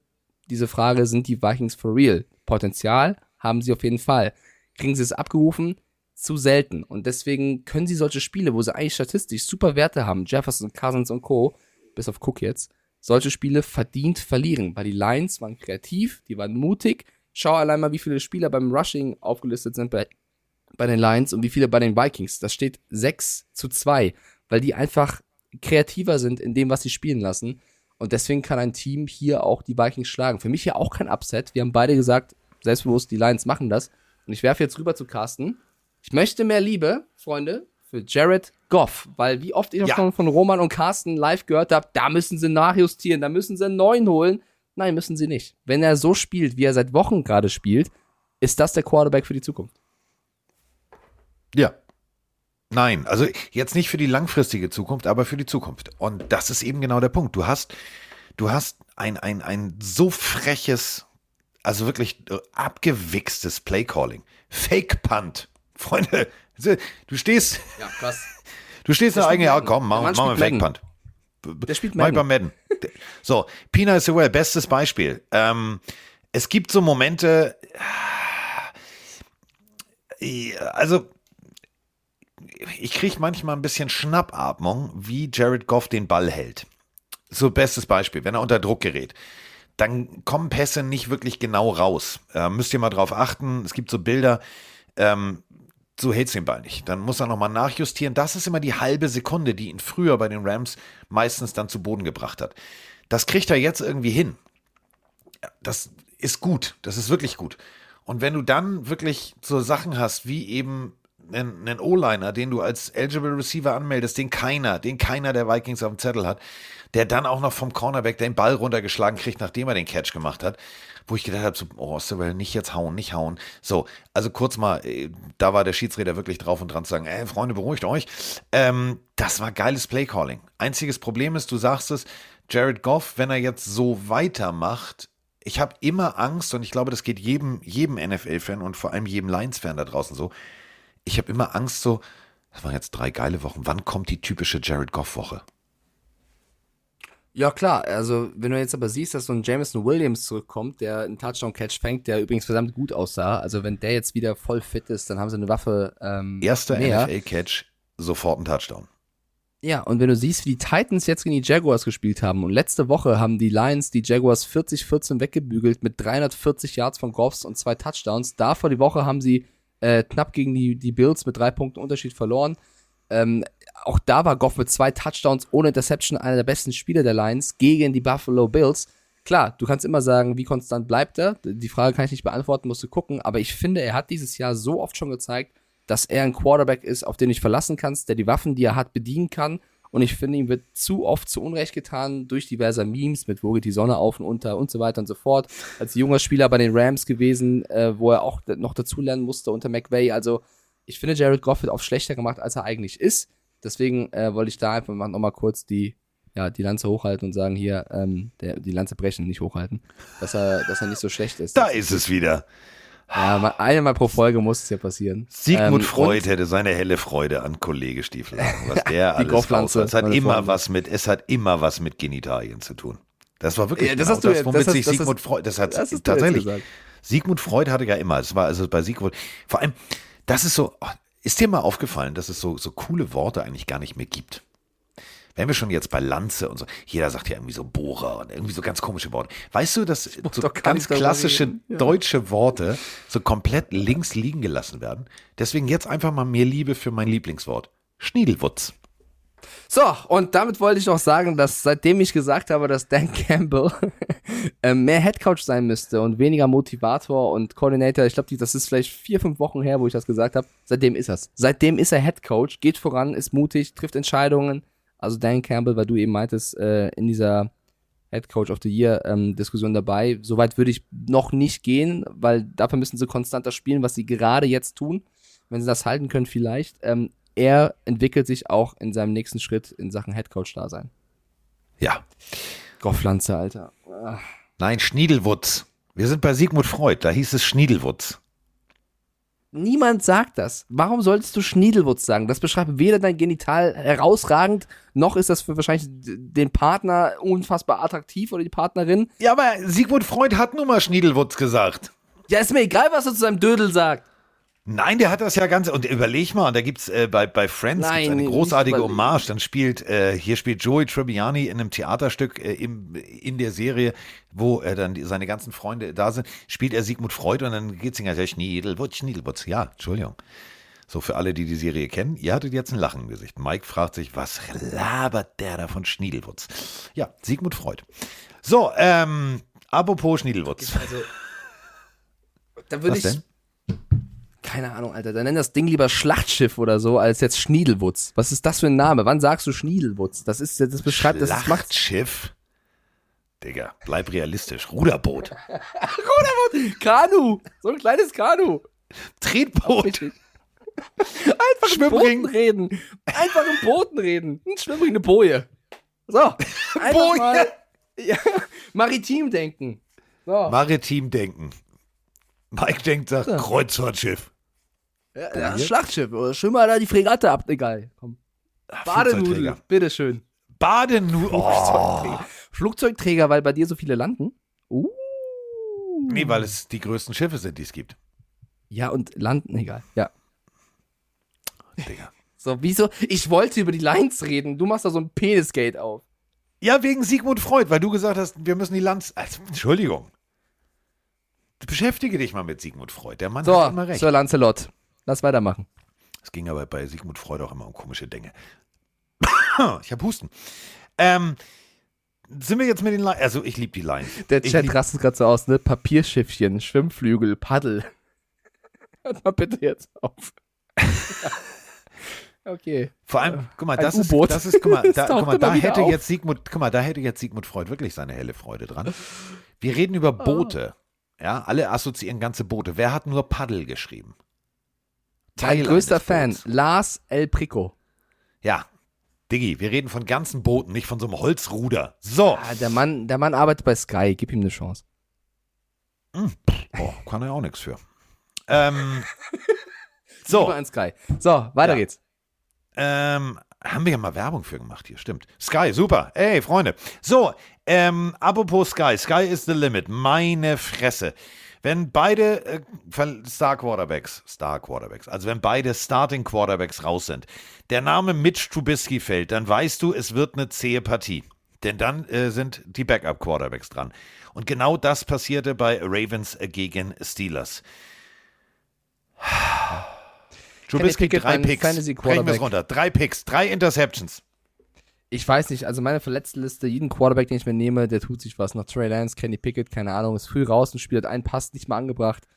diese Frage, sind die Vikings for real? Potenzial haben sie auf jeden Fall. Kriegen sie es abgerufen? Zu selten. Und deswegen können sie solche Spiele, wo sie eigentlich statistisch super Werte haben, Jefferson, Cousins und Co., bis auf Cook jetzt, solche Spiele verdient verlieren, weil die Lions waren kreativ, die waren mutig. Schau allein mal, wie viele Spieler beim Rushing aufgelistet sind bei, bei den Lions und wie viele bei den Vikings. Das steht 6 zu 2, weil die einfach kreativer sind in dem, was sie spielen lassen. Und deswegen kann ein Team hier auch die Vikings schlagen. Für mich ja auch kein Upset. Wir haben beide gesagt, selbstbewusst, die Lions machen das. Und ich werfe jetzt rüber zu Carsten. Ich möchte mehr Liebe, Freunde, für Jared Goff, weil wie oft ich Ja. schon von Roman und Carsten live gehört habe, da müssen sie nachjustieren, da müssen sie einen neuen holen. Nein, müssen sie nicht. Wenn er so spielt, wie er seit Wochen gerade spielt, ist das der Quarterback für die Zukunft. Ja. Nein, also jetzt nicht für die langfristige Zukunft, aber für die Zukunft. Und das ist eben genau der Punkt. Du hast du hast ein, ein, ein so freches, also wirklich äh, abgewichstes Playcalling. Fake Punt. Freunde, du stehst, Ja, krass. du stehst da eigentlich, ja komm, Mann mach mal spielt Fake Punt. Der spielt Madden. Madden. So, Pina is well, bestes Beispiel. Ähm, es gibt so Momente, äh, also ich kriege manchmal ein bisschen Schnappatmung, wie Jared Goff den Ball hält. So bestes Beispiel, wenn er unter Druck gerät. Dann kommen Pässe nicht wirklich genau raus. Äh, müsst ihr mal drauf achten. Es gibt so Bilder, ähm, so hältst den Ball nicht. Dann muss er nochmal nachjustieren. Das ist immer die halbe Sekunde, die ihn früher bei den Rams meistens dann zu Boden gebracht hat. Das kriegt er jetzt irgendwie hin. Das ist gut. Das ist wirklich gut. Und wenn du dann wirklich so Sachen hast, wie eben einen, einen O-Liner, den du als Eligible Receiver anmeldest, den keiner, den keiner der Vikings auf dem Zettel hat, der dann auch noch vom Cornerback den Ball runtergeschlagen kriegt, nachdem er den Catch gemacht hat, wo ich gedacht habe, so, oh, Osterwell, nicht jetzt hauen, nicht hauen. So, also kurz mal, äh, da war der Schiedsrichter wirklich drauf und dran zu sagen, ey, Freunde, beruhigt euch. Ähm, das war geiles Playcalling. Einziges Problem ist, du sagst es, Jared Goff, wenn er jetzt so weitermacht, ich habe immer Angst und ich glaube, das geht jedem, jedem NFL-Fan und vor allem jedem Lions-Fan da draußen so. Ich habe immer Angst so, das waren jetzt drei geile Wochen. Wann kommt die typische Jared Goff-Woche? Ja, klar. Also, wenn du jetzt aber siehst, dass so ein Jameson Williams zurückkommt, der einen Touchdown-Catch fängt, der übrigens verdammt gut aussah. Also, wenn der jetzt wieder voll fit ist, dann haben sie eine Waffe ähm, Erster. NFL-Catch, sofort ein Touchdown. Ja, und wenn du siehst, wie die Titans jetzt gegen die Jaguars gespielt haben und letzte Woche haben die Lions die Jaguars 40-14 weggebügelt mit 340 Yards von Goffs und zwei Touchdowns. Davor die Woche haben sie äh, knapp gegen die, die Bills mit drei Punkten Unterschied verloren. Ähm, auch da war Goff mit zwei Touchdowns ohne Interception einer der besten Spieler der Lions gegen die Buffalo Bills. Klar, du kannst immer sagen, wie konstant bleibt er. Die Frage kann ich nicht beantworten, musst du gucken. Aber ich finde, er hat dieses Jahr so oft schon gezeigt, dass er ein Quarterback ist, auf den du dich verlassen kannst, der die Waffen, die er hat, bedienen kann. Und ich finde, ihm wird zu oft zu Unrecht getan durch diverse Memes mit wo geht die Sonne auf und unter und so weiter und so fort. Als junger Spieler bei den Rams gewesen, äh, wo er auch noch dazulernen musste unter McVay. Also ich finde, Jared Goff wird oft schlechter gemacht, als er eigentlich ist. Deswegen äh, wollte ich da einfach mal nochmal kurz die, ja, die Lanze hochhalten und sagen, hier, ähm, der, die Lanze brechen, nicht hochhalten, dass er, dass er nicht so schlecht ist. Da ist es wieder. Ja, mal, einmal pro Folge muss es ja passieren. Sigmund Ähm, Freud hätte seine helle Freude an Kollege Stiefel. Was der alles raus. Es hat immer Freunde. was mit, es hat immer was mit Genitalien zu tun. Das war wirklich Ja, das genau hast du- das, womit das hast- sich das Sigmund hast- Freud, das hat das hast tatsächlich. gesagt. Sigmund Freud hatte ja immer, es war also bei Sigmund, vor allem, das ist so, oh, ist dir mal aufgefallen, dass es so, so coole Worte eigentlich gar nicht mehr gibt? Wenn wir schon jetzt bei Lanze und so, jeder sagt ja irgendwie so Bohrer und irgendwie so ganz komische Worte. Weißt du, dass so ganz klassische. Ja. deutsche Worte so komplett links liegen gelassen werden? Deswegen jetzt einfach mal mehr Liebe für mein Lieblingswort. Schniedelwutz. So, und damit wollte ich noch sagen, dass seitdem ich gesagt habe, dass Dan Campbell äh, mehr Headcoach sein müsste und weniger Motivator und Coordinator, ich glaube, das ist vielleicht vier, fünf Wochen her, wo ich das gesagt habe, seitdem ist er's. Seitdem ist er Headcoach, geht voran, ist mutig, trifft Entscheidungen. Also Dan Campbell, weil du eben meintest, äh, in dieser Headcoach of the Year ähm, Diskussion dabei. Soweit würde ich noch nicht gehen, weil dafür müssen sie konstanter spielen, was sie gerade jetzt tun. Wenn sie das halten können, vielleicht. Ähm, er entwickelt sich auch in seinem nächsten Schritt in Sachen Headcoach da sein. Ja. Gofflanze, Alter. Ah. Nein, Schniedelwutz. Wir sind bei Sigmund Freud, da hieß es Schniedelwutz. Niemand sagt das. Warum solltest du Schniedelwutz sagen? Das beschreibt weder dein Genital herausragend, noch ist das für wahrscheinlich den Partner unfassbar attraktiv oder die Partnerin. Ja, aber Sigmund Freud hat nun mal Schniedelwutz gesagt. Ja, ist mir egal, was er zu seinem Dödel sagt. Nein, der hat das ja ganz. Und überleg mal, und da gibt's äh, bei, bei Friends Nein, eine großartige. Hommage. Dann spielt, äh, hier spielt Joey Tribbiani in einem Theaterstück äh, im, in der Serie, wo äh, dann die, seine ganzen Freunde da sind, spielt er Sigmund Freud und dann geht's ihm ja Schniedelwutz, Schniedelwutz. Ja, Entschuldigung. So, für alle, die die Serie kennen, ihr hattet jetzt ein Lachen im Gesicht. Mike fragt sich, was labert der da von Schniedelwutz? Ja, Sigmund Freud. So, ähm, apropos Schniedelwutz. Also, da würde ich. denn? Keine Ahnung, Alter. Dann nenn das Ding lieber Schlachtschiff oder so, als jetzt Schniedelwutz. Was ist das für ein Name? Wann sagst du Schniedelwutz? Das ist, das beschreibt, das macht. Schlachtschiff. Digga, bleib realistisch. Ruderboot. Kanu! So ein kleines Kanu. Tretboot. Einfach im Schwimmring. Booten reden. Einfach im Booten reden. Ein Schwimmring, eine Boje. So. Boje. Mal, Ja, maritim denken. So. Maritim denken. Mike denkt, sagt Ja. Kreuzfahrtschiff. Ja, ja, Schlachtschiff. Oder schön mal da die Fregatte ab. Egal. Komm. Badenudel. Flugzeugträger. Bitteschön. Badenudel. Oh. Flugzeugträger. Flugzeugträger, weil bei dir so viele landen? Uh. Nee, weil es die größten Schiffe sind, die es gibt. Ja, und landen, egal. Ja. Digga. So, wieso? Ich wollte über die Lines reden. Du machst da so ein Penisgate auf. Ja, wegen Sigmund Freud, weil du gesagt hast, wir müssen die Lanz. Also, Entschuldigung. Beschäftige dich mal mit Sigmund Freud. Der Mann So, hat immer recht. Sir Lancelot. Lass weitermachen. Es ging aber bei Sigmund Freud auch immer um komische Dinge. ich habe Husten. Ähm, sind wir jetzt mit den Lines? Also, ich liebe die Lines. Der Chat rastet gerade so aus, ne? Papierschiffchen, Schwimmflügel, Paddel. Hört mal bitte jetzt auf. okay. Vor allem, guck mal, das ist, das ist, guck mal, da, guck mal, da hätte auf. jetzt Sigmund, guck mal, da hätte jetzt Sigmund Freud wirklich seine helle Freude dran. Wir reden über Boote. Ja, alle assoziieren ganze Boote. Wer hat nur Paddel geschrieben? Mein Teil größter eines Fan. Lars El Prico. Ja. Diggi, wir reden von ganzen Booten, nicht von so einem Holzruder. So. Ah, der, Mann, der Mann arbeitet bei Sky, gib ihm eine Chance. Oh, kann er auch nichts für. Ähm, so, an Sky. So, weiter Ja. geht's. ähm, haben wir ja mal Werbung für gemacht hier, stimmt. Sky, super. Ey, Freunde. So, ähm, apropos Sky, Sky is the limit. Meine Fresse. Wenn beide äh, Star Quarterbacks, Star Quarterbacks, also wenn beide Starting Quarterbacks raus sind, der Name Mitch Trubisky fällt, dann weißt du, es wird eine zähe Partie. Denn dann äh, sind die Backup Quarterbacks dran. Und genau das passierte bei Ravens gegen Steelers. Trubisky drei Picks. Fantasy Brechen wir es Quarterback. runter. Drei Picks, drei Interceptions. Ich weiß nicht, also meine verletzte Liste, jeden Quarterback, den ich mir nehme, der tut sich was. Nach Trey Lance, Kenny Pickett, keine Ahnung, ist früh raus und spielt einen Pass nicht mal angebracht.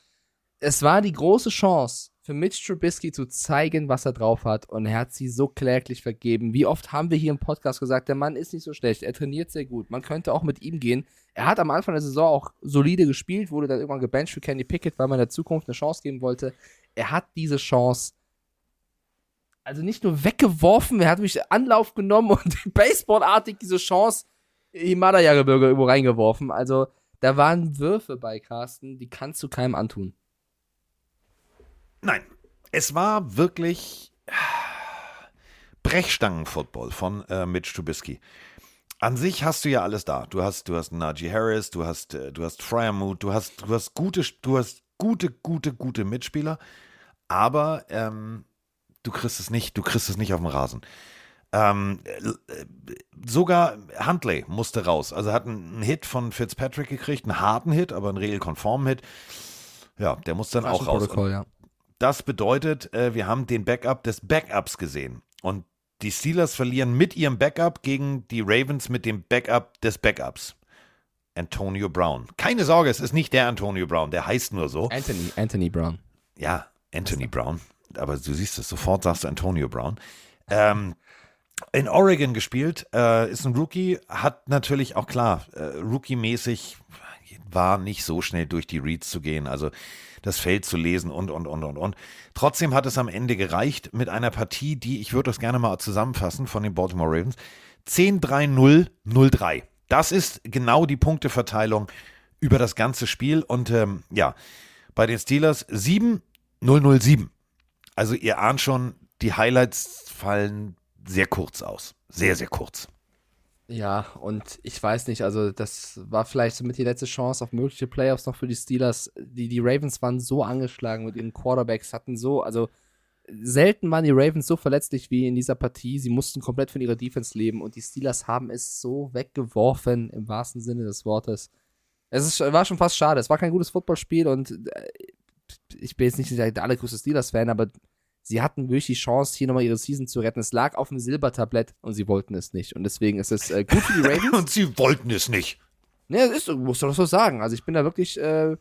Es war die große Chance für Mitch Trubisky zu zeigen, was er drauf hat und er hat sie so kläglich vergeben. Wie oft haben wir hier im Podcast gesagt, der Mann ist nicht so schlecht, er trainiert sehr gut, man könnte auch mit ihm gehen. Er hat am Anfang der Saison auch solide gespielt, wurde dann irgendwann gebencht für Kenny Pickett, weil man in der Zukunft eine Chance geben wollte. Er hat diese Chance also nicht nur weggeworfen, er hat mich Anlauf genommen und baseballartig diese Chance im Himalaya-Gebirge irgendwo reingeworfen. Also da waren Würfe bei Carsten, die kannst du keinem antun. Nein, es war wirklich Brechstangen-Football von äh, Mitch Trubisky. An sich hast du ja alles da. Du hast, du hast Najee Harris, du hast, äh, du hast Fryermuth, du hast, du hast gute, du hast gute, gute, gute Mitspieler, aber ähm, du kriegst es nicht, du kriegst es nicht auf dem Rasen. Ähm, äh, sogar Huntley musste raus. Also hat einen, einen Hit von Fitzpatrick gekriegt, einen harten Hit, aber einen regelkonformen Hit. Ja, der muss dann auch raus. Ja. Das bedeutet, äh, wir haben den Backup des Backups gesehen. Und die Steelers verlieren mit ihrem Backup gegen die Ravens mit dem Backup des Backups. Antonio Brown. Keine Sorge, es ist nicht der Antonio Brown, der heißt nur so. Anthony, Anthony Brown. Ja, Anthony Brown. Aber du siehst es, sofort sagst du Antonio Brown. Ähm, in Oregon gespielt, äh, ist ein Rookie, hat natürlich auch klar, äh, Rookie-mäßig war nicht so schnell durch die Reads zu gehen, also das Feld zu lesen und, und, und, und, und. Trotzdem hat es am Ende gereicht mit einer Partie, die, ich würde das gerne mal zusammenfassen von den Baltimore Ravens, 10-3-0-0-3. Das ist genau die Punkteverteilung über das ganze Spiel und ähm, ja, bei den Steelers 7-0-0-7. Also ihr ahnt schon, die Highlights fallen sehr kurz aus. Sehr, sehr kurz. Ja, und ich weiß nicht, also das war vielleicht somit die letzte Chance auf mögliche Playoffs noch für die Steelers. Die, die Ravens waren so angeschlagen mit ihren Quarterbacks, hatten so, also selten waren die Ravens so verletzlich wie in dieser Partie. Sie mussten komplett von ihrer Defense leben und die Steelers haben es so weggeworfen, im wahrsten Sinne des Wortes. Es ist, war schon fast schade. Es war kein gutes Footballspiel und äh, ich bin jetzt nicht der allergrößte Steelers-Fan, aber sie hatten wirklich die Chance, hier nochmal ihre Season zu retten. Es lag auf dem Silbertablett und sie wollten es nicht. Und deswegen ist es äh, gut für die Ravens. Und sie wollten es nicht. Ne, das ist, musst du doch so sagen. Also ich bin da wirklich, äh,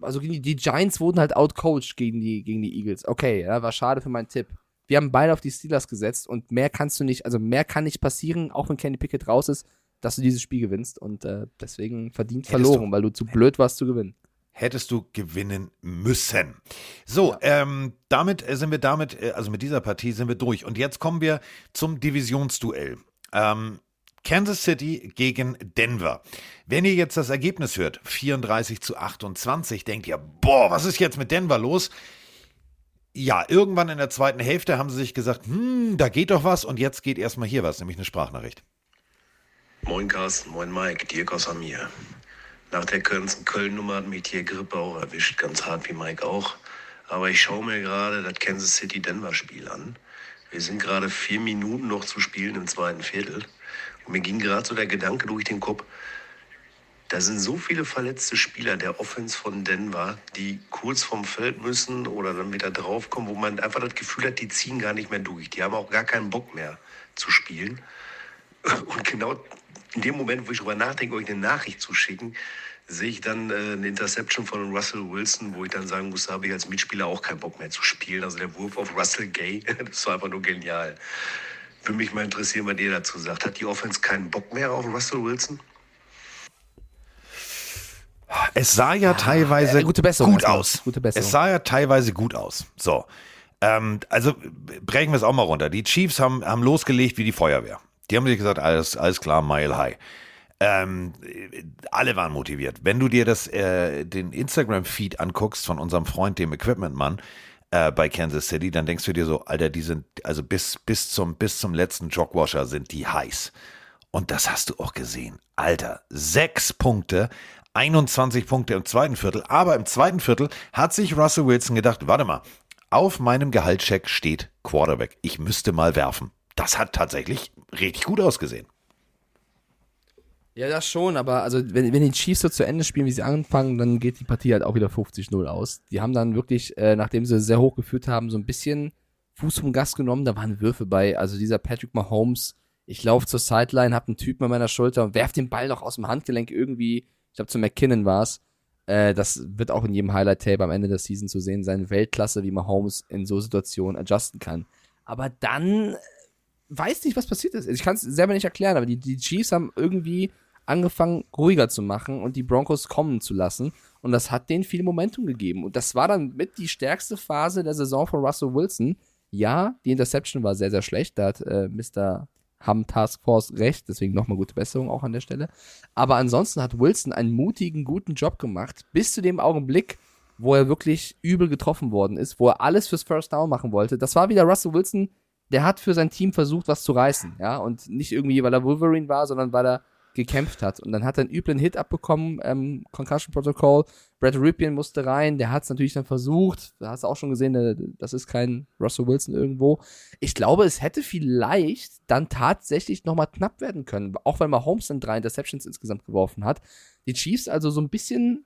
also gegen die, die Giants wurden halt outcoached gegen die, gegen die Eagles. Okay, ja, war schade für meinen Tipp. Wir haben beide auf die Steelers gesetzt und mehr kannst du nicht, also mehr kann nicht passieren, auch wenn Kenny Pickett raus ist, dass du dieses Spiel gewinnst und äh, deswegen verdient Hättest verloren, du- weil du zu blöd warst zu gewinnen. Hättest du gewinnen müssen. So, ähm, damit äh, sind wir damit, äh, also mit dieser Partie sind wir durch. Und jetzt kommen wir zum Divisionsduell. Ähm, Kansas City gegen Denver. Wenn ihr jetzt das Ergebnis hört, 34 zu 28, denkt ihr, boah, was ist jetzt mit Denver los? Ja, irgendwann in der zweiten Hälfte haben sie sich gesagt, hm, da geht doch was und jetzt geht erstmal hier was, nämlich eine Sprachnachricht. Moin Carsten, moin Mike, Dirk aus Amir. Nach der Köln-Nummer hat mich die Grippe auch erwischt, ganz hart wie Mike auch. Aber ich schaue mir gerade das Kansas City-Denver-Spiel an. Wir sind gerade vier Minuten noch zu spielen im zweiten Viertel. Und mir ging gerade so der Gedanke durch den Kopf, da sind so viele verletzte Spieler der Offense von Denver, die kurz vom Feld müssen oder dann wieder draufkommen, wo man einfach das Gefühl hat, die ziehen gar nicht mehr durch. Die haben auch gar keinen Bock mehr zu spielen. Und genau in dem Moment, wo ich darüber nachdenke, euch eine Nachricht zu schicken, sehe ich dann äh, eine Interception von Russell Wilson, wo ich dann sagen muss, da habe ich als Mitspieler auch keinen Bock mehr zu spielen. Also der Wurf auf Russell Gay, das war einfach nur genial. Würde mich mal interessieren, was ihr dazu sagt. Hat die Offense keinen Bock mehr auf Russell Wilson? Es sah ja teilweise äh, gute Besserung gut aus. Gute Besserung. Es sah ja teilweise gut aus. So. Ähm, also brechen wir es auch mal runter. Die Chiefs haben, haben losgelegt wie die Feuerwehr. Die haben sich gesagt, alles, alles klar, Mile High. Ähm, alle waren motiviert. Wenn du dir das, äh, den Instagram-Feed anguckst von unserem Freund, dem Equipment-Mann, äh, bei Kansas City, dann denkst du dir so, Alter, die sind, also bis, bis zum, bis zum letzten Jogwasher sind die heiß. Und das hast du auch gesehen. Alter, sechs Punkte, 21 Punkte im zweiten Viertel. Aber im zweiten Viertel hat sich Russell Wilson gedacht, warte mal, auf meinem Gehaltscheck steht Quarterback. Ich müsste mal werfen. Das hat tatsächlich richtig gut ausgesehen. Ja, das schon, aber also wenn, wenn die Chiefs so zu Ende spielen, wie sie anfangen, dann geht die Partie halt auch wieder 50-0 aus. Die haben dann wirklich, äh, nachdem sie sehr hoch geführt haben, so ein bisschen Fuß vom Gas genommen, da waren Würfe bei. Also dieser Patrick Mahomes, ich laufe zur Sideline, hab einen Typen an meiner Schulter und werf den Ball noch aus dem Handgelenk irgendwie, ich glaube zu McKinnon war's. Äh, das wird auch in jedem Highlight-Tape am Ende der Season zu sehen sein. Weltklasse, wie Mahomes in so Situationen adjusten kann. Aber dann weiß nicht, was passiert ist. Ich kann es selber nicht erklären, aber die, die Chiefs haben irgendwie angefangen, ruhiger zu machen und die Broncos kommen zu lassen. Und das hat denen viel Momentum gegeben. Und das war dann mit die stärkste Phase der Saison von Russell Wilson. Ja, die Interception war sehr, sehr schlecht. Da hat äh, Mr. Ham Task Force recht. Deswegen nochmal gute Besserung auch an der Stelle. Aber ansonsten hat Wilson einen mutigen, guten Job gemacht. Bis zu dem Augenblick, wo er wirklich übel getroffen worden ist, wo er alles fürs First Down machen wollte. Das war wieder Russell Wilson, der hat für sein Team versucht, was zu reißen, ja, und nicht irgendwie, weil er Wolverine war, sondern weil er gekämpft hat. Und dann hat er einen üblen Hit abbekommen, ähm, Concussion Protocol. Brad Ripien musste rein, der hat es natürlich dann versucht. Da hast du auch schon gesehen, das ist kein Russell Wilson irgendwo. Ich glaube, es hätte vielleicht dann tatsächlich nochmal knapp werden können, auch weil Mahomes dann drei Interceptions insgesamt geworfen hat. Die Chiefs also so ein bisschen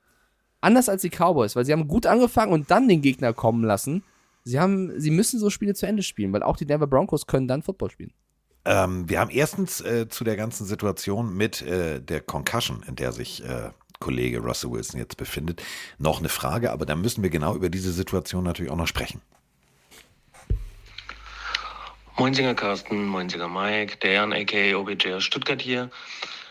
anders als die Cowboys, weil sie haben gut angefangen und dann den Gegner kommen lassen. Sie haben, sie müssen so Spiele zu Ende spielen, weil auch die Denver Broncos können dann Football spielen. Ähm, wir haben erstens äh, zu der ganzen Situation mit äh, der Concussion, in der sich äh, Kollege Russell Wilson jetzt befindet, noch eine Frage, aber da müssen wir genau über diese Situation natürlich auch noch sprechen. Moinsinger Carsten, Moinsinger Mike, der Jan aka OBJ aus Stuttgart hier.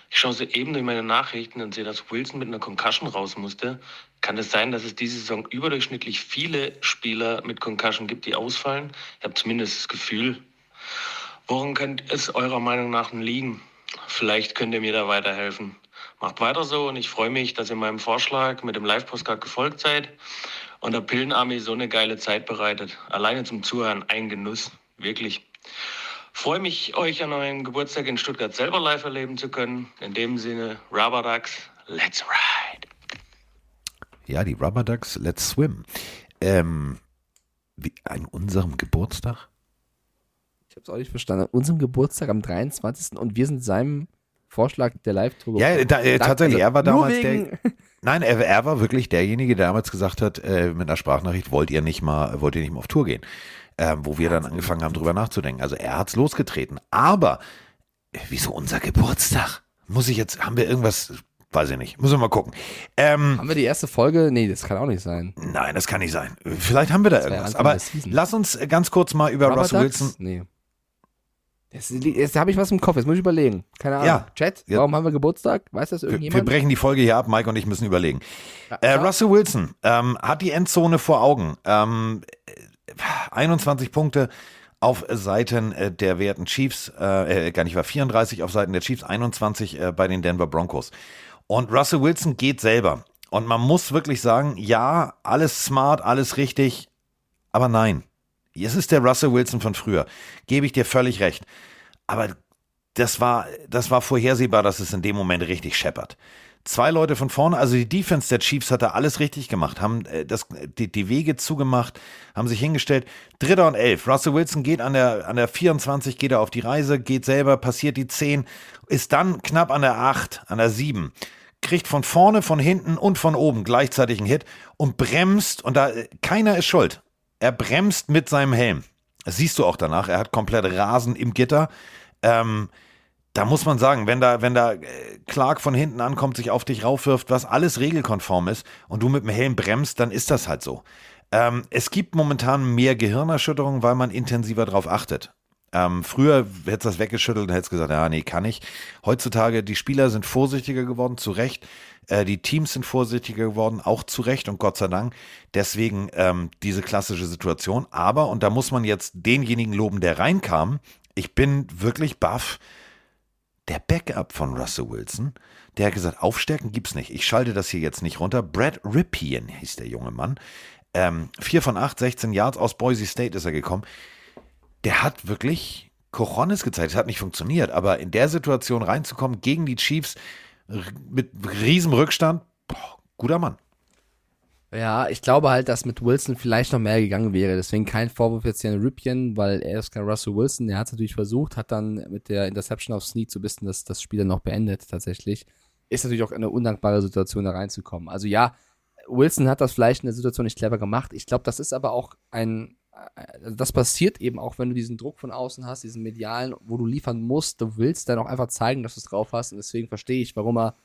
Ich schaue soeben durch meine Nachrichten und sehe, dass Wilson mit einer Concussion raus musste. Kann es sein, dass es diese Saison überdurchschnittlich viele Spieler mit Concussion gibt, die ausfallen? Ich habe zumindest das Gefühl. Woran könnte es eurer Meinung nach liegen? Vielleicht könnt ihr mir da weiterhelfen. Macht weiter so und ich freue mich, dass ihr meinem Vorschlag mit dem Live-Postcard gefolgt seid und der Pillenarmee so eine geile Zeit bereitet. Alleine zum Zuhören ein Genuss. Wirklich. Freue mich, euch an eurem Geburtstag in Stuttgart selber live erleben zu können. In dem Sinne, Ducks, let's ride. Ja, die Rubber Ducks, let's swim. Ähm, wie, an unserem Geburtstag? Ich habe es auch nicht verstanden. An unserem Geburtstag am 23. und wir sind seinem Vorschlag der Live-Tour. Ja, da, äh, tatsächlich, also er war damals der. Nein, er, er war wirklich derjenige, der damals gesagt hat, äh, mit einer Sprachnachricht, wollt ihr nicht mal, wollt ihr nicht mal auf Tour gehen? Ähm, wo wir dann angefangen haben, drüber nachzudenken. Also er hat's losgetreten. Aber äh, wieso unser Geburtstag? Muss ich jetzt, haben wir irgendwas, weiß ich nicht, müssen wir mal gucken. Ähm, Haben wir die erste Folge? Nee, das kann auch nicht sein. nein, das kann nicht sein. Vielleicht haben wir da irgendwas. Aber lass uns äh, ganz kurz mal über Rubber Russell Ducks? Wilson. Nee. Jetzt, jetzt habe ich was im Kopf, jetzt muss ich überlegen. Keine Ahnung. Ja. Chat, Ja. warum haben wir Geburtstag? Weiß das Wir, wir irgendjemand? brechen die Folge hier ab, Mike und ich müssen überlegen. Ja, Äh, ja. Russell Wilson ähm, hat die Endzone vor Augen. Ähm, äh, 21 Punkte auf Seiten äh, der werten Chiefs, äh, äh, gar nicht war 34 auf Seiten der Chiefs, 21 äh, bei den Denver Broncos. Und Russell Wilson geht selber. Und man muss wirklich sagen, ja, alles smart, alles richtig, aber nein. Es ist der Russell Wilson von früher. Gebe ich dir völlig recht. Aber das war, das war vorhersehbar, dass es in dem Moment richtig scheppert. Zwei Leute von vorne, also die Defense der Chiefs hat da alles richtig gemacht, haben äh, das, die, die Wege zugemacht, haben sich hingestellt. Dritter und elf. Russell Wilson geht an der, an der 24, geht er auf die Reise, geht selber, passiert die 10, ist dann knapp an der 8, an der 7 kriegt von vorne, von hinten und von oben gleichzeitig einen Hit und bremst und da keiner ist schuld. Er bremst mit seinem Helm. Das siehst du auch danach. Er hat komplett Rasen im Gitter. Ähm, da muss man sagen, wenn da, wenn da äh, Clark von hinten ankommt, sich auf dich raufwirft, was alles regelkonform ist und du mit dem Helm bremst, dann ist das halt so. Ähm, es gibt momentan mehr Gehirnerschütterung, weil man intensiver drauf achtet. Ähm, früher hättest du das weggeschüttelt und hättest gesagt, ja, nee, kann ich. Heutzutage, die Spieler sind vorsichtiger geworden, zu Recht. Äh, die Teams sind vorsichtiger geworden, auch zu Recht und Gott sei Dank. Deswegen ähm, diese klassische Situation. Aber, und da muss man jetzt denjenigen loben, der reinkam, ich bin wirklich baff. Der Backup von Russell Wilson, der hat gesagt, aufstärken gibt's nicht. Ich schalte das hier jetzt nicht runter. Brad Ripien hieß der junge Mann. Ähm, vier von acht, 16 Yards aus Boise State ist er gekommen der hat wirklich Cojones gezeigt. Es hat nicht funktioniert, aber in der Situation reinzukommen gegen die Chiefs mit riesem Rückstand, boah, guter Mann. Ja, ich glaube halt, dass mit Wilson vielleicht noch mehr gegangen wäre. Deswegen kein Vorwurf jetzt hier an Ripien, weil er ist kein Russell Wilson. Er hat es natürlich versucht, hat dann mit der Interception auf Snead so ein bisschen das, Spiel dann noch beendet tatsächlich. Ist natürlich auch eine undankbare Situation, da reinzukommen. Also ja, Wilson hat das vielleicht in der Situation nicht clever gemacht. Ich glaube, das ist aber auch ein, also das passiert eben auch, wenn du diesen Druck von außen hast, diesen medialen, wo du liefern musst. Du willst dann auch einfach zeigen, dass du es drauf hast. Und deswegen verstehe ich, warum er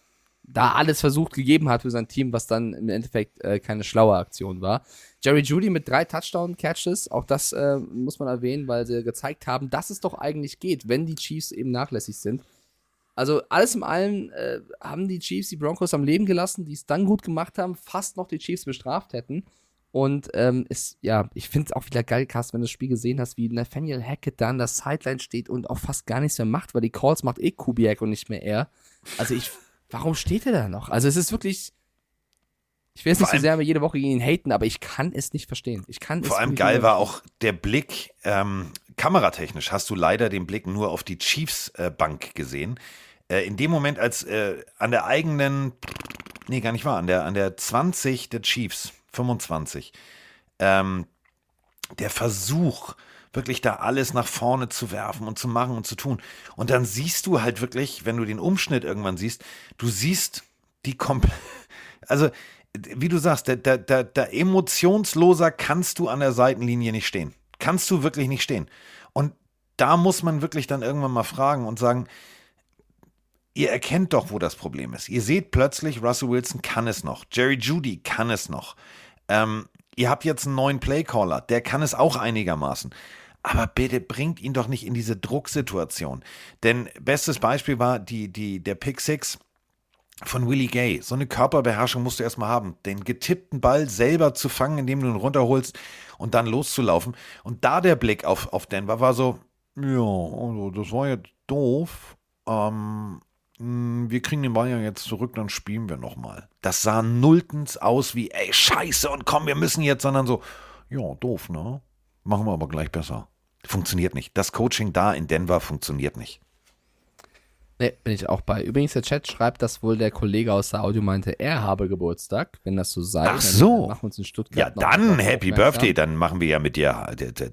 da alles versucht gegeben hat für sein Team, was dann im Endeffekt äh, keine schlaue Aktion war. Jerry Judy mit drei Touchdown-Catches, auch das äh, muss man erwähnen, weil sie gezeigt haben, dass es doch eigentlich geht, wenn die Chiefs eben nachlässig sind. Also alles in allem äh, haben die Chiefs die Broncos am Leben gelassen, die es dann gut gemacht haben, fast noch die Chiefs bestraft hätten. Und ähm, ist, ja, ich finde es auch wieder geil, Carsten, wenn du das Spiel gesehen hast, wie Nathaniel Hackett da an der Sideline steht und auch fast gar nichts mehr macht, weil die Calls macht eh Kubiak und nicht mehr er. Also ich, warum steht er da noch? Also es ist wirklich, ich will jetzt nicht so sehr jede Woche gegen ihn haten, aber ich kann es nicht verstehen. Ich kann Vor allem geil war auch der Blick, ähm, kameratechnisch hast du leider den Blick nur auf die Chiefs-Bank äh, gesehen. Äh, in dem Moment, als äh, an der eigenen, nee, gar nicht wahr, an der, an der 20 der Chiefs, 25. Ähm, der Versuch, wirklich da alles nach vorne zu werfen und zu machen und zu tun. Und dann siehst du halt wirklich, wenn du den Umschnitt irgendwann siehst, du siehst die komplett, also wie du sagst, da, da, da, da emotionsloser kannst du an der Seitenlinie nicht stehen. Kannst du wirklich nicht stehen. Und da muss man wirklich dann irgendwann mal fragen und sagen, ihr erkennt doch, wo das Problem ist. Ihr seht plötzlich, Russell Wilson kann es noch. Jerry Judy kann es noch. Ähm, ihr habt jetzt einen neuen Playcaller, der kann es auch einigermaßen. Aber bitte bringt ihn doch nicht in diese Drucksituation. Denn bestes Beispiel war die, die, der Pick Six von Willie Gay. So eine Körperbeherrschung musst du erstmal haben. Den getippten Ball selber zu fangen, indem du ihn runterholst und dann loszulaufen. Und da der Blick auf, auf Denver war so, ja, also das war jetzt doof. Ähm, hm, wir kriegen den Ball ja jetzt zurück, dann spielen wir nochmal. Das sah nulltens aus wie, ey, scheiße und komm, wir müssen jetzt, sondern so, ja, doof, ne? Machen wir aber gleich besser. Funktioniert nicht. Das Coaching da in Denver funktioniert nicht. Ne, bin ich auch bei. Übrigens, der Chat schreibt, dass wohl der Kollege aus der Audio meinte, er habe Geburtstag. Wenn das so sei, Ach so. dann machen wir uns in Stuttgart. Ja, dann Happy Birthday. Dann machen wir ja mit dir.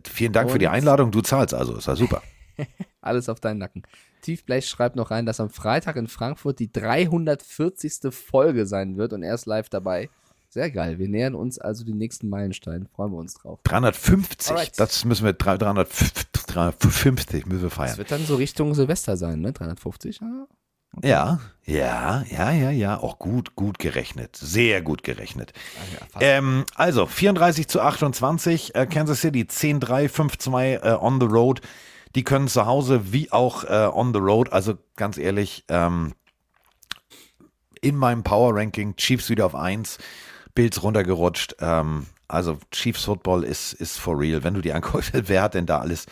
Vielen Dank und für die Einladung. Du zahlst also. Ist ja super. Alles auf deinen Nacken. Tiefblech schreibt noch rein, dass am Freitag in Frankfurt die 340. Folge sein wird und er ist live dabei. Sehr geil. Wir nähern uns also den nächsten Meilenstein. Freuen wir uns drauf. 350. Alright. Das müssen wir 350 müssen wir feiern. Das wird dann so Richtung Silvester sein, ne? 350. Ja. Okay. Ja, ja, ja, ja, ja. Auch gut, gut gerechnet. Sehr gut gerechnet. Ja, ähm, also 34 zu 28. Äh, Kansas City 10-3, 5-2 äh, on the road. Die können zu Hause wie auch äh, on the road. Also ganz ehrlich, ähm, in meinem Power Ranking Chiefs wieder auf 1, Bills runtergerutscht. Ähm, Also Chiefs Football ist, ist for real. Wenn du die anguckst, wer hat denn da alles?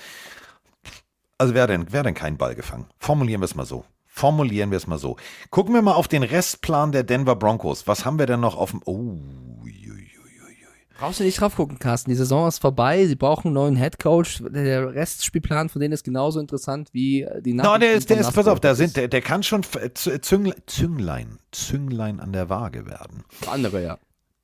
Also wer hat denn, wer hat denn keinen Ball gefangen? Formulieren wir es mal so. Formulieren wir es mal so. Gucken wir mal auf den Restplan der Denver Broncos. Was haben wir denn noch auf dem. Oh, Brauchst du nicht drauf gucken, Carsten. Die Saison ist vorbei. Sie brauchen einen neuen Headcoach. Der Restspielplan von denen ist genauso interessant wie die No, Nachrichten der ist, der ist, pass auf, da sind, der, der kann schon Zünglein, Zünglein, an der Waage werden. Andere, ja.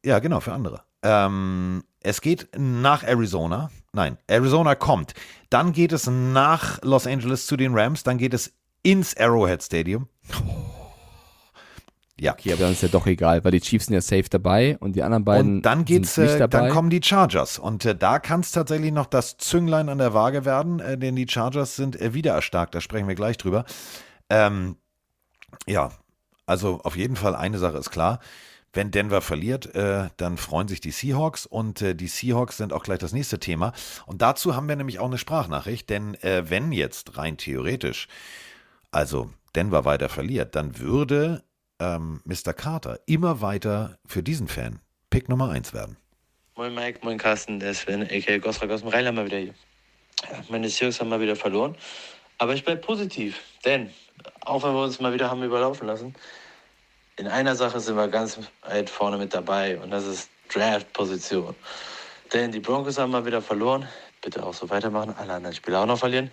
Ja, genau, für andere. Ähm, es geht nach Arizona. Nein, Arizona kommt. Dann geht es nach Los Angeles zu den Rams. Dann geht es ins Arrowhead Stadium. Ja. Okay, aber dann ist ja doch egal, weil die Chiefs sind ja safe dabei und die anderen beiden Und dann geht's, sind nicht äh, dabei. dann kommen die Chargers. Und äh, da kann es tatsächlich noch das Zünglein an der Waage werden, äh, denn die Chargers sind äh, wieder erstarkt. Da sprechen wir gleich drüber. Ähm, ja, also auf jeden Fall eine Sache ist klar. Wenn Denver verliert, äh, dann freuen sich die Seahawks und äh, die Seahawks sind auch gleich das nächste Thema. Und dazu haben wir nämlich auch eine Sprachnachricht, denn äh, wenn jetzt rein theoretisch, also Denver weiter verliert, dann würde ähm, Mr. Carter immer weiter für diesen Fan Pick Nummer 1 werden. Moin Mike, moin Carsten, der Sven, a.k.a. Gosrak aus dem Rheinland mal wieder hier. Meine Seahawks haben mal wieder verloren, aber ich bleibe positiv, denn auch wenn wir uns mal wieder haben überlaufen lassen, in einer Sache sind wir ganz weit vorne mit dabei und das ist Draft-Position. Denn die Broncos haben mal wieder verloren, bitte auch so weitermachen, alle anderen Spieler auch noch verlieren.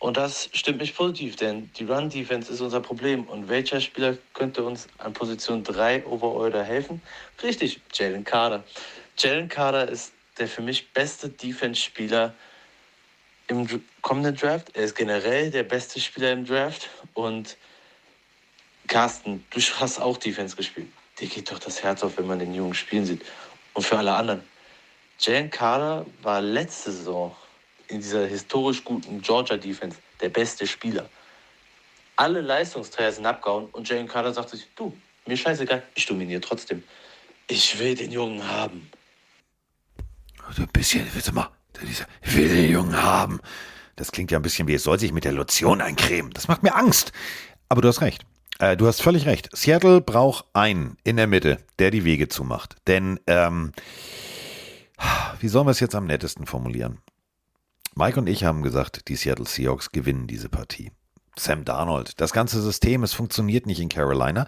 Und das stimmt mich positiv, denn die Run-Defense ist unser Problem. Und welcher Spieler könnte uns an Position 3 overall helfen? Richtig, Jalen Carter. Jalen Carter ist der für mich beste Defense-Spieler im kommenden Draft. Er ist generell der beste Spieler im Draft. Und Carsten, du hast auch Defense gespielt. Dir geht doch das Herz auf, wenn man den Jungen spielen sieht. Und für alle anderen. Jalen Carter war letzte Saison in dieser historisch guten Georgia Defense der beste Spieler. Alle Leistungsträger sind abgehauen und Jalen Carter sagte sich, du, mir scheißegal, ich dominiere trotzdem. Ich will den Jungen haben. So ein bisschen, warte mal, dieser, ich will den Jungen haben. Das klingt ja ein bisschen wie, es soll sich mit der Lotion eincremen. Das macht mir Angst. Aber du hast recht. Äh, du hast völlig recht. Seattle braucht einen in der Mitte, der die Wege zumacht. Denn, ähm, wie sollen wir es jetzt am nettesten formulieren? Mike und ich haben gesagt, die Seattle Seahawks gewinnen diese Partie. Sam Darnold, das ganze System, es funktioniert nicht in Carolina.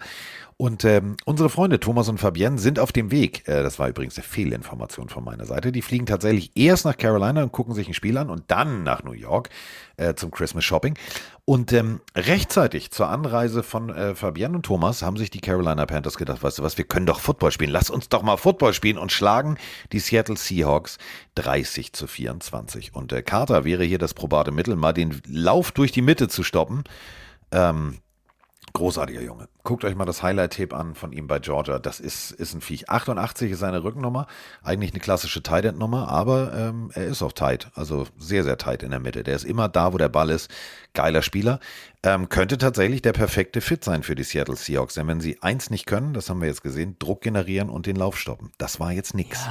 Und ähm, unsere Freunde Thomas und Fabienne sind auf dem Weg. Äh, das war übrigens eine Fehlinformation von meiner Seite. Die fliegen tatsächlich erst nach Carolina und gucken sich ein Spiel an und dann nach New York äh, zum Christmas Shopping. Und ähm, rechtzeitig zur Anreise von äh, Fabienne und Thomas haben sich die Carolina Panthers gedacht, weißt du was, wir können doch Football spielen. Lass uns doch mal Football spielen und schlagen die Seattle Seahawks 30 zu 24. Und äh, Carter wäre hier das probate Mittel, mal den Lauf durch die Mitte zu stoppen. Ähm, Großartiger Junge. Guckt euch mal das Highlight-Tape an von ihm bei Georgia. Das ist, ist ein Viech. 88 ist seine Rückennummer. Eigentlich eine klassische Tight End-Nummer, aber ähm, er ist auch tight. Also sehr, sehr tight in der Mitte. Der ist immer da, wo der Ball ist. Geiler Spieler. Ähm, könnte tatsächlich der perfekte Fit sein für die Seattle Seahawks. Denn wenn sie eins nicht können, das haben wir jetzt gesehen, Druck generieren und den Lauf stoppen. Das war jetzt nix.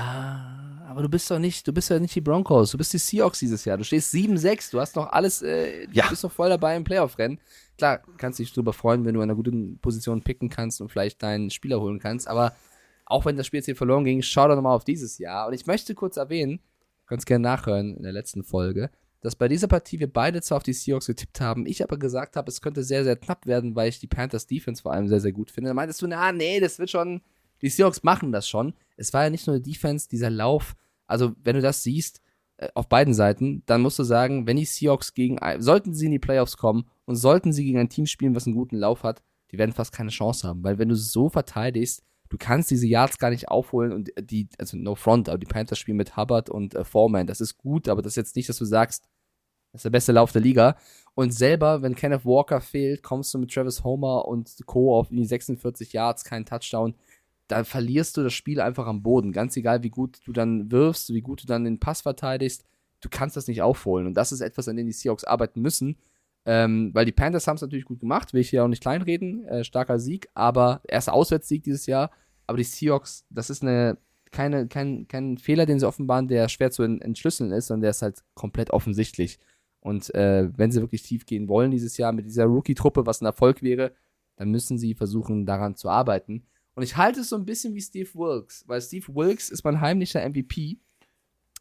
Aber du bist doch nicht, du bist ja nicht die Broncos, du bist die Seahawks dieses Jahr. Du stehst 7-6, du hast noch alles, äh, Ja. du bist noch voll dabei im Playoff-Rennen. Klar, kannst dich drüber freuen, wenn du in einer guten Position picken kannst und vielleicht deinen Spieler holen kannst, aber auch wenn das Spiel jetzt hier verloren ging, schau doch nochmal auf dieses Jahr. Und ich möchte kurz erwähnen, ganz gerne nachhören in der letzten Folge, dass bei dieser Partie wir beide zwar auf die Seahawks getippt haben, ich aber gesagt habe, es könnte sehr, sehr knapp werden, weil ich die Panthers Defense vor allem sehr, sehr gut finde. Da meintest du, na, nee, das wird schon, die Seahawks machen das schon. Es war ja nicht nur die Defense, dieser Lauf. Also, wenn du das siehst, äh, auf beiden Seiten, dann musst du sagen, wenn die Seahawks gegen, sollten sie in die Playoffs kommen und sollten sie gegen ein Team spielen, was einen guten Lauf hat, die werden fast keine Chance haben, weil wenn du so verteidigst, du kannst diese Yards gar nicht aufholen und die, also no front, aber die Panthers spielen mit Hubbard und äh, Foreman, das ist gut, aber das ist jetzt nicht, dass du sagst, das ist der beste Lauf der Liga. Und selber, wenn Kenneth Walker fehlt, kommst du mit Travis Homer und Co. auf die 46 Yards, kein Touchdown. Da verlierst du das Spiel einfach am Boden. Ganz egal, wie gut du dann wirfst, wie gut du dann den Pass verteidigst, du kannst das nicht aufholen. Und das ist etwas, an dem die Seahawks arbeiten müssen. Ähm, weil die Panthers haben es natürlich gut gemacht, will ich hier auch nicht kleinreden. Äh, starker Sieg, aber erster Auswärtssieg dieses Jahr. Aber die Seahawks, das ist eine, keine, kein, kein Fehler, den sie offenbaren, der schwer zu en- entschlüsseln ist, sondern der ist halt komplett offensichtlich. Und äh, wenn sie wirklich tief gehen wollen dieses Jahr mit dieser Rookie-Truppe, was ein Erfolg wäre, dann müssen sie versuchen, daran zu arbeiten. Und ich halte es so ein bisschen wie Steve Wilkes, weil Steve Wilkes ist mein heimlicher MVP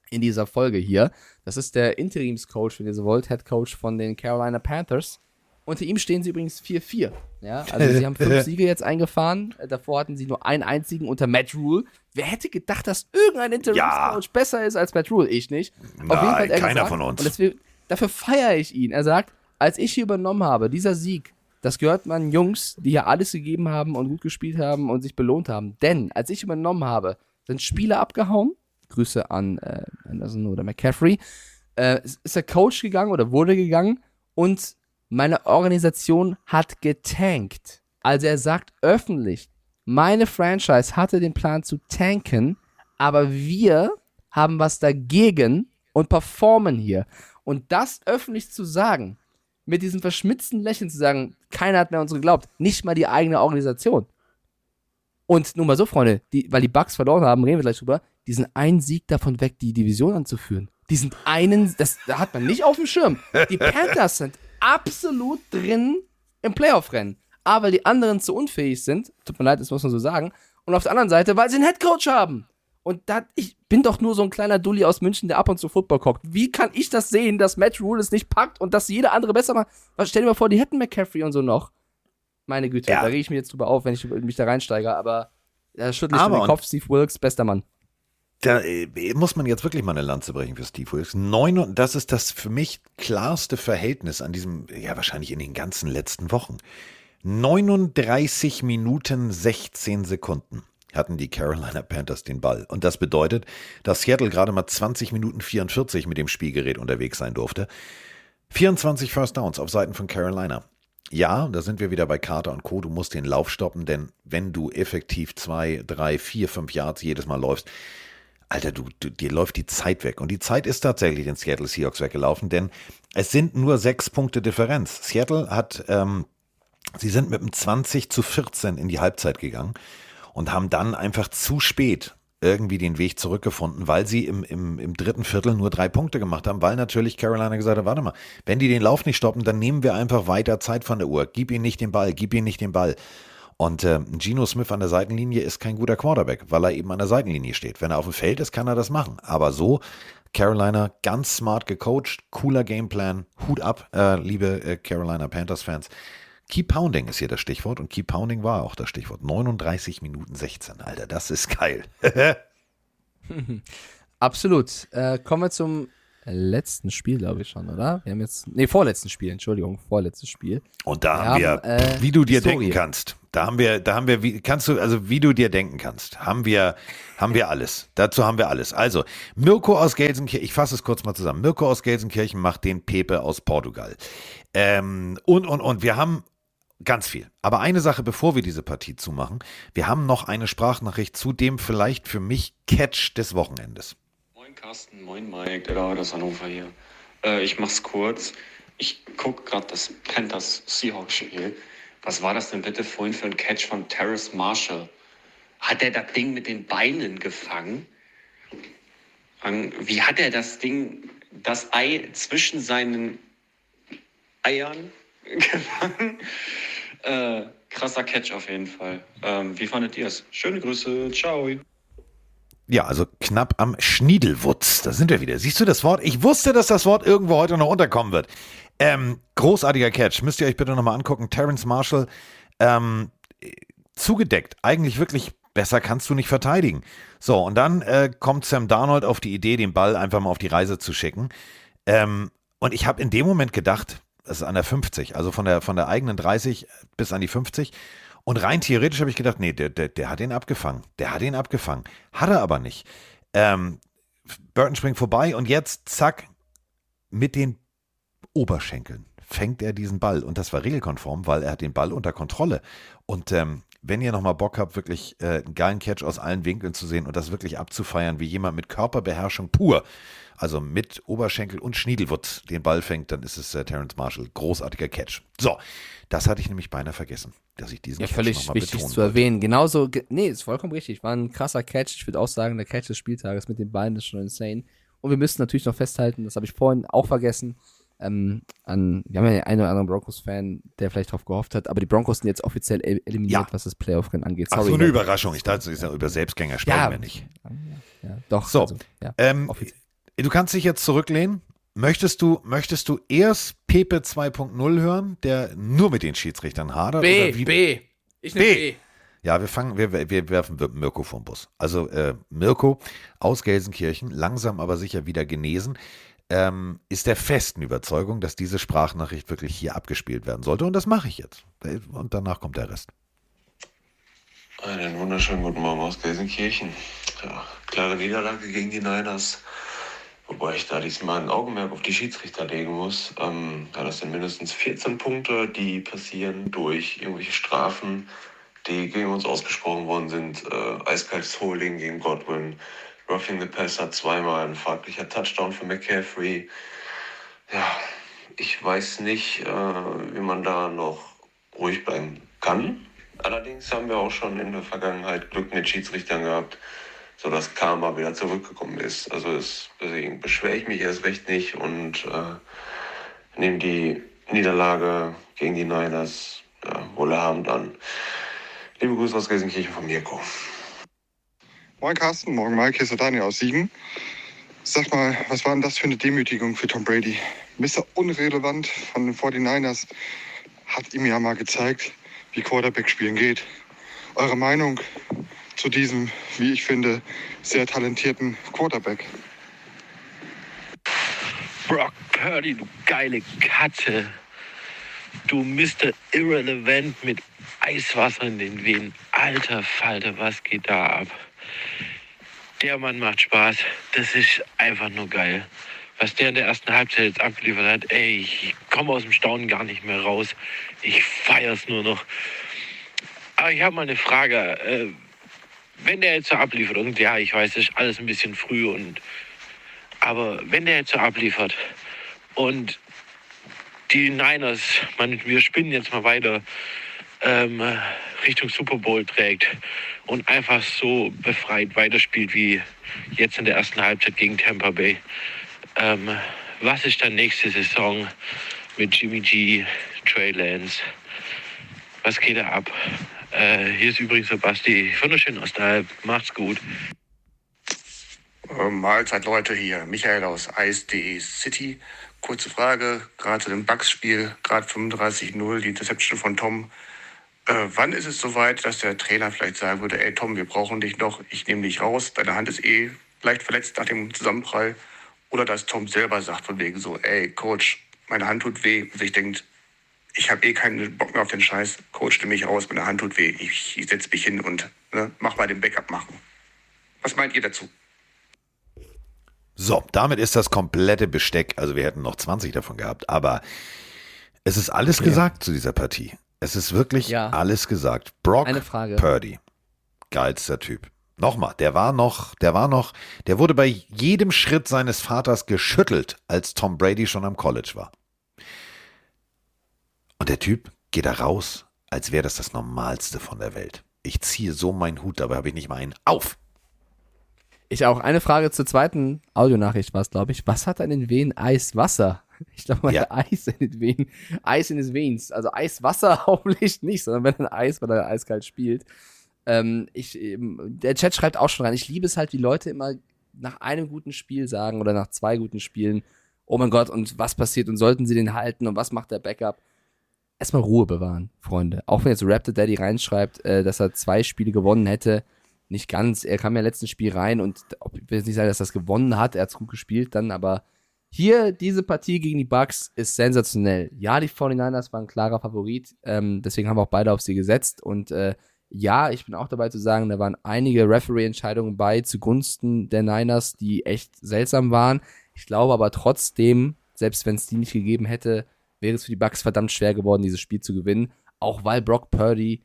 in dieser Folge hier. Das ist der Interimscoach, wenn ihr so wollt, Head Coach von den Carolina Panthers. Unter ihm stehen sie übrigens 4-4. Ja, also sie haben fünf Siege jetzt eingefahren. Davor hatten sie nur einen einzigen unter Matt Rule. Wer hätte gedacht, dass irgendein Interimscoach besser ist als Matt Rule? Ich nicht. Nein, er keiner von uns. Deswegen, dafür feiere ich ihn. Er sagt, als ich hier übernommen habe, dieser Sieg, das gehört meinen Jungs, die hier alles gegeben haben und gut gespielt haben und sich belohnt haben. Denn als ich übernommen habe, sind Spieler abgehauen. Grüße an äh, Anderson oder McCaffrey. Äh, ist der Coach gegangen oder wurde gegangen und meine Organisation hat getankt. Also er sagt öffentlich, meine Franchise hatte den Plan zu tanken, aber wir haben was dagegen und performen hier. Und das öffentlich zu sagen, mit diesem verschmitzten Lächeln zu sagen, keiner hat mehr uns geglaubt, nicht mal die eigene Organisation. Und nun mal so, Freunde, die, weil die Bucks verloren haben, reden wir gleich drüber, die sind einen Sieg davon weg, die Division anzuführen. Die sind einen, das da hat man nicht auf dem Schirm. Die Panthers sind absolut drin im Playoff-Rennen. Aber weil die anderen zu unfähig sind, tut mir leid, das muss man so sagen, und auf der anderen Seite, weil sie einen Headcoach haben. Und da, ich bin doch nur so ein kleiner Dulli aus München, der ab und zu Football guckt. Wie kann ich das sehen, dass Matt Rule es nicht packt und dass jeder andere besser macht? Was, stell dir mal vor, die hätten McCaffrey und so noch. Meine Güte, Ja. da rege ich mich jetzt drüber auf, wenn ich mich da reinsteige, aber da schüttle ich Aber den Kopf. Steve Wilkes, bester Mann. Da äh, muss man jetzt wirklich mal eine Lanze brechen für Steve Wilkes. Neun, das ist das für mich klarste Verhältnis an diesem, ja wahrscheinlich in den ganzen letzten Wochen. 39 Minuten 16 Sekunden hatten die Carolina Panthers den Ball. Und das bedeutet, dass Seattle gerade mal 20 Minuten 44 mit dem Spielgerät unterwegs sein durfte. 24 First Downs auf Seiten von Carolina. Ja, da sind wir wieder bei Carter und Co. Du musst den Lauf stoppen, denn wenn du effektiv zwei, drei, vier, fünf Yards jedes Mal läufst, Alter, du, du, dir läuft die Zeit weg. Und die Zeit ist tatsächlich den Seattle Seahawks weggelaufen, denn es sind nur sechs Punkte Differenz. Seattle hat, ähm, sie sind mit einem 20 zu 14 in die Halbzeit gegangen und haben dann einfach zu spät irgendwie den Weg zurückgefunden, weil sie im, im, im dritten Viertel nur drei Punkte gemacht haben, weil natürlich Carolina gesagt hat, warte mal, wenn die den Lauf nicht stoppen, dann nehmen wir einfach weiter Zeit von der Uhr. Gib ihnen nicht den Ball, gib ihnen nicht den Ball. Und äh, Geno Smith an der Seitenlinie ist kein guter Quarterback, weil er eben an der Seitenlinie steht. Wenn er auf dem Feld ist, kann er das machen. Aber so, Carolina ganz smart gecoacht, cooler Gameplan, Hut ab, äh, liebe äh, Carolina Panthers-Fans. Keep Pounding ist hier das Stichwort und Keep Pounding war auch das Stichwort. 39 Minuten 16, Alter, das ist geil. Absolut. Äh, kommen wir zum letzten Spiel, glaube ich schon, oder? Wir haben jetzt, nee, vorletzten Spiel, Entschuldigung, vorletztes Spiel. Und da Wir haben wir, haben, äh, wie du dir Historie. denken kannst, da haben wir, da haben wir, wie, kannst du, also wie du dir denken kannst, haben wir, haben wir alles. Dazu haben wir alles. Also, Mirko aus Gelsenkirchen, ich fasse es kurz mal zusammen. Mirko aus Gelsenkirchen macht den Pepe aus Portugal. Ähm, und, und, und wir haben ganz viel. Aber eine Sache, bevor wir diese Partie zumachen, wir haben noch eine Sprachnachricht zu dem vielleicht für mich Catch des Wochenendes. Moin Carsten, moin Mike, der David aus Hannover hier. Äh, ich mach's kurz. Ich gucke gerade das Panthers Seahawks Spiel. Was war das denn bitte vorhin für ein Catch von Terrace Marshall? Hat er das Ding mit den Beinen gefangen? An- Wie hat er das Ding, das Ei zwischen seinen Eiern gefangen? Äh, krasser Catch auf jeden Fall. Ähm, wie fandet ihr es? Schöne Grüße, ciao. Ja, also knapp am Schniedelwutz. Da sind wir wieder. Siehst du das Wort? Ich wusste, dass das Wort irgendwo heute noch unterkommen wird. Ähm, großartiger Catch. Müsst ihr euch bitte nochmal angucken. Terrence Marshall, ähm, zugedeckt. Eigentlich wirklich besser kannst du nicht verteidigen. So, und dann äh, kommt Sam Darnold auf die Idee, den Ball einfach mal auf die Reise zu schicken. Ähm, und ich habe in dem Moment gedacht, das ist an der 50, also von der, von der eigenen 30 bis an die 50. Und rein theoretisch habe ich gedacht, nee, der, der, der hat ihn abgefangen. Der hat ihn abgefangen. Hat er aber nicht. Ähm, Burton springt vorbei und jetzt, zack, mit den Oberschenkeln fängt er diesen Ball. Und das war regelkonform, weil er hat den Ball unter Kontrolle. Und ähm, wenn ihr nochmal Bock habt, wirklich äh, einen geilen Catch aus allen Winkeln zu sehen und das wirklich abzufeiern, wie jemand mit Körperbeherrschung pur, also mit Oberschenkel und Schniedelwutz den Ball fängt, dann ist es äh, Terrence Marshall. Großartiger Catch. So, das hatte ich nämlich beinahe vergessen, dass ich diesen Ja, Catch völlig wichtig zu wollte. erwähnen. Genauso, ge nee, ist vollkommen richtig. War ein krasser Catch. Ich würde auch sagen, der Catch des Spieltages mit den Beinen ist schon insane. Und wir müssen natürlich noch festhalten, das habe ich vorhin auch vergessen. Ähm, an, wir haben ja den einen oder anderen Broncos-Fan, der vielleicht drauf gehofft hat, aber die Broncos sind jetzt offiziell el- eliminiert, Ja. was das Playoff-Rennen angeht. Ach, Sorry, so eine. Überraschung. Ich dachte, ist ja über Selbstgänger sprechen Ja. wir nicht. Ja, doch. So, also, ja. ähm, du kannst dich jetzt zurücklehnen. Möchtest du, möchtest du erst Pepe 2.0 hören, der nur mit den Schiedsrichtern hadert? B, oder wie? B. Ich nehm B. B. Ja, wir fangen, wir, wir werfen Mirko vom Bus. Also äh, Mirko aus Gelsenkirchen, langsam aber sicher wieder genesen, ähm, ist der festen Überzeugung, dass diese Sprachnachricht wirklich hier abgespielt werden sollte. Und das mache ich jetzt. Und danach kommt der Rest. Einen wunderschönen guten Morgen aus Gelsenkirchen. Ja, klare Niederlage gegen die Niners. Wobei ich da diesmal ein Augenmerk auf die Schiedsrichter legen muss. Ähm, ja, das sind mindestens 14 Punkte, die passieren durch irgendwelche Strafen, die gegen uns ausgesprochen worden sind. Äh, eiskaltes Holding gegen Godwin. Roughing the Passer zweimal, ein fraglicher Touchdown für McCaffrey. Ja, ich weiß nicht, äh, wie man da noch ruhig bleiben kann. Allerdings haben wir auch schon in der Vergangenheit Glück mit Schiedsrichtern gehabt, sodass Karma wieder zurückgekommen ist. Also es, deswegen beschwere ich mich erst recht nicht und äh, nehme die Niederlage gegen die Niners ja, wohlhabend an. Liebe Grüße aus Gelsenkirchen von Mirko. Moin Carsten, morgen Mike, hier ist der Daniel aus Siegen. Sag mal, was war denn das für eine Demütigung für Tom Brady? Mr. Unrelevant von den 49ers hat ihm ja mal gezeigt, wie Quarterback spielen geht. Eure Meinung zu diesem, wie ich finde, sehr talentierten Quarterback? Brock Purdy, du geile Katze. Du Mr. Irrelevant mit Eiswasser in den Venen. Alter Falter, was geht da ab? Der Mann macht Spaß. Das ist einfach nur geil. Was der in der ersten Halbzeit jetzt abgeliefert hat, ey, ich komme aus dem Staunen gar nicht mehr raus. Ich feier's nur noch. Aber ich habe mal eine Frage. Äh, wenn der jetzt so abliefert, und ja, ich weiß, das ist alles ein bisschen früh und aber wenn der jetzt so abliefert und die Niners, man, wir spinnen jetzt mal weiter, ähm, Richtung Super Bowl trägt und einfach so befreit weiterspielt wie jetzt in der ersten Halbzeit gegen Tampa Bay. Ähm, was ist dann nächste Saison mit Jimmy G, Trey Lance? Was geht da ab? Äh, hier ist übrigens der. Wunderschön aus der Macht's gut. Äh, Mahlzeit Leute hier, Michael aus Ice.de City. Kurze Frage, gerade zu dem Bugs-Spiel, gerade 35-0, die Interception von Tom. Äh, wann ist es soweit, dass der Trainer vielleicht sagen würde, ey Tom, wir brauchen dich noch, ich nehme dich raus, deine Hand ist eh leicht verletzt nach dem Zusammenprall. Oder dass Tom selber sagt von wegen so, ey Coach, meine Hand tut weh. Und sich denkt, ich habe eh keinen Bock mehr auf den Scheiß. Coach, nimm mich raus, meine Hand tut weh. Ich, ich setze mich hin und ne, mach mal den Backup machen. Was meint ihr dazu? So, damit ist das komplette Besteck. Also wir hätten noch 20 davon gehabt, aber es ist alles Ja. gesagt zu dieser Partie. Es ist wirklich Ja. alles gesagt. Brock Eine Frage. Purdy. Geilster Typ. Nochmal, der war noch, der war noch, der wurde bei jedem Schritt seines Vaters geschüttelt, als Tom Brady schon am College war. Und der Typ geht da raus, als wäre das das Normalste von der Welt. Ich ziehe so meinen Hut, dabei habe ich nicht mal einen auf. Ich auch. Eine Frage zur zweiten Audionachricht war es, glaube ich. Was hat er in den Venen Eiswasser? Ich glaube mal Ja. Eis in den Venen. Eis in den Veins. Also Eiswasser hoffentlich nicht, sondern wenn er Eis, weil er eiskalt spielt. Ähm, ich, ähm, der Chat schreibt auch schon rein. Ich liebe es halt, wie Leute immer nach einem guten Spiel sagen oder nach zwei guten Spielen, oh mein Gott, und was passiert und sollten sie den halten und was macht der Backup? Erstmal Ruhe bewahren, Freunde. Auch wenn jetzt Raptor Daddy reinschreibt, äh, dass er zwei Spiele gewonnen hätte, nicht ganz. Er kam ja letzten Spiel rein und ob, ich will jetzt nicht sagen, dass er das gewonnen hat, er hat es gut gespielt dann, aber hier, diese Partie gegen die Bucks ist sensationell. Ja, die 49ers waren klarer Favorit, ähm, deswegen haben wir auch beide auf sie gesetzt und äh, ja, ich bin auch dabei zu sagen, da waren einige Referee-Entscheidungen bei zugunsten der Niners, die echt seltsam waren. Ich glaube aber trotzdem, selbst wenn es die nicht gegeben hätte, wäre es für die Bucks verdammt schwer geworden, dieses Spiel zu gewinnen. Auch weil Brock Purdy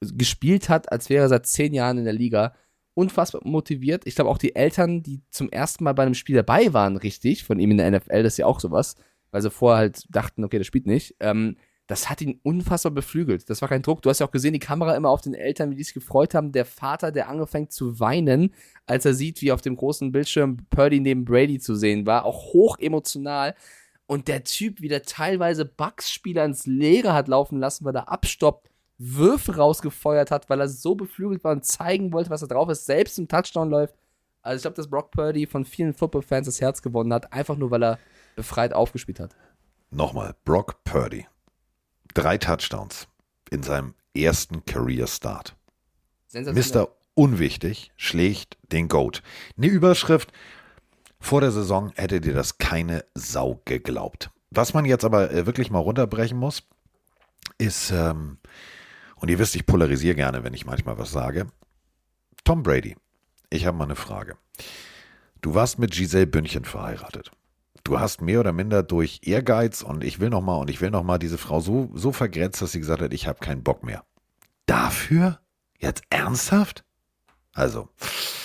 gespielt hat, als wäre er seit zehn Jahren in der Liga. Unfassbar motiviert. Ich glaube auch die Eltern, die zum ersten Mal bei einem Spiel dabei waren, richtig, von ihm in der NFL, das ist ja auch sowas, weil sie vorher halt dachten, okay, der spielt nicht. Ähm, das hat ihn unfassbar beflügelt. Das war kein Druck. Du hast ja auch gesehen, die Kamera immer auf den Eltern, wie die sich gefreut haben. Der Vater, der angefangen zu weinen, als er sieht, wie auf dem großen Bildschirm Purdy neben Brady zu sehen war. Auch hoch emotional. Und der Typ wieder teilweise Bucks-Spieler ins Leere hat laufen lassen, weil er abstoppt, Würfe rausgefeuert hat, weil er so beflügelt war und zeigen wollte, was er drauf ist, selbst im Touchdown läuft. Also ich glaube, dass Brock Purdy von vielen Football-Fans das Herz gewonnen hat, einfach nur, weil er befreit aufgespielt hat. Nochmal, Brock Purdy. Drei Touchdowns in seinem ersten Career Start. Sensationell. Mr. Unwichtig schlägt den Goat. Eine Überschrift. Vor der Saison hätte dir das keine Sau geglaubt. Was man jetzt aber äh, wirklich mal runterbrechen muss, ist, ähm, und ihr wisst, ich polarisiere gerne, wenn ich manchmal was sage. Tom Brady. Ich habe mal eine Frage. Du warst mit Giselle Bündchen verheiratet. Du hast mehr oder minder durch Ehrgeiz und ich will noch mal und ich will noch mal diese Frau so, so vergrätzt, dass sie gesagt hat, ich habe keinen Bock mehr. Dafür? Jetzt ernsthaft? Also.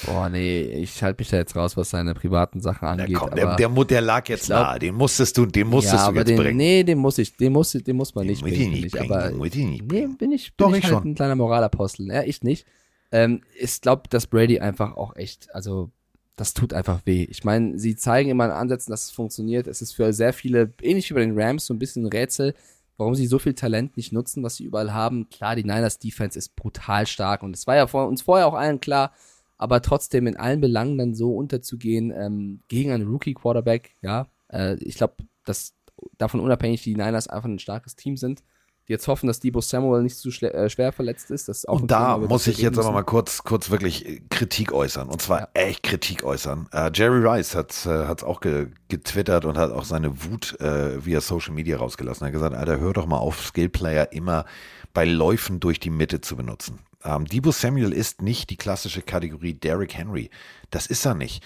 Boah, nee, ich halte mich da jetzt raus, was seine privaten Sachen angeht. Komm, der, der, der lag jetzt glaub- nahe. Den musstest du, den musstest ja, du jetzt den, bringen. Nee, den muss ich, den muss, den muss man nicht muss bringen. nicht bringen, aber, den muss ich nicht nee, bin ich, bin Doch, ich, ich halt schon. ein kleiner Moralapostel. Ja, ich nicht. Ähm, ich glaube, dass Brady einfach auch echt, also das tut einfach weh. Ich meine, sie zeigen immer in Ansätzen, dass es funktioniert. Es ist für sehr viele, ähnlich wie bei den Rams, so ein bisschen ein Rätsel, warum sie so viel Talent nicht nutzen, was sie überall haben. Klar, die Niners Defense ist brutal stark und es war ja vor uns vorher auch allen klar, aber trotzdem in allen Belangen dann so unterzugehen ähm, gegen einen Rookie Quarterback, ja, äh, ich glaube, dass davon unabhängig die Niners einfach ein starkes Team sind. Jetzt hoffen, dass Debo Samuel nicht zu äh, schwer verletzt ist. Das ist auch Und da Thema, muss ich jetzt aber mal kurz, kurz wirklich äh, Kritik äußern. Und zwar echt Kritik äußern. Äh, Jerry Rice hat es äh, auch ge getwittert und hat auch seine Wut äh, via Social Media rausgelassen. Er hat gesagt, Alter, hör doch mal auf, Skillplayer immer bei Läufen durch die Mitte zu benutzen. Ähm, Debo Samuel ist nicht die klassische Kategorie Derrick Henry. Das ist er nicht.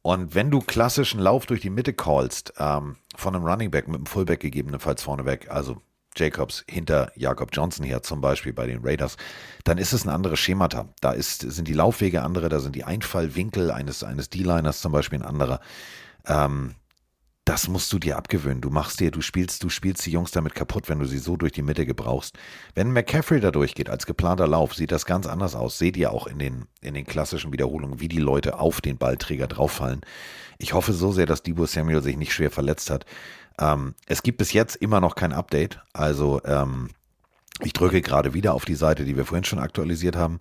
Und wenn du klassischen Lauf durch die Mitte callst, ähm, von einem Running Back mit einem Fullback gegebenenfalls vorneweg, also Jacobs hinter Jakob Johnson her zum Beispiel bei den Raiders, dann ist es ein anderes Schemata. Da ist, sind die Laufwege andere, da sind die Einfallwinkel eines, eines D-Liners zum Beispiel ein anderer. Ähm, das musst du dir abgewöhnen. Du machst dir, du spielst, du spielst die Jungs damit kaputt, wenn du sie so durch die Mitte gebrauchst. Wenn McCaffrey da durchgeht als geplanter Lauf, sieht das ganz anders aus. Seht ihr auch in den, in den klassischen Wiederholungen, wie die Leute auf den Ballträger drauffallen. Ich hoffe so sehr, dass Debo Samuel sich nicht schwer verletzt hat. Ähm, es gibt bis jetzt immer noch kein Update. Also ähm, ich drücke gerade wieder auf die Seite, die wir vorhin schon aktualisiert haben.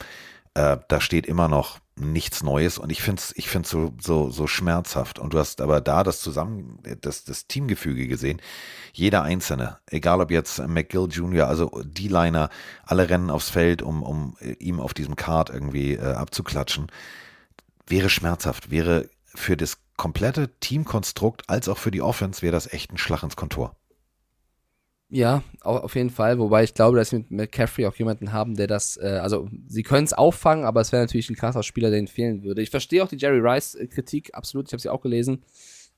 Äh, da steht immer noch nichts Neues und ich finde es ich find's so, so, so schmerzhaft. Und du hast aber da das Zusammen, das, das Teamgefüge gesehen. Jeder Einzelne, egal ob jetzt McGill Jr., also D-Liner, alle rennen aufs Feld, um, um äh, ihm auf diesem Card irgendwie äh, abzuklatschen. Wäre schmerzhaft, wäre für das komplette Teamkonstrukt als auch für die Offense wäre das echt ein Schlag ins Kontor. Ja, au- auf jeden Fall. Wobei ich glaube, dass sie mit McCaffrey auch jemanden haben, der das, äh, also sie können es auffangen, aber es wäre natürlich ein krasser Spieler, der ihnen fehlen würde. Ich verstehe auch die Jerry Rice-Kritik, absolut. Ich habe sie auch gelesen.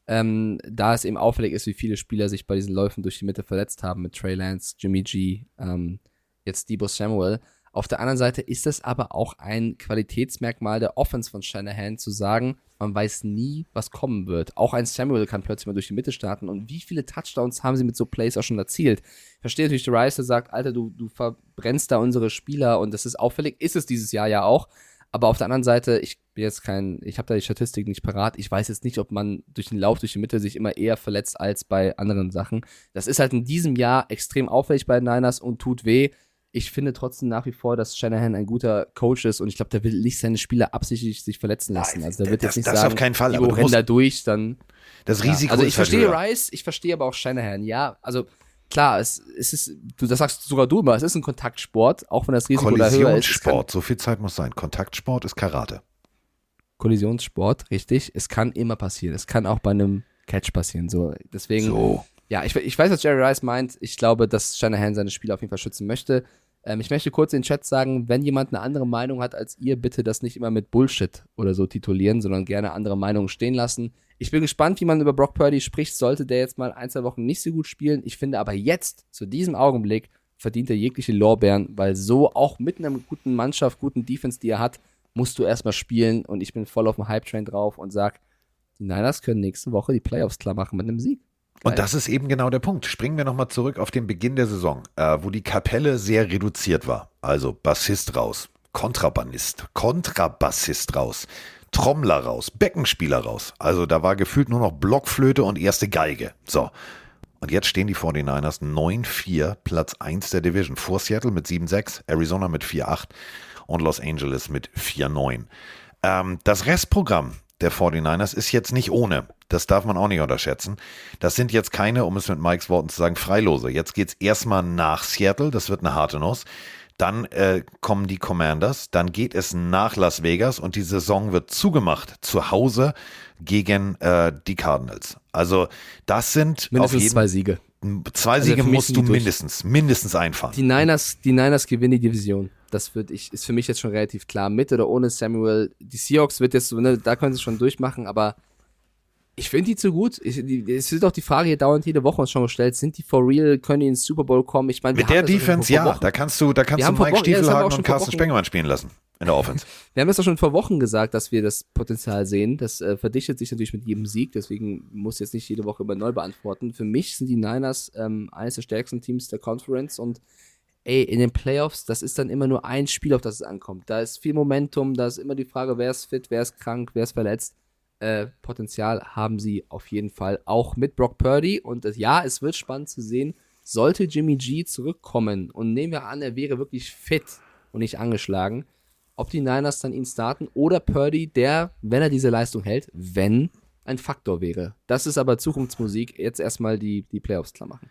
Ähm, da es eben auffällig ist, wie viele Spieler sich bei diesen Läufen durch die Mitte verletzt haben mit Trey Lance, Jimmy G, ähm, jetzt Debo Samuel. Auf der anderen Seite ist es aber auch ein Qualitätsmerkmal der Offense von Shanahan zu sagen, man weiß nie, was kommen wird. Auch ein Samuel kann plötzlich mal durch die Mitte starten. Und wie viele Touchdowns haben sie mit so Plays auch schon erzielt? Ich verstehe natürlich, der Rice, sagt, Alter, du, du verbrennst da unsere Spieler und das ist auffällig. Ist es dieses Jahr ja auch. Aber auf der anderen Seite, ich bin jetzt kein, ich habe da die Statistik nicht parat. Ich weiß jetzt nicht, ob man durch den Lauf durch die Mitte sich immer eher verletzt als bei anderen Sachen. Das ist halt in diesem Jahr extrem auffällig bei den Niners und tut weh. Ich finde trotzdem nach wie vor, dass Shanahan ein guter Coach ist und ich glaube, der will nicht seine Spieler absichtlich sich verletzen lassen. Also der wird das- jetzt nicht das sagen, auf keinen Fall, aber du renn da durch, dann. Das Risiko Also ich halt verstehe höher. Rice, ich verstehe aber auch Shanahan. Ja, also klar, es, es ist, du, das sagst sogar du immer, es ist ein Kontaktsport, auch wenn das Risiko da höher ist. Kollisionssport, so viel Zeit muss sein. Kontaktsport ist Karate. Kollisionssport, richtig. Es kann immer passieren. Es kann auch bei einem Catch passieren. So, deswegen. So. Ja, ich, ich weiß, was Jerry Rice meint. Ich glaube, dass Shanahan seine Spieler auf jeden Fall schützen möchte. Ähm, ich möchte kurz in den Chat sagen, wenn jemand eine andere Meinung hat als ihr, bitte das nicht immer mit Bullshit oder so titulieren, sondern gerne andere Meinungen stehen lassen. Ich bin gespannt, wie man über Brock Purdy spricht. Sollte der jetzt mal ein, zwei Wochen nicht so gut spielen. Ich finde aber jetzt, zu diesem Augenblick, verdient er jegliche Lorbeeren, weil so auch mit einer guten Mannschaft, guten Defense, die er hat, musst du erstmal spielen und ich bin voll auf dem Hype-Train drauf und sag, die Niners können nächste Woche die Playoffs klar machen mit einem Sieg. Und das ist eben genau der Punkt. Springen wir nochmal zurück auf den Beginn der Saison, äh, wo die Kapelle sehr reduziert war. Also Bassist raus, Kontrabandist, Kontrabassist raus, Trommler raus, Beckenspieler raus. Also da war gefühlt nur noch Blockflöte und erste Geige. So. Und jetzt stehen die 49ers 9-4, Platz 1 der Division. Vor Seattle mit 7-6, Arizona mit 4-8 und Los Angeles mit 4-9. Ähm, das Restprogramm der 49ers ist jetzt nicht ohne. Das darf man auch nicht unterschätzen. Das sind jetzt keine, um es mit Mikes Worten zu sagen, Freilose. Jetzt geht's erstmal nach Seattle. Das wird eine harte Nuss. Dann äh, kommen die Commanders. Dann geht es nach Las Vegas und die Saison wird zugemacht zu Hause gegen äh, die Cardinals. Also das sind Mindestens auf jeden zwei Siege. Zwei Also Siege musst du mindestens, mindestens einfahren. Die Niners, die Niners gewinnen die Division. Das wird ich, ist für mich jetzt schon relativ klar. Mit oder ohne Samuel. Die Seahawks wird jetzt so, ne, da können sie schon durchmachen, aber ich finde die zu gut. Ich, die, es wird auch die Frage hier dauernd jede Woche uns schon gestellt, sind die for real, können die ins Super Bowl kommen? Ich meine, Mit der doch Defense, ja, da kannst du, da kannst Wir du Mike Wochen- ja, Stiefelhagen schon und Carsten Spengemann spielen lassen in der Offense. Wir haben es doch schon vor Wochen gesagt, dass wir das Potenzial sehen. Das äh, verdichtet sich natürlich mit jedem Sieg, deswegen muss jetzt nicht jede Woche immer neu beantworten. Für mich sind die Niners ähm, eines der stärksten Teams der Conference und ey, in den Playoffs, das ist dann immer nur ein Spiel, auf das es ankommt. Da ist viel Momentum, da ist immer die Frage, wer ist fit, wer ist krank, wer ist verletzt. Äh, Potenzial haben sie auf jeden Fall auch mit Brock Purdy und äh, ja, es wird spannend zu sehen, sollte Jimmy G zurückkommen und nehmen wir an, er wäre wirklich fit und nicht angeschlagen, ob die Niners dann ihn starten oder Purdy, der, wenn er diese Leistung hält, wenn ein Faktor wäre. Das ist aber Zukunftsmusik. Jetzt erstmal die, die Playoffs klar machen.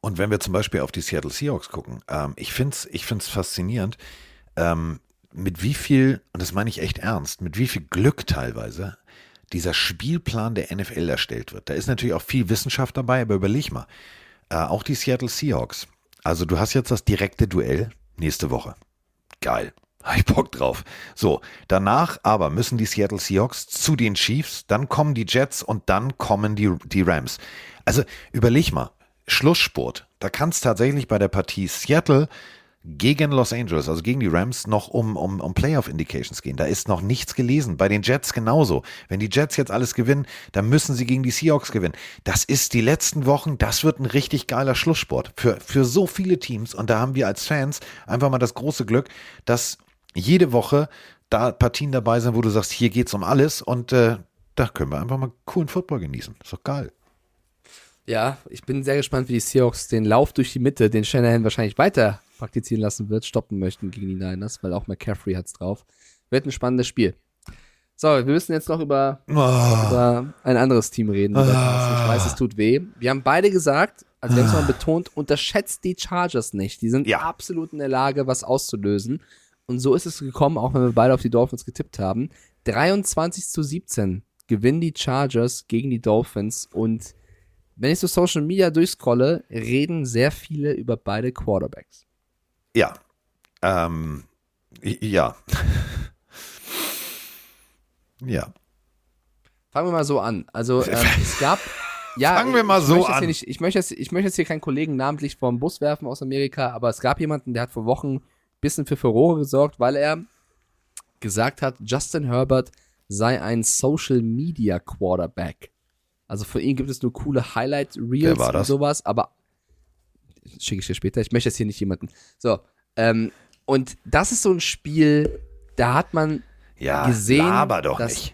Und wenn wir zum Beispiel auf die Seattle Seahawks gucken, ähm, ich finde es ich find's faszinierend, ähm, mit wie viel, und das meine ich echt ernst, mit wie viel Glück teilweise dieser Spielplan der NFL erstellt wird. Da ist natürlich auch viel Wissenschaft dabei, aber überleg mal, äh, auch die Seattle Seahawks. Also du hast jetzt das direkte Duell nächste Woche. Geil. Hab ich Bock drauf. So, danach aber müssen die Seattle Seahawks zu den Chiefs, dann kommen die Jets und dann kommen die, die Rams. Also überleg mal, Schlusssport. Da kann es tatsächlich bei der Partie Seattle gegen Los Angeles, also gegen die Rams, noch um, um, um Playoff-Indications gehen. Da ist noch nichts gelesen. Bei den Jets genauso. Wenn die Jets jetzt alles gewinnen, dann müssen sie gegen die Seahawks gewinnen. Das ist die letzten Wochen, das wird ein richtig geiler Schlusssport für, für so viele Teams. Und da haben wir als Fans einfach mal das große Glück, dass jede Woche da Partien dabei sind, wo du sagst, hier geht's um alles und äh, da können wir einfach mal coolen Football genießen. Ist doch geil. Ja, ich bin sehr gespannt, wie die Seahawks den Lauf durch die Mitte, den Shanahan wahrscheinlich weiter praktizieren lassen wird, stoppen möchten gegen die Niners, weil auch McCaffrey hat's drauf. Wird ein spannendes Spiel. So, wir müssen jetzt noch über, Oh. über ein anderes Team reden. Carsten. Ich weiß, es tut weh. Wir haben beide gesagt, also wir haben es mal betont, unterschätzt die Chargers nicht. Die sind absolut in der Lage, was auszulösen. Und so ist es gekommen, auch wenn wir beide auf die Dolphins getippt haben. 23 zu 17 gewinnen die Chargers gegen die Dolphins und wenn ich so Social Media durchscrolle, reden sehr viele über beide Quarterbacks. Ja. Ähm, ja. ja. Fangen wir mal so an. Also ähm, es gab ja, Fangen wir mal ich so an. Hier nicht, ich, möchte jetzt, ich möchte jetzt hier keinen Kollegen namentlich vom Bus werfen aus Amerika, aber es gab jemanden, der hat vor Wochen bisschen für Furore gesorgt, weil er gesagt hat, Justin Herbert sei ein Social Media Quarterback. Also für ihn gibt es nur coole Highlight Reels war und sowas, aber schicke ich dir später. Ich möchte jetzt hier nicht jemanden. So, ähm, und das ist so ein Spiel, da hat man Ja, gesehen, dass nicht.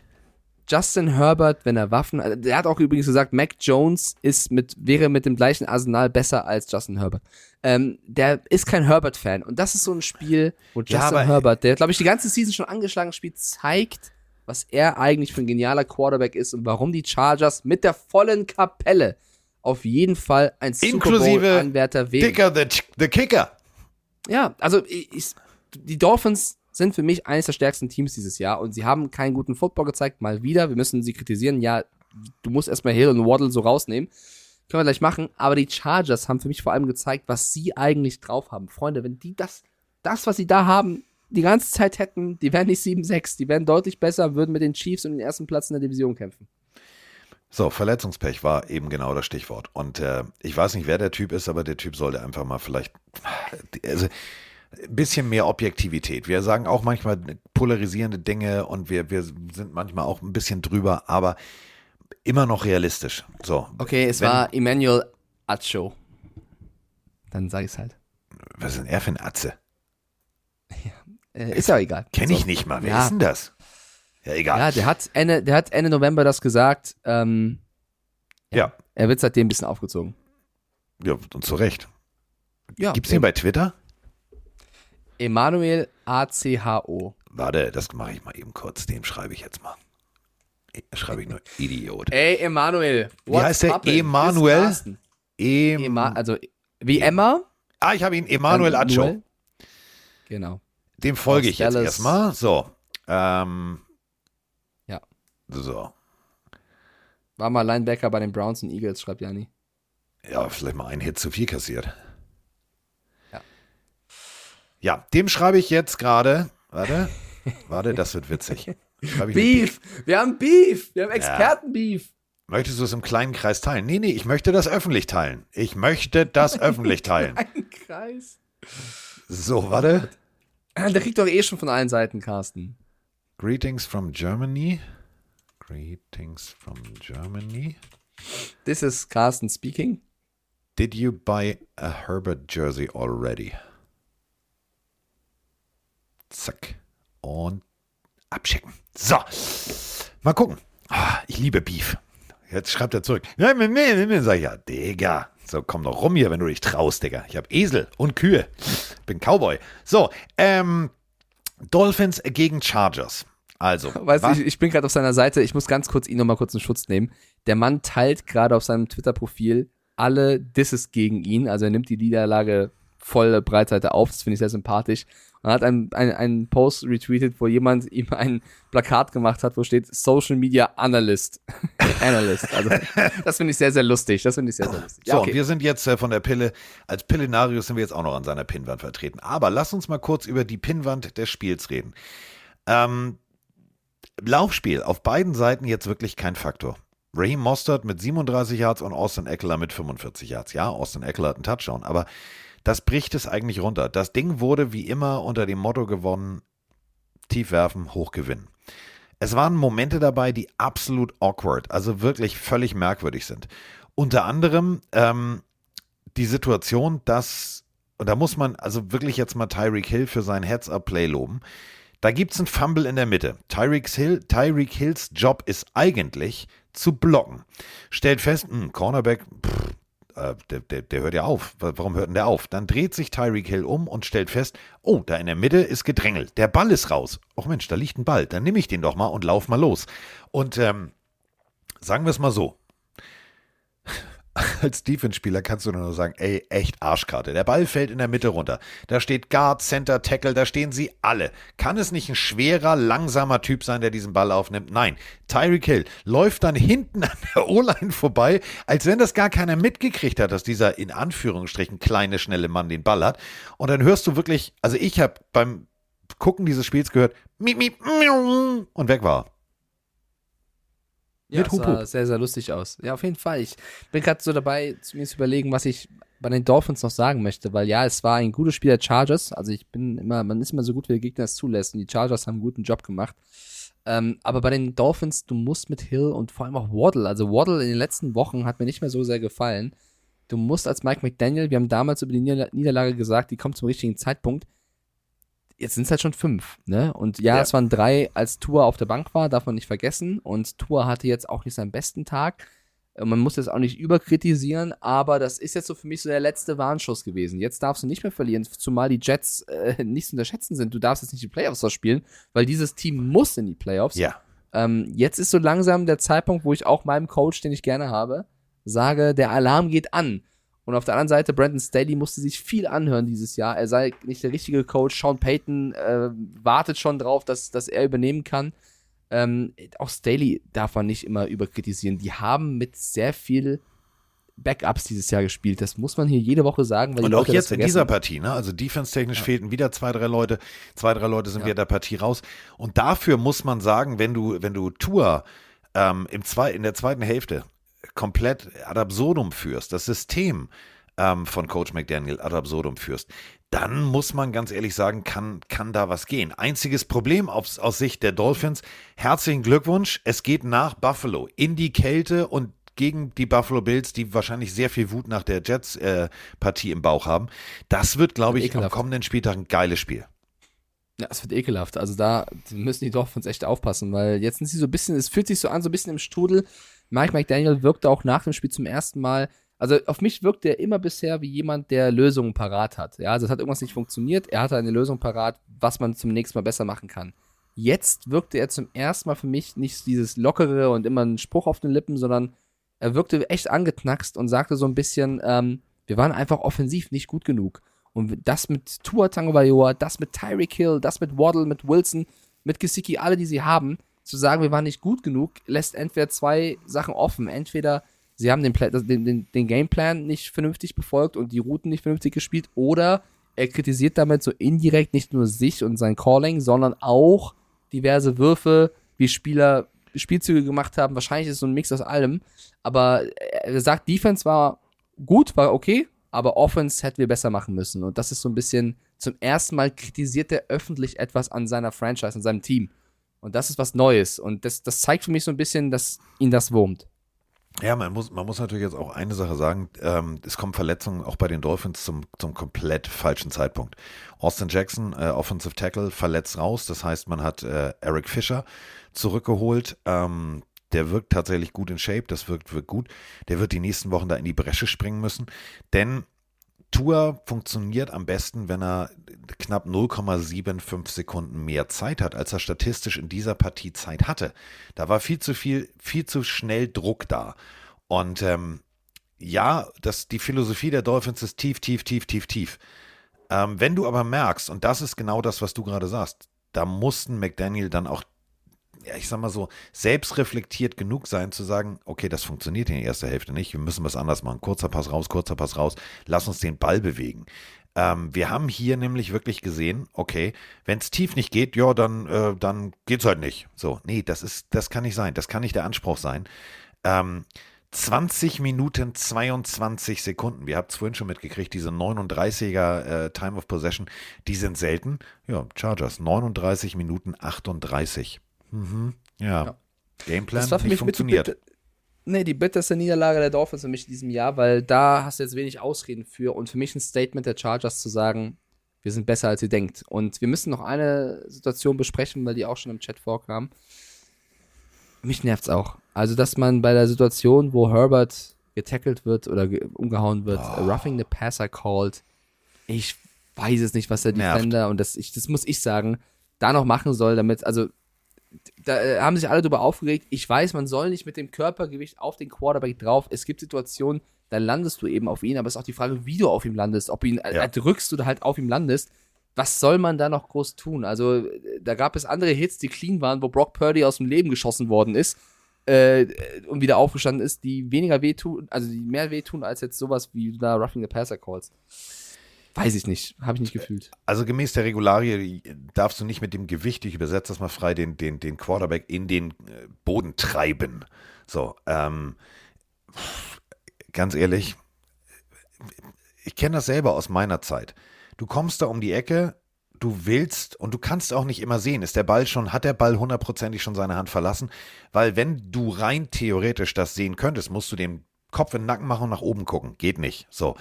Justin Herbert, wenn er Waffen, also der hat auch übrigens gesagt, Mac Jones ist mit, wäre mit dem gleichen Arsenal besser als Justin Herbert. Ähm, der ist kein Herbert-Fan und das ist so ein Spiel, wo Justin Ja, Herbert, der glaube ich die ganze Season schon angeschlagen spielt, zeigt, was er eigentlich für ein genialer Quarterback ist und warum die Chargers mit der vollen Kapelle auf jeden Fall ein Super Inklusive Bowl-Anwärter wären. Dicker the, the Kicker. Ja, also ich, die Dolphins sind für mich eines der stärksten Teams dieses Jahr und sie haben keinen guten Football gezeigt, mal wieder. Wir müssen sie kritisieren. Ja, du musst erstmal Hill und Waddle so rausnehmen. Können wir gleich machen. Aber die Chargers haben für mich vor allem gezeigt, was sie eigentlich drauf haben. Freunde, wenn die das, das, was sie da haben, die ganze Zeit hätten, die wären nicht 7-6, die wären deutlich besser, würden mit den Chiefs um den ersten Platz in der Division kämpfen. So, Verletzungspech war eben genau das Stichwort. Und äh, ich weiß nicht, wer der Typ ist, aber der Typ sollte einfach mal vielleicht also, ein bisschen mehr Objektivität. Wir sagen auch manchmal polarisierende Dinge und wir, wir sind manchmal auch ein bisschen drüber, aber immer noch realistisch. So. Okay, es wenn- war Emmanuel Acho. Dann sag ich's halt. Was ist denn er für ein Atze? Äh, ist ja egal. Kenn ich So. nicht mal. Wer Ja. ist denn das? Ja, egal. Ja, der hat Ende, der hat Ende November das gesagt. Ähm, Ja. Er wird seitdem ein bisschen aufgezogen. Ja, und zu Recht. Ja, Gibt's den bei Twitter? Emanuel ACHO. Warte, das mache ich mal eben kurz. Dem schreibe ich jetzt mal. Schreibe ich nur Idiot. Ey, Emanuel. Wie heißt der? Emanuel? Em Ema also wie Emma? ah, ich habe ihn. Emanuel Acho. Genau. Dem folge Aus ich jetzt erstmal. So. Ähm, Ja. So. War mal Linebacker bei den Browns und Eagles, schreibt Jani. Ja, vielleicht mal einen Hit zu viel kassiert. Ja. Ja, dem schreibe ich jetzt gerade. Warte. Warte, das wird witzig. Eine Beef! Wir haben Beef! Wir haben Experten-Beef! Möchtest du es im kleinen Kreis teilen? Nee, nee, ich möchte das öffentlich teilen. Ich möchte das öffentlich teilen. Ein Kreis. So, warte. Der kriegt doch eh schon von allen Seiten, Carsten. Greetings from Germany. Greetings from Germany. This is Carsten speaking. Did you buy a Herbert jersey already? Zack. Und abschicken. So. Mal gucken. Ah, Ich liebe Beef. Jetzt schreibt er zurück. Ja, nee, nee, nee. Sag ich, ja, Digga. So, komm doch rum hier, wenn du dich traust, Digga. Ich hab Esel und Kühe. Bin Cowboy. So, ähm, Dolphins gegen Chargers. Also, Weißt du, ich, ich bin gerade auf seiner Seite. Ich muss ganz kurz ihn nochmal kurz in Schutz nehmen. Der Mann teilt gerade auf seinem Twitter-Profil alle Disses gegen ihn. Also er nimmt die Niederlage volle Breitseite auf. Das finde ich sehr sympathisch. Er hat einen, einen, einen Post retweetet, wo jemand ihm ein Plakat gemacht hat, wo steht Social Media Analyst. Analyst. Also das finde ich sehr, sehr lustig. Das finde ich sehr, sehr lustig. So, und wir sind jetzt äh, von der Pille, als Pillenarius sind wir jetzt auch noch an seiner Pinnwand vertreten. Aber lass uns mal kurz über die Pinnwand des Spiels reden. Ähm, Laufspiel auf beiden Seiten jetzt wirklich kein Faktor. Raheem Mostert mit 37 Yards und Austin Eckler mit 45 Yards. Ja, Austin Eckler hat einen Touchdown, aber das bricht es eigentlich runter. Das Ding wurde wie immer unter dem Motto gewonnen, tief werfen, hoch gewinnen. Es waren Momente dabei, die absolut awkward, also wirklich völlig merkwürdig sind. Unter anderem ähm, die Situation, dass, und da muss man also wirklich jetzt mal Tyreek Hill für sein Heads-Up-Play loben. Da gibt es einen Fumble in der Mitte. Tyreek, Hill, Hills Job ist eigentlich zu blocken. Stellt fest, hm, Cornerback, pff, äh, der, der, der hört ja auf. Wa- Warum hört denn der auf? Dann dreht sich Tyreek Hill um und stellt fest, oh, da in der Mitte ist gedrängelt. Der Ball ist raus. Och Mensch, da liegt ein Ball. Dann nehme ich den doch mal und lauf mal los. Und ähm, sagen wir es mal so. Als Defense-Spieler kannst du nur sagen, ey, echt Arschkarte. Der Ball fällt in der Mitte runter. Da steht Guard, Center, Tackle, da stehen sie alle. Kann es nicht ein schwerer, langsamer Typ sein, der diesen Ball aufnimmt? Nein. Tyreek Hill läuft dann hinten an der O-Line vorbei, als wenn das gar keiner mitgekriegt hat, dass dieser in Anführungsstrichen kleine, schnelle Mann den Ball hat. Und dann hörst du wirklich, also ich habe beim Gucken dieses Spiels gehört, miep, miep, und weg war. Ja, Mit das Hup, sah sehr, sehr lustig aus. Ja, auf jeden Fall. Ich bin gerade so dabei, zu mir zu überlegen, was ich bei den Dolphins noch sagen möchte, weil ja, es war ein gutes Spiel der Chargers. Also ich bin immer, man ist immer so gut, wie der Gegner es zulässt. Und die Chargers haben einen guten Job gemacht. Ähm, aber bei den Dolphins, du musst mit Hill und vor allem auch Waddle, also Waddle in den letzten Wochen hat mir nicht mehr so sehr gefallen. Du musst als Mike McDaniel, wir haben damals über die Nieder Niederlage gesagt, die kommt zum richtigen Zeitpunkt. Jetzt sind es halt schon fünf, ne? Und ja, Ja. es waren drei, als Tour auf der Bank war, darf man nicht vergessen. Und Tour hatte jetzt auch nicht seinen besten Tag. Äh, Man muss jetzt auch nicht überkritisieren, aber das ist jetzt so für mich so der letzte Warnschuss gewesen. Jetzt darfst du nicht mehr verlieren, zumal die Jets äh, nicht zu unterschätzen sind. Du darfst jetzt nicht die Playoffs spielen, weil dieses Team muss in die Playoffs. Ja. Ähm, jetzt ist so langsam der Zeitpunkt, wo ich auch meinem Coach, den ich gerne habe, sage, der Alarm geht an. Und auf der anderen Seite, Brandon Staley musste sich viel anhören dieses Jahr. Er sei nicht der richtige Coach. Sean Payton äh, wartet schon drauf, dass, dass er übernehmen kann. Ähm, auch Staley darf man nicht immer überkritisieren. Die haben mit sehr viel Backups dieses Jahr gespielt. Das muss man hier jede Woche sagen. Und auch Leute jetzt in dieser Partie, ne? Also defense-technisch fehlten wieder zwei, drei Leute. Zwei, drei Leute sind wieder der Partie raus. Und dafür muss man sagen, wenn du, wenn du Tour ähm, im zwei, in der zweiten Hälfte komplett ad absurdum führst, das System ähm, von Coach McDaniel ad absurdum führst, dann muss man ganz ehrlich sagen, kann, kann da was gehen. Einziges Problem aus, aus Sicht der Dolphins, herzlichen Glückwunsch, es geht nach Buffalo in die Kälte und gegen die Buffalo Bills, die wahrscheinlich sehr viel Wut nach der Jets-Partie im Bauch haben. Das wird, glaube ich, am ekelhaft. kommenden Spieltag ein geiles Spiel. Ja, es wird ekelhaft. Also da müssen die Dolphins echt aufpassen, weil jetzt sind sie so ein bisschen, es fühlt sich so an, so ein bisschen im Strudel. Mike McDaniel wirkte auch nach dem Spiel zum ersten Mal, Also auf mich wirkt er immer bisher wie jemand, der Lösungen parat hat. Ja, also es hat irgendwas nicht funktioniert, er hatte eine Lösung parat, was man zum nächsten Mal besser machen kann. Jetzt wirkte er zum ersten Mal für mich nicht dieses lockere und immer ein Spruch auf den Lippen, sondern er wirkte echt angeknackst und sagte so ein bisschen, ähm, wir waren einfach offensiv nicht gut genug. Und das mit Tua Tagovailoa, das mit Tyreek Hill, das mit Waddle, mit Wilson, mit Gesicki, alle, die sie haben, zu sagen, wir waren nicht gut genug, lässt entweder zwei Sachen offen. Entweder sie haben den, Pla- den, den, den Gameplan nicht vernünftig befolgt und die Routen nicht vernünftig gespielt, oder er kritisiert damit so indirekt nicht nur sich und sein Calling, sondern auch diverse Würfe, wie Spieler Spielzüge gemacht haben. Wahrscheinlich ist es so ein Mix aus allem. Aber er sagt, Defense war gut, war okay, aber Offense hätten wir besser machen müssen. Und das ist so ein bisschen, zum ersten Mal kritisiert er öffentlich etwas an seiner Franchise, an seinem Team. Und das ist was Neues. Und das, das zeigt für mich so ein bisschen, dass ihn das wurmt. Ja, man muss, man muss natürlich jetzt auch eine Sache sagen. Ähm, es kommen Verletzungen auch bei den Dolphins zum, zum komplett falschen Zeitpunkt. Austin Jackson, äh, Offensive Tackle, verletzt raus. Das heißt, man hat äh, Eric Fischer zurückgeholt. Ähm, der wirkt tatsächlich gut in Shape. Das wirkt, wirkt gut. Der wird die nächsten Wochen da in die Bresche springen müssen. Denn Tour funktioniert am besten, wenn er knapp 0,75 Sekunden mehr Zeit hat, als er statistisch in dieser Partie Zeit hatte. Da war viel zu viel, viel zu schnell Druck da. Und ähm, ja, das, die Philosophie der Dolphins ist tief, tief, tief, tief, tief. Ähm, wenn du aber merkst, und das ist genau das, was du gerade sagst, da mussten McDaniel dann auch ja, ich sag mal so, selbstreflektiert genug sein, zu sagen, okay, das funktioniert in der ersten Hälfte nicht, wir müssen was anders machen. Kurzer Pass raus, kurzer Pass raus, lass uns den Ball bewegen. Ähm, wir haben hier nämlich wirklich gesehen, okay, wenn es tief nicht geht, ja, dann, äh, dann geht's halt nicht. So, nee, das ist, das kann nicht sein, das kann nicht der Anspruch sein. Ähm, 20 Minuten 22 Sekunden. Wir haben es vorhin schon mitgekriegt, diese 39er äh, Time of Possession, die sind selten. Ja, Chargers, 39 Minuten 38. Mhm. Ja. Ja. Gameplan Das war für mich mit funktioniert. bitte, nee, die bitterste Niederlage der Dolphins für mich in diesem Jahr, weil da hast du jetzt wenig Ausreden für und für mich ein Statement der Chargers zu sagen, wir sind besser als ihr denkt. Und wir müssen noch eine Situation besprechen, weil die auch schon im Chat vorkam. Mich nervt's auch. Also, dass man bei der Situation, wo Herbert getackelt wird oder ge umgehauen wird, Oh. roughing the passer called, ich weiß es nicht, was der Nervt. Defender, und das, ich, das muss ich sagen, da noch machen soll, damit, also da äh, haben sich alle drüber aufgeregt. Ich weiß, man soll nicht mit dem Körpergewicht auf den Quarterback drauf. Es gibt Situationen, da landest du eben auf ihn, aber es ist auch die Frage, wie du auf ihm landest. Ob du ihn äh, Ja. drückst oder halt auf ihm landest. Was soll man da noch groß tun? Also, äh, da gab es andere Hits, die clean waren, wo Brock Purdy aus dem Leben geschossen worden ist äh, und wieder aufgestanden ist, die weniger wehtun, also die mehr wehtun als jetzt sowas wie da Roughing the Passer Calls. Weiß ich nicht, habe ich nicht gefühlt. Also gemäß der Regularie darfst du nicht mit dem Gewicht, ich übersetze das mal frei, den, den, den Quarterback in den äh, Boden treiben. So, ähm, ganz ehrlich, ich kenne das selber aus meiner Zeit. Du kommst da um die Ecke, du willst und du kannst auch nicht immer sehen, ist der Ball schon, hat der Ball hundertprozentig schon seine Hand verlassen? Weil wenn du rein theoretisch das sehen könntest, musst du den Kopf in den Nacken machen und nach oben gucken. Geht nicht. So.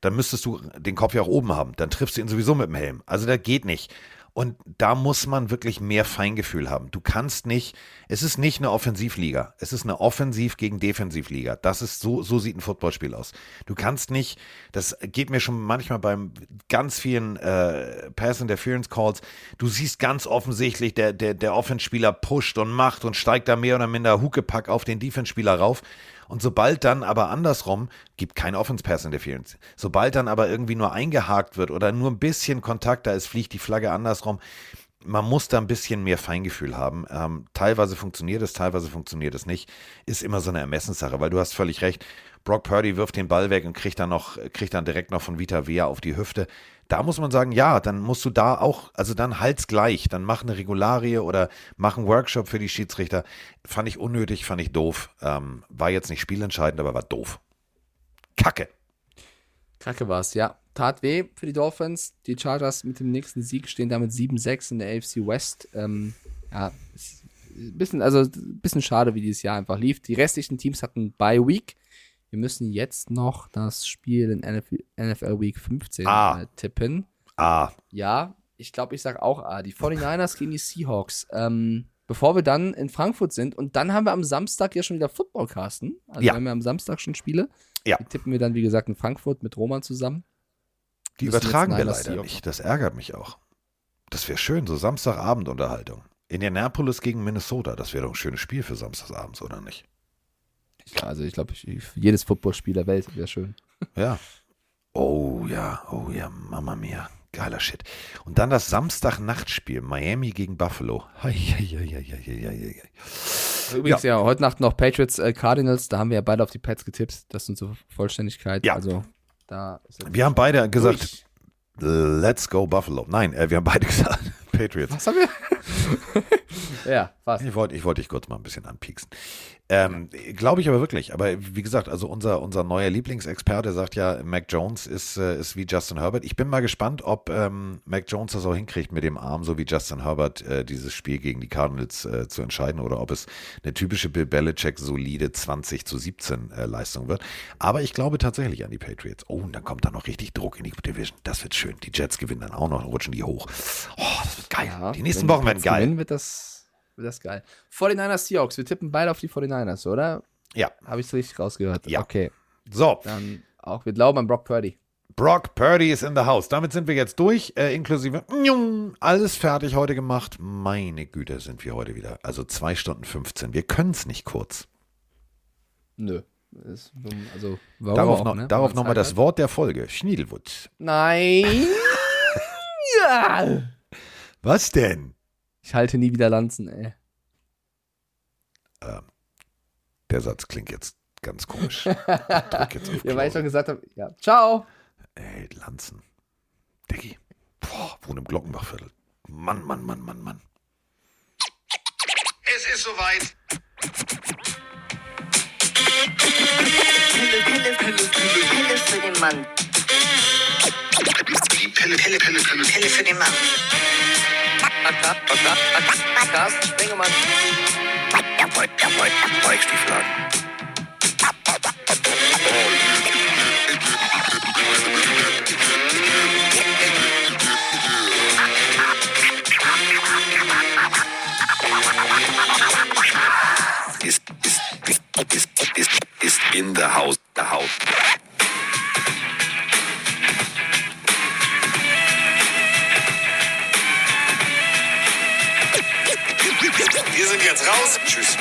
Dann müsstest du den Kopf ja auch oben haben. Dann triffst du ihn sowieso mit dem Helm. Also das geht nicht. Und da muss man wirklich mehr Feingefühl haben. Du kannst nicht, es ist nicht eine Offensivliga. Es ist eine Offensiv gegen Defensivliga. Das ist so, so sieht ein Footballspiel aus. Du kannst nicht, das geht mir schon manchmal beim ganz vielen äh, Pass Interference Calls. Du siehst ganz offensichtlich, der, der, der Offenspieler pusht und macht und steigt da mehr oder minder Huckepack auf den Defense-Spieler rauf. Und sobald dann aber andersrum, gibt kein Offense-Pass-Interference. Sobald dann aber irgendwie nur eingehakt wird oder nur ein bisschen Kontakt da ist, fliegt die Flagge andersrum. Man muss da ein bisschen mehr Feingefühl haben. Ähm, teilweise funktioniert es, teilweise funktioniert es nicht. Ist immer so eine Ermessenssache, weil du hast völlig recht. Brock Purdy wirft den Ball weg und kriegt dann noch, kriegt dann direkt noch von Vita Vea auf die Hüfte. Da muss man sagen, ja, dann musst du da auch, also dann halt's gleich, dann mach eine Regularie oder mach einen Workshop für die Schiedsrichter. Fand ich unnötig, fand ich doof. Ähm, war jetzt nicht spielentscheidend, aber war doof. Kacke. Kacke war's, ja. Tat weh für die Dolphins. Die Chargers mit dem nächsten Sieg stehen damit 7-6 in der AFC West. Ähm, ja, bisschen, also bisschen schade, wie dieses Jahr einfach lief. Die restlichen Teams hatten Bye Week. Wir müssen jetzt noch das Spiel in NFL, Week 15 Ah. tippen. Ah, Ja, ich glaube, ich sage auch A. Die 49ers gegen die Seahawks. Ähm, bevor wir dann in Frankfurt sind und dann haben wir am Samstag ja schon wieder Football casten. Also Ja. wir haben ja am Samstag schon Spiele. Ja. Die tippen wir dann, wie gesagt, in Frankfurt mit Roman zusammen. Die Müssen übertragen wir leider Seahawks nicht. Das ärgert mich auch. Das wäre schön, so Samstagabendunterhaltung. Indianapolis gegen Minnesota, das wäre doch ein schönes Spiel für Samstagsabends, oder nicht? Ja, also ich glaube, jedes Footballspiel der Welt wäre schön. Ja. Oh ja, oh ja, Mama mia. Geiler Shit. Und dann das Samstag-Nachtspiel, Miami gegen Buffalo. Übrigens, ja. heute Nacht noch Patriots äh, Cardinals, da haben wir ja beide auf die Pets getippt. Das sind zur Vollständigkeit. Ja. Also da Wir haben beide gesagt, durch. let's go Buffalo. Nein, äh, wir haben beide gesagt, Patriots. Was haben wir? ja, fast. Ich wollte ich wollte dich kurz mal ein bisschen anpieksen. Ähm, Glaube ich aber wirklich. Aber wie gesagt, also unser, unser neuer Lieblingsexperte sagt ja, Mac Jones ist, äh, ist wie Justin Herbert. Ich bin mal gespannt, ob ähm, Mac Jones das auch hinkriegt, mit dem Arm, so wie Justin Herbert, äh, dieses Spiel gegen die Cardinals äh, zu entscheiden oder ob es eine typische Bill Belichick solide 20 zu 17 äh, Leistung wird. Aber ich glaube tatsächlich an die Patriots. Oh, und dann kommt da noch richtig Druck in die Division. Das wird schön. Die Jets gewinnen dann auch noch, rutschen die hoch. Oh, das wird geil. Ja, die nächsten Wochen werden geil. Gewinnen, wird das, das geil. 49ers Seahawks, wir tippen beide auf die 49ers, oder? Ja. Habe ich es richtig rausgehört? Ja. Okay. So. Dann auch, wir glauben an Brock Purdy. Brock Purdy ist in the house. Damit sind wir jetzt durch, äh, inklusive alles fertig heute gemacht. Meine Güte, sind wir heute wieder. Also 2 Stunden 15. Wir können es nicht kurz. Nö. Das, also, warum darauf auch, noch, ne? darauf nochmal das. Wort der Folge. Schniedelwutz. Nein. ja. Was denn? Ich halte nie wieder Lanzen, ey. Ähm, der Satz klingt jetzt ganz komisch. Ich drück jetzt auf ja, weil ich schon gesagt habe, ja, ciao. Ey, Lanzen. Diggi. Boah, wohnt im Glockenbachviertel. Mann, Mann, Mann, Mann, Mann. Es ist soweit. Pille, Pille, Pille, Pille, Pille für den Mann. Die Pille, Pille, Pille, Pille, Pille für den Mann. Carsten Stengemann. Weichstiefel an. Ist, ist, ist, ist, ist, ist in the house, the house. jetzt raus. Tschüss.